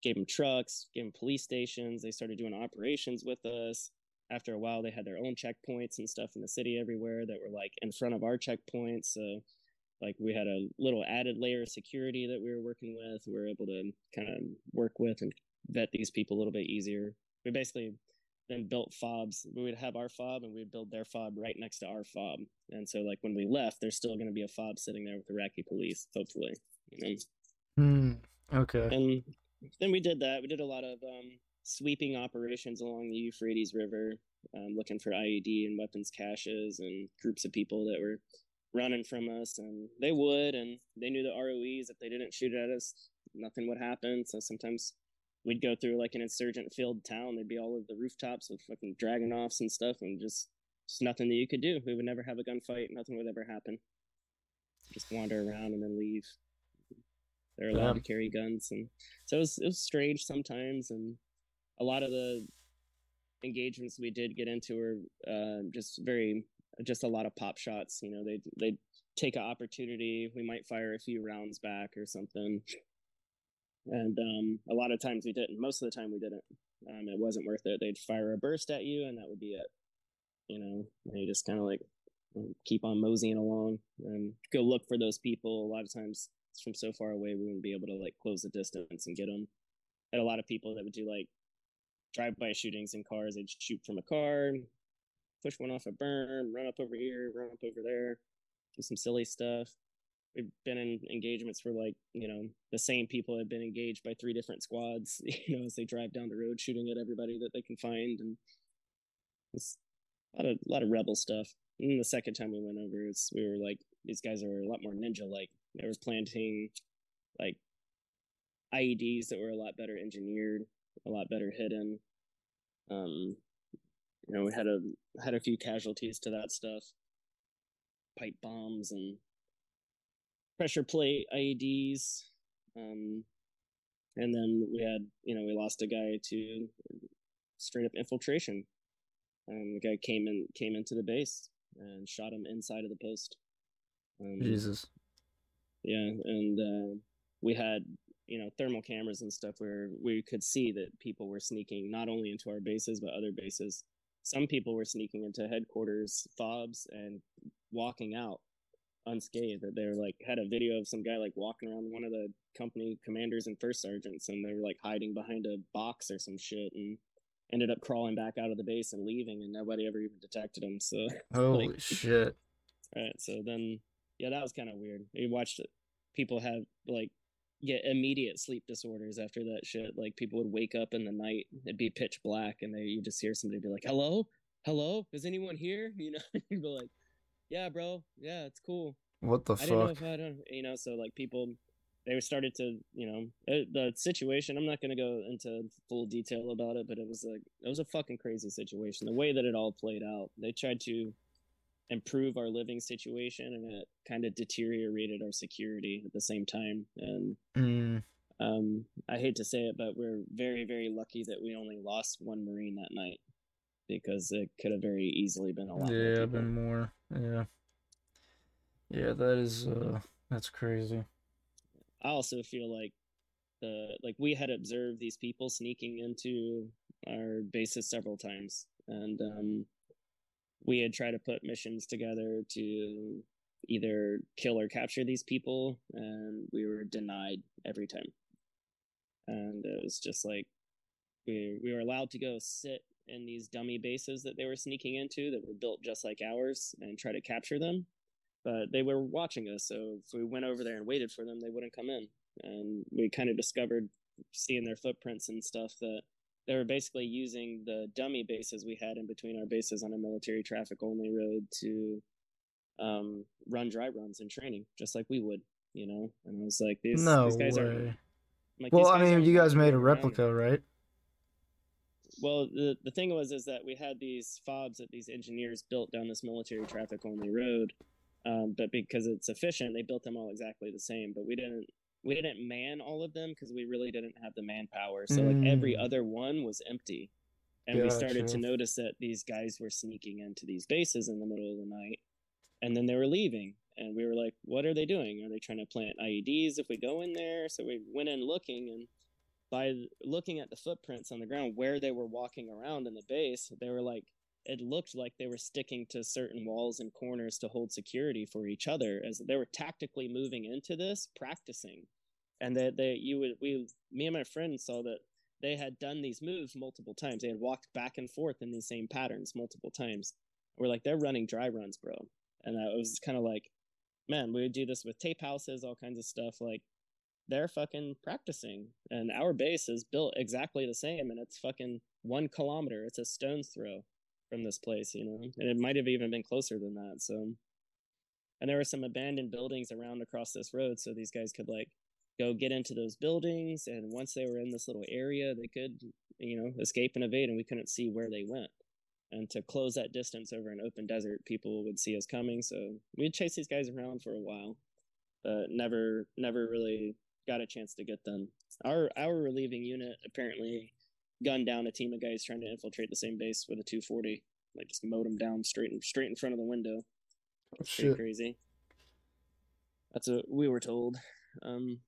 gave them trucks, gave them police stations. They started doing operations with us. After a while, they had their own checkpoints and stuff in the city everywhere that were like in front of our checkpoints. So, like, we had a little added layer of security that we were working with. We were able to kind of work with and vet these people a little bit easier. We basically then built fobs. We would have our fob and we'd build their fob right next to our fob. And so, like, when we left, there's still going to be a fob sitting there with Iraqi police, hopefully. You know? Hmm. Okay. And then we did that. We did a lot of um, sweeping operations along the Euphrates River, um, looking for IED and weapons caches and groups of people that were running from us. And they would, and they knew the ROEs. If they didn't shoot at us, nothing would happen. So sometimes we'd go through like an insurgent filled town. They'd be all over the rooftops with fucking Dragunovs and stuff, and just just nothing that you could do. We would never have a gunfight. Nothing would ever happen. Just wander around and then leave. They're allowed to carry guns, and so it was, it was strange sometimes. And a lot of the engagements we did get into were uh, just very, just a lot of pop shots. You know, they they take an opportunity. We might fire a few rounds back or something, and um, a lot of times we didn't. Most of the time we didn't. Um, it wasn't worth it. They'd fire a burst at you, and that would be it. You know, they just kind of like keep on moseying along and go look for those people. A lot of times from so far away, we wouldn't be able to like close the distance and get them. Had a lot of people that would do like drive-by shootings in cars. They'd shoot from a car, push one off a berm, run up over here, run up over there, do some silly stuff. We've been in engagements where like you know the same people have been engaged by three different squads. You know, as they drive down the road, shooting at everybody that they can find, and it's a lot of a lot of rebel stuff. And the second time we went over, it's we were like these guys are a lot more ninja like. They was planting like IEDs that were a lot better engineered, a lot better hidden. Um, you know, we had a had a few casualties to that stuff, pipe bombs and pressure plate IEDs. Um, and then we had, you know, we lost a guy to straight up infiltration. Um, the guy came in came into the base and shot him inside of the post. Um, Jesus. Yeah, and uh, we had you know thermal cameras and stuff where we could see that people were sneaking not only into our bases but other bases. Some people were sneaking into headquarters fobs and walking out unscathed. That they were like had a video of some guy like walking around one of the company commanders and first sergeants, and they were like hiding behind a box or some shit, and ended up crawling back out of the base and leaving, and nobody ever even detected him. So holy like, shit! Right. So then yeah, that was kind of weird. We watched people have like get immediate sleep disorders after that shit. Like people would wake up in the night, it'd be pitch black, and they you just hear somebody be like, "Hello, hello, is anyone here?" You know, you'd be like, "Yeah, bro, yeah, it's cool." What the I fuck? Didn't know if I don't, you know, so like people, they started to, you know, uh, the situation. I'm not gonna go into full detail about it, but it was like it was a fucking crazy situation. The way that it all played out, they tried to improve our living situation and it kind of deteriorated our security at the same time. And mm. um, i hate to say it but we're very very lucky that we only lost one marine that night because it could have very easily been a lot yeah more been more. Yeah. Yeah that is uh that's crazy. I also feel like the like we had observed these people sneaking into our bases several times and um we had tried to put missions together to either kill or capture these people and we were denied every time. And it was just like we we were allowed to go sit in these dummy bases that they were sneaking into that were built just like ours and try to capture them. But they were watching us so if we went over there and waited for them they wouldn't come in. And we kind of discovered seeing their footprints and stuff that they were basically using the dummy bases we had in between our bases on a military traffic only road to um, run dry runs and training, just like we would, you know. And I was like, these, no these guys way. are. Like, well, I mean, you guys made a replica, around. right? Well, the the thing was is that we had these fobs that these engineers built down this military traffic only road, um, but because it's efficient, they built them all exactly the same. But we didn't we didn't man all of them because we really didn't have the manpower. So mm. like every mm. other one was empty. And gotcha. we started to notice that these guys were sneaking into these bases in the middle of the night and then they were leaving. And we were like, what are they doing? Are they trying to plant IEDs if we go in there? So we went in looking and by looking at the footprints on the ground where they were walking around in the base, they were like it looked like they were sticking to certain walls and corners to hold security for each other as they were tactically moving into this practicing and that they, you would we me and my friend saw that they had done these moves multiple times. They had walked back and forth in these same patterns multiple times. We're like they're running dry runs bro. And that was kind of like man we would do this with tape houses all kinds of stuff. Like they're fucking practicing. And our base is built exactly the same. And it's fucking one kilometer. It's a stone's throw from this place, you know, and it might have even been closer than that. So, and there were some abandoned buildings around across this road, so these guys could like go get into those buildings, and once they were in this little area, they could, you know, escape and evade, and we couldn't see where they went. And to close that distance over an open desert, people would see us coming, so we'd chase these guys around for a while, but never, never really got a chance to get them. Our our relieving unit apparently gunned down a team of guys trying to infiltrate the same base with a 240. Like just mowed them down straight in, straight in front of the window. That's pretty crazy. That's what we were told. Um,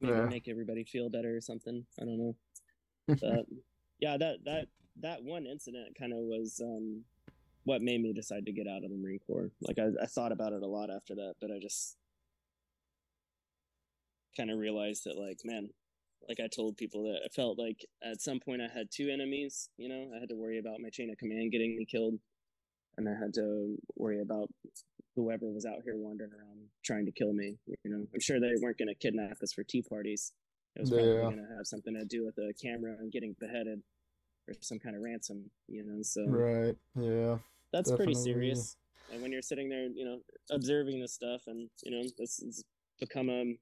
maybe yeah. make everybody feel better or something. I don't know. but yeah, that that that one incident kind of was um, what made me decide to get out of the Marine Corps. Like I, I thought about it a lot after that, but I just kind of realized that like, man, like I told people that I felt like at some point I had two enemies. You know, I had to worry about my chain of command getting me killed, and I had to worry about whoever was out here wandering around trying to kill me. You know, I'm sure they weren't going to kidnap us for tea parties. It was probably yeah. going to have something to do with a camera and getting beheaded or some kind of ransom. You know, so right, yeah, that's definitely. pretty serious. And when you're sitting there, you know, observing this stuff, and you know, this has become a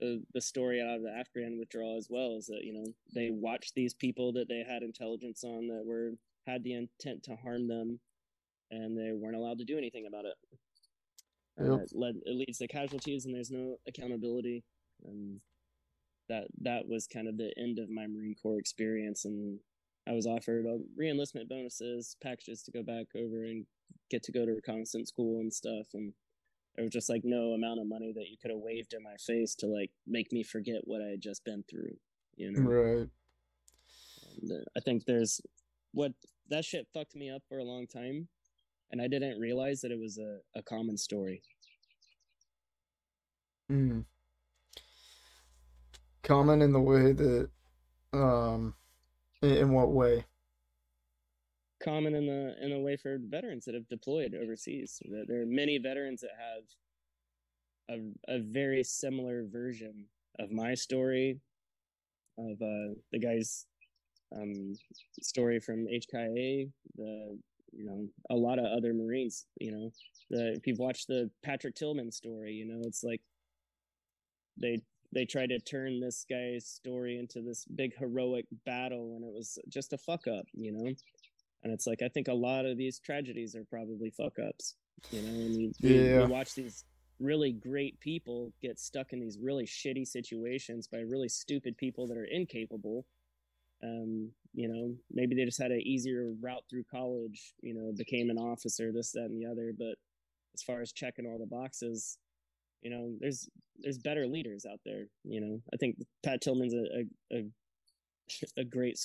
the, the story out of the Afghan withdrawal as well is that you know they watched these people that they had intelligence on that were had the intent to harm them, and they weren't allowed to do anything about it. Yep. Uh, it led it leads to casualties, and there's no accountability. And that that was kind of the end of my Marine Corps experience, and I was offered uh, reenlistment bonuses, packages to go back over and get to go to reconnaissance school and stuff, and there was just like no amount of money that you could have waved in my face to like make me forget what I had just been through. You know, right? And, uh, I think there's what that shit fucked me up for a long time, and I didn't realize that it was a, a common story. Hmm. Common in the way that, um, in what way? common in the in a way for veterans that have deployed overseas. There are many veterans that have a, a very similar version of my story, of uh, the guy's um, story from HKIA, the you know a lot of other Marines. You know, the if you've watched the Patrick Tillman story, you know it's like they they tried to turn this guy's story into this big heroic battle, and it was just a fuck up. You know, and it's like I think a lot of these tragedies are probably fuck ups. You know, and you, yeah. we watch these really great people get stuck in these really shitty situations by really stupid people that are incapable. Um, you know, maybe they just had an easier route through college, you know, became an officer, this, that, and the other. But as far as checking all the boxes, you know, there's there's better leaders out there. You know, I think Pat Tillman's a a, a, great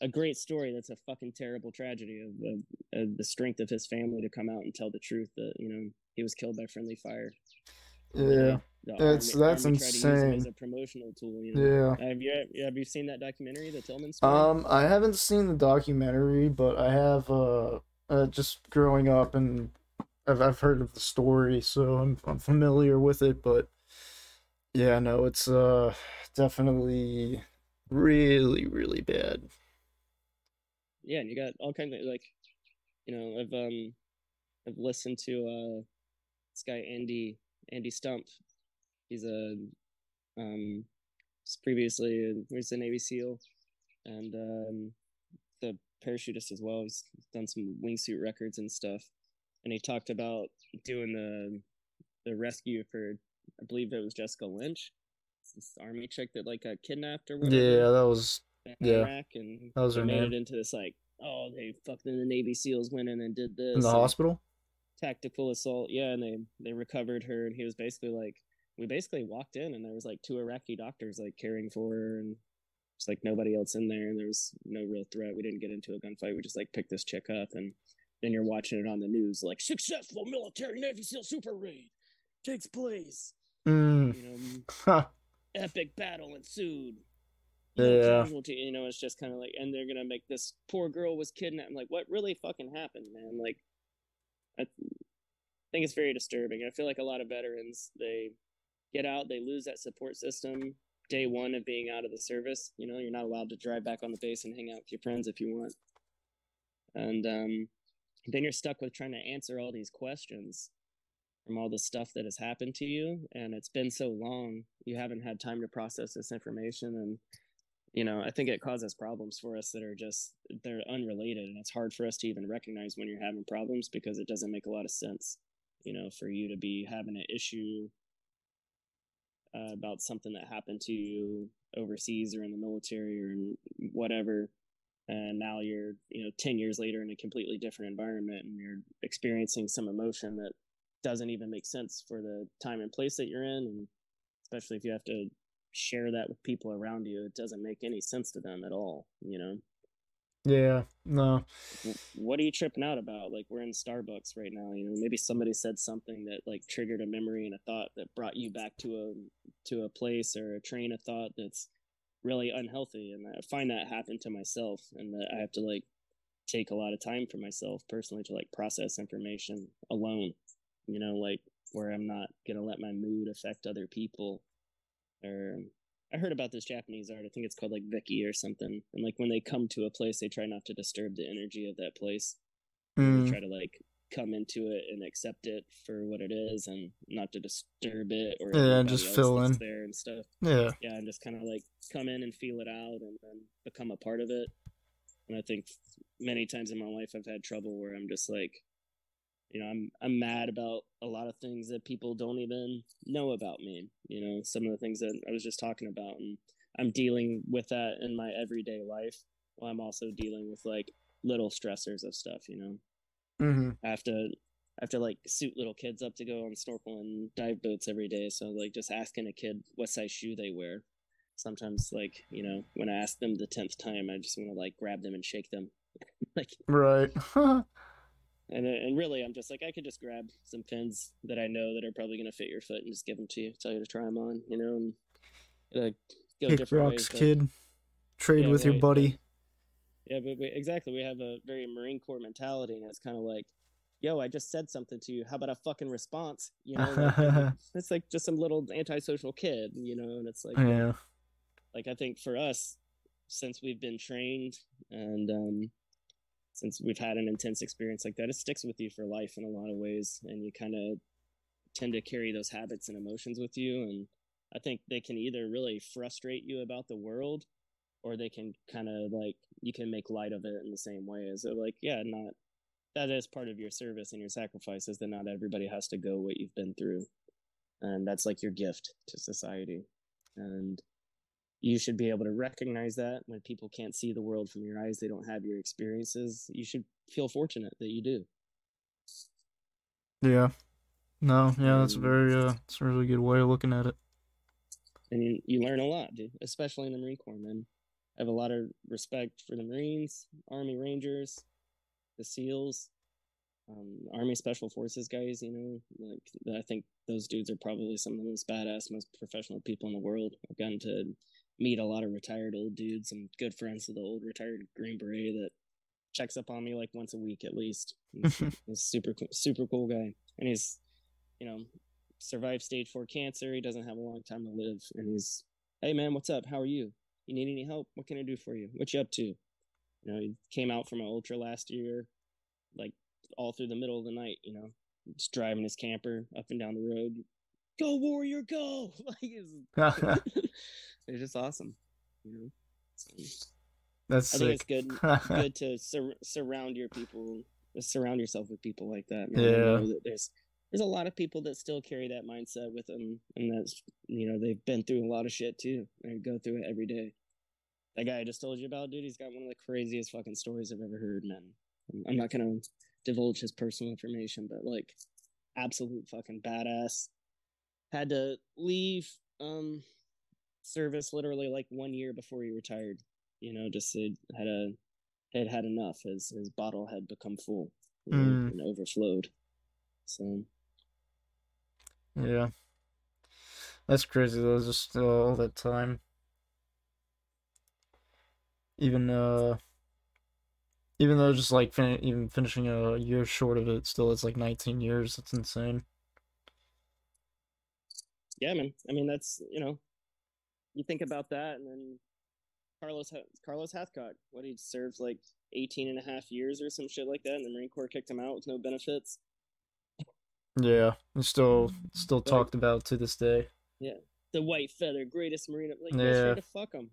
a great story that's a fucking terrible tragedy of, of, of, the strength of his family to come out and tell the truth that you know he was killed by friendly fire. Yeah, that's army, that's army insane. a promotional tool. You know? Yeah. Have you have you seen that documentary, the Tillman story? Um, I haven't seen the documentary, but I have. Uh, uh just growing up and I've I've heard of the story, so I'm I'm familiar with it. But yeah, no, it's uh definitely really really bad yeah, and you got all kinds of like, you know, I've um, I've listened to uh, this guy Andy Andy Stumpf. He's a um, previously he's a Navy SEAL, and um, the parachutist as well. He's done some wingsuit records and stuff, and he talked about doing the the rescue for I believe it was Jessica Lynch, this army chick that like got kidnapped or whatever. Yeah, that was yeah. Iraq, and that was her made name. it into this like, oh, they fucking the Navy SEALs went in and did this in the hospital. Tactical assault, yeah, and they they recovered her, and he was basically like, we basically walked in and there was like two Iraqi doctors like caring for her and it's like nobody else in there and there was no real threat. We didn't get into a gunfight. We just like picked this chick up and then you're watching it on the news like successful military Navy SEAL super raid takes place. Mm. You know, Huh. epic battle ensued. Yeah. Casualty, you know, it's just kind of like, and they're gonna make this poor girl was kidnapped. I'm like, what really fucking happened, man? Like, I think it's very disturbing. I feel like a lot of veterans they get out, they lose that support system day one of being out of the service. You know, you're not allowed to drive back on the base and hang out with your friends if you want, and um, then you're stuck with trying to answer all these questions from all the stuff that has happened to you. And it's been so long you haven't had time to process this information. And you know i think it causes problems for us that are just they're unrelated. And it's hard for us to even recognize when you're having problems because it doesn't make a lot of sense you know for you to be having an issue uh, about something that happened to you overseas or in the military or in whatever and now you're you know 10 years later in a completely different environment and you're experiencing some emotion that doesn't even make sense for the time and place that you're in and especially if you have to share that with people around you it doesn't make any sense to them at all you know Yeah. No. what are you tripping out about like we're in starbucks right now you know maybe somebody said something that like triggered a memory and a thought that brought you back to a to a place or a train of thought that's really unhealthy and i find that happen to myself and that i have to like take a lot of time for myself personally to like process information alone you know like where i'm not gonna let my mood affect other people or i heard about this japanese art i think it's called like vicky or something and like when they come to a place they try not to disturb the energy of that place they Mm. try to like come into it and accept it for what it is and not to disturb it or Yeah, everybody just fill in. there and stuff Yeah. yeah and just kind of like come in and feel it out and then become a part of it and i think many times in my life i've had trouble where i'm just like you know i'm i'm mad about a lot of things that people don't even know about me you know some of the things that i was just talking about and i'm dealing with that in my everyday life while i'm also dealing with like little stressors of stuff you know hmm I have to I have to like suit little kids up to go on snorkel and dive boats every day. So like just asking a kid what size shoe they wear. Sometimes like, you know, when I ask them the tenth time I just wanna like grab them and shake them. like Right. and and really I'm just like I could just grab some pins that I know that are probably gonna fit your foot and just give them to you, tell you to try them on, you know, and uh, go Kick different rocks, ways. but- kid. Trade Yeah, with your right, buddy. Yeah, but we, exactly. We have a very Marine Corps mentality, and it's kind of like, "Yo, I just said something to you. How about a fucking response?" You know, like, it's like just some little antisocial kid, you know. And it's like, Yeah. like I think for us, since we've been trained and um, since we've had an intense experience like that, it sticks with you for life in a lot of ways, and you kind of tend to carry those habits and emotions with you. And I think they can either really frustrate you about the world, or they can kind of like you can make light of it in the same way as like, yeah, not that is part of your service and your sacrifices that not everybody has to go what you've been through, and that's like your gift to society, and you should be able to recognize that when people can't see the world from your eyes they don't have your experiences you should feel fortunate that you do Yeah. No, yeah, that's a very uh it's a really good way of looking at it. and you, you learn a lot dude especially in the marine corps man i have a lot of respect for the marines army rangers the seals um, army special forces guys you know like i think those dudes are probably some of the most badass most professional people in the world i've gotten to meet a lot of retired old dudes and good friends with the old retired green beret that checks up on me like once a week at least. He's, he's super super cool guy. And he's you know survived stage four cancer. He doesn't have a long time to live. And he's hey man what's up? How are you? You need any help? What can i do for you? What you up to? You know he came out from an ultra last year like all through the middle of the night you know just driving his camper up and down the road. Go warrior go! Like it's, it's just awesome you know? So, That's i think it's good good to sur- surround your people surround yourself with people like that man. Yeah. know that there's there's a lot of people that still carry that mindset with them and that's you know they've been through a lot of shit too. And go through it every day. That guy i just told you about dude he's got one of the craziest fucking stories i've ever heard man. I'm not gonna divulge his personal information but like absolute fucking badass. Had to leave um service literally like one year before he retired. You know, just had a had had enough. His his bottle had become full Mm. and overflowed. So Yeah. That's crazy though, just uh, all that time. Even uh even though just like fin even finishing a year short of it, still it's like 19 years. That's insane. yeah, man. I mean, that's you know, you think about that, and then Carlos Carlos Hathcock, what he served like 18 and a half years or some shit like that, and the Marine Corps kicked him out with no benefits. Yeah, it's still mm-hmm. still talked about to this day. Yeah, the white feather, greatest Marine. Like, Yeah. to fuck him.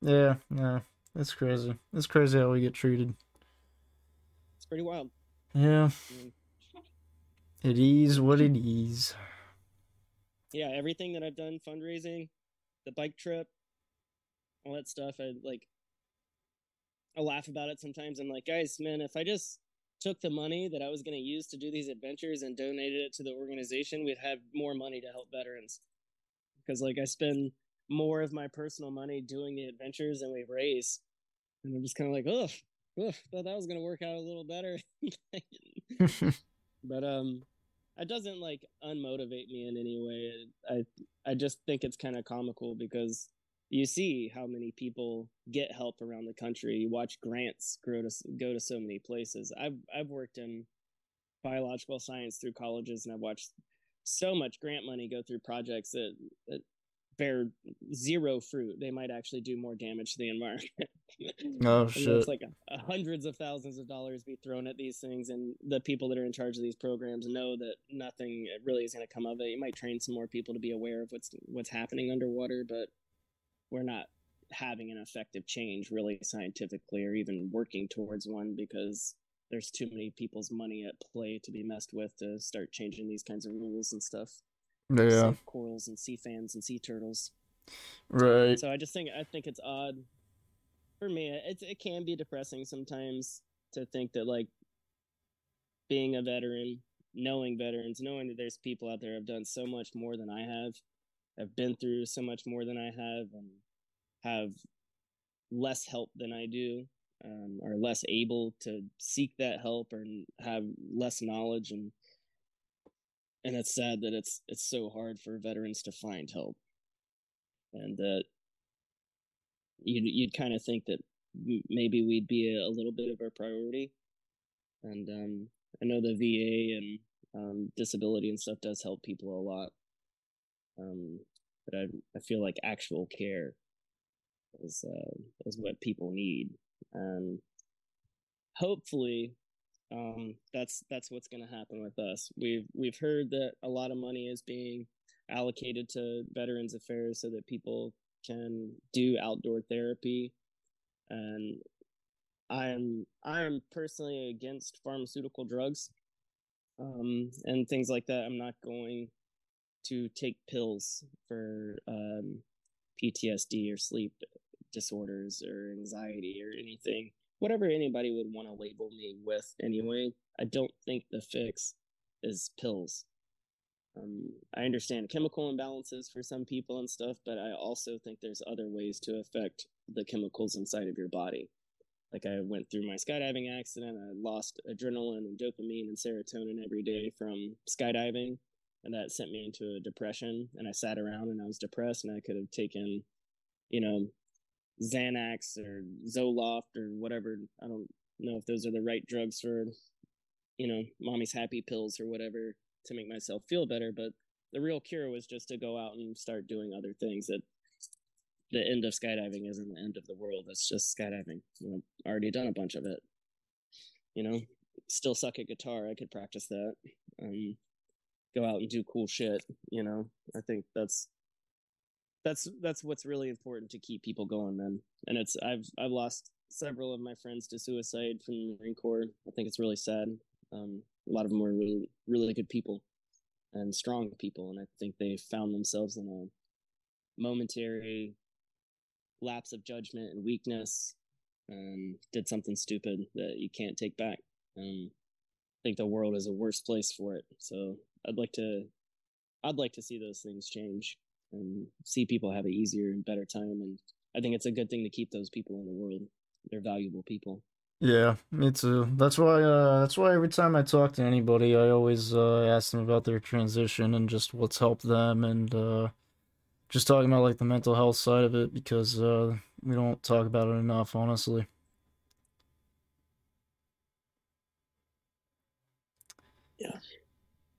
Yeah, yeah, it's crazy. It's crazy how we get treated. It's pretty wild. Yeah, mean, it is what it is. yeah, everything that I've done, fundraising, the bike trip, all that stuff. I like. I laugh about it sometimes. I'm like, guys, man, if I just took the money that I was going to use to do these adventures and donated it to the organization, we'd have more money to help veterans. Because like I spend more of my personal money doing the adventures than we raise, and I'm just kind of like, ugh, ugh, thought that was going to work out a little better. but um it doesn't like unmotivate me in any way. I i just think it's kind of comical because you see how many people get help around the country. You watch grants grow to go to so many places. I've i've worked in biological science through colleges and i've watched so much grant money go through projects that, that bear zero fruit they might actually do more damage to the environment oh shit. it's like a, a hundreds of thousands of dollars be thrown at these things, and the people that are in charge of these programs know that nothing really is going to come of it. You might train some more people to be aware of what's what's happening underwater, but we're not having an effective change really scientifically or even working towards one because there's too many people's money at play to be messed with to start changing these kinds of rules and stuff. Yeah, save corals and sea fans and sea turtles. right. So I just think I think it's odd. For me, it's it can be depressing sometimes to think that like being a veteran, knowing veterans, knowing that there's people out there have done so much more than I have, have been through so much more than I have, and have less help than I do, um, are less able to seek that help or have less knowledge and and it's sad that it's it's so hard for veterans to find help and that you'd you'd kind of think that maybe we'd be a, a little bit of a priority. And um, I know the VA and um, disability and stuff does help people a lot. Um, but I I feel like actual care is uh, is what people need, and hopefully. Um, that's that's what's going to happen with us. We've we've heard that a lot of money is being allocated to Veterans Affairs so that people can do outdoor therapy. And i'm i'm personally against pharmaceutical drugs um, and things like that. I'm not going to take pills for um, ptsd or sleep disorders or anxiety or anything whatever anybody would want to label me with anyway i don't think the fix is pills um, I understand chemical imbalances for some people and stuff, but I also think there's other ways to affect the chemicals inside of your body. Like I went through my skydiving accident, I lost adrenaline and dopamine and serotonin every day from skydiving, and that sent me into a depression. And I sat around and I was depressed, and I could have taken, you know, Xanax or Zoloft or whatever. I don't know if those are the right drugs for, you know, mommy's happy pills or whatever to make myself feel better. But the real cure was just to go out and start doing other things. That the end of skydiving isn't the end of the world. It's just skydiving. You know, already done a bunch of it. You know, still suck at guitar. I could practice that. Um, go out and do cool shit. You know, I think that's that's that's what's really important to keep people going, man. And it's I've I've lost several of my friends to suicide from the Marine Corps. I think it's really sad. Um, a lot of them were really really good people and strong people, and I think they found themselves in a momentary lapse of judgment and weakness, and did something stupid that you can't take back. Um, I think the world is a worse place for it. So I'd like to I'd like to see those things change and see people have an easier and better time. And I think it's a good thing to keep those people in the world. They're valuable people. Yeah, me too. That's why. Uh, that's why every time I talk to anybody, I always uh, ask them about their transition and just what's helped them, and uh, just talking about like the mental health side of it because uh, we don't talk about it enough, honestly. Yeah.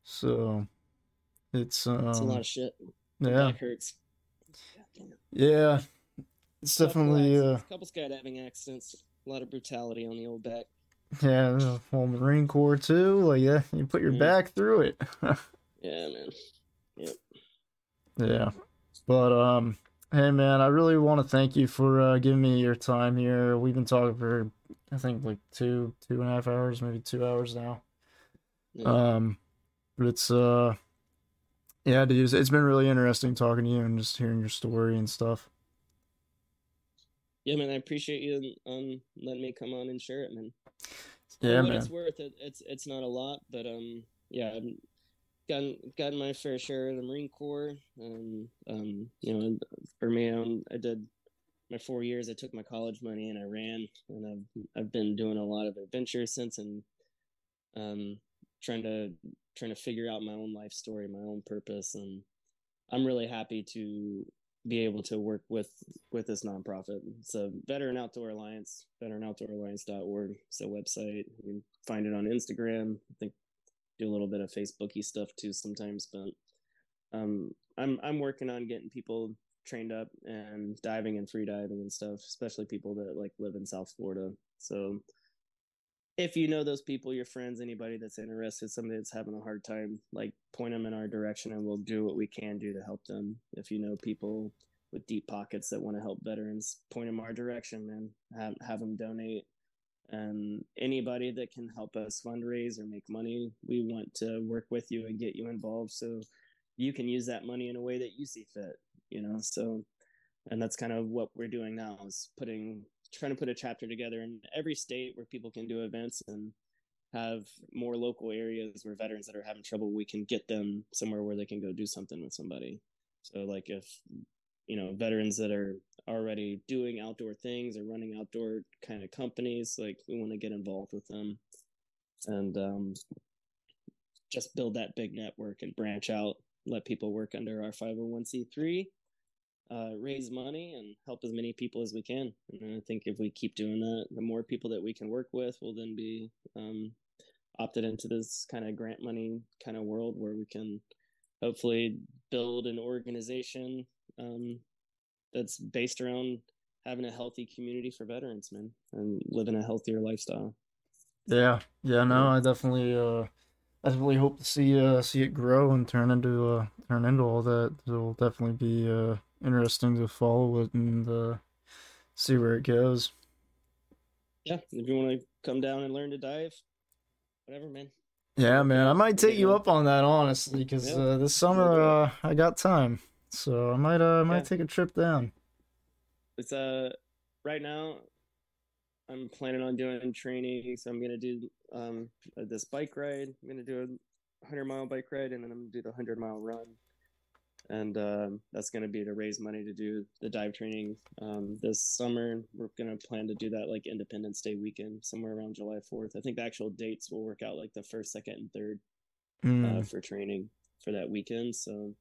So, it's um, It's a lot of shit. My yeah, Back hurts. Yeah. It's definitely a uh, accidents, couple skydiving accidents. A lot of brutality on the old back. yeah. the Whole Marine Corps too. Like yeah, you put your Mhm. back through it. Yeah, man. Yep. Yeah. But um hey man, I really want to thank you for uh giving me your time here. We've been talking for I think like two, two and a half hours, maybe two hours now. Yeah. Um but it's uh yeah, dude, it's- been really interesting talking to you and just hearing your story and stuff. yeah, man. I appreciate you um letting me come on and share it, man. Yeah, man. it's worth, it, it's it's not a lot, but um, yeah, I've gotten gotten my fair share of the Marine Corps, and um, you know, for me, um, I did my four years. I took my college money and I ran, and I've I've been doing a lot of adventure since, and um, trying to trying to figure out my own life story, my own purpose, and I'm really happy to be able to work with with this nonprofit. It's a Veteran Outdoor Alliance, veteranoutdooralliance.org. It's a website. You can find it on Instagram. I think do a little bit of Facebooky stuff too sometimes, but um, I'm I'm working on getting people trained up and diving and free diving and stuff, especially people that like live in South Florida. So if you know those people, your friends, anybody that's interested, somebody that's having a hard time, like point them in our direction and we'll do what we can do to help them. If you know people with deep pockets that want to help veterans, point them our direction and have, have them donate. And anybody that can help us fundraise or make money, we want to work with you and get you involved so you can use that money in a way that you see fit, you know? So, and that's kind of what we're doing now is putting trying to put a chapter together in every state where people can do events and have more local areas where veterans that are having trouble we can get them somewhere where they can go do something with somebody. So like if you know veterans that are already doing outdoor things or running outdoor kind of companies like we want to get involved with them and um, just build that big network and branch out let people work under our 501c3 uh, raise money and help as many people as we can. And I think if we keep doing that, the more people that we can work with will then be um, opted into this kind of grant money kind of world where we can hopefully build an organization um, that's based around having a healthy community for veterans, man, and living a healthier lifestyle. Yeah, yeah, no, I definitely uh I definitely hope to see uh see it grow and turn into uh turn into all that. It'll definitely be uh interesting to follow it and uh see where it goes. Yeah, if you want to come down and learn to dive, whatever, man. Yeah, man, I might take you up on that honestly, because Yeah. uh, this summer uh I got time, so I might uh I might Yeah. take a trip down. It's uh right now I'm planning on doing training, so I'm gonna do um this bike ride. I'm gonna do a hundred mile bike ride, and then I'm gonna do the hundred mile run, and um, that's gonna be to raise money to do the dive training um, this summer. We're gonna plan to do that like Independence Day weekend, somewhere around July 4th. I think the actual dates will work out like the first, second, and third Mm, uh, for training for that weekend. So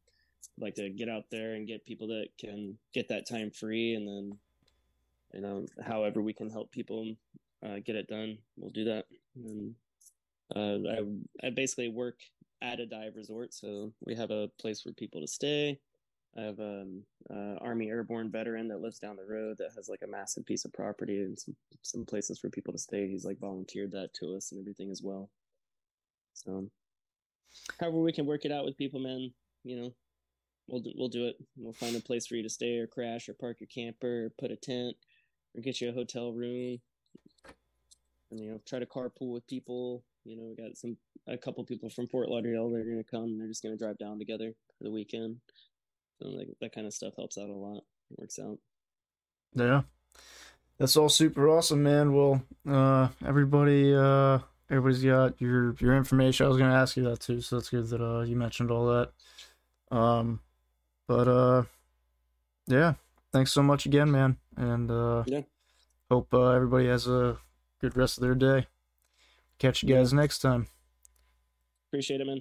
I'd like to get out there and get people that can get that time free, and then you know, however we can help people uh, get it done, we'll do that. And uh, I I basically work at a dive resort, so we have a place for people to stay. I have um uh, Army airborne veteran that lives down the road that has like a massive piece of property and some some places for people to stay. He's like volunteered that to us and everything as well. So, however we can work it out with people, man, you know, we'll do, we'll do it. We'll find a place for you to stay or crash or park your camper or put a tent or get you a hotel room. And you know, try to carpool with people. You know, we got some a couple people from Fort Lauderdale. They're gonna come. They're just gonna drive down together for the weekend. So like that kind of stuff helps out a lot. It works out. yeah. That's all super awesome, man. Well, uh everybody uh everybody's got your your information. I was gonna ask you that too, so that's good that uh you mentioned all that. Um, but uh, yeah, thanks so much again, man, and uh, Yeah. hope uh, everybody has a good rest of their day. Catch you guys next time. Appreciate it, man.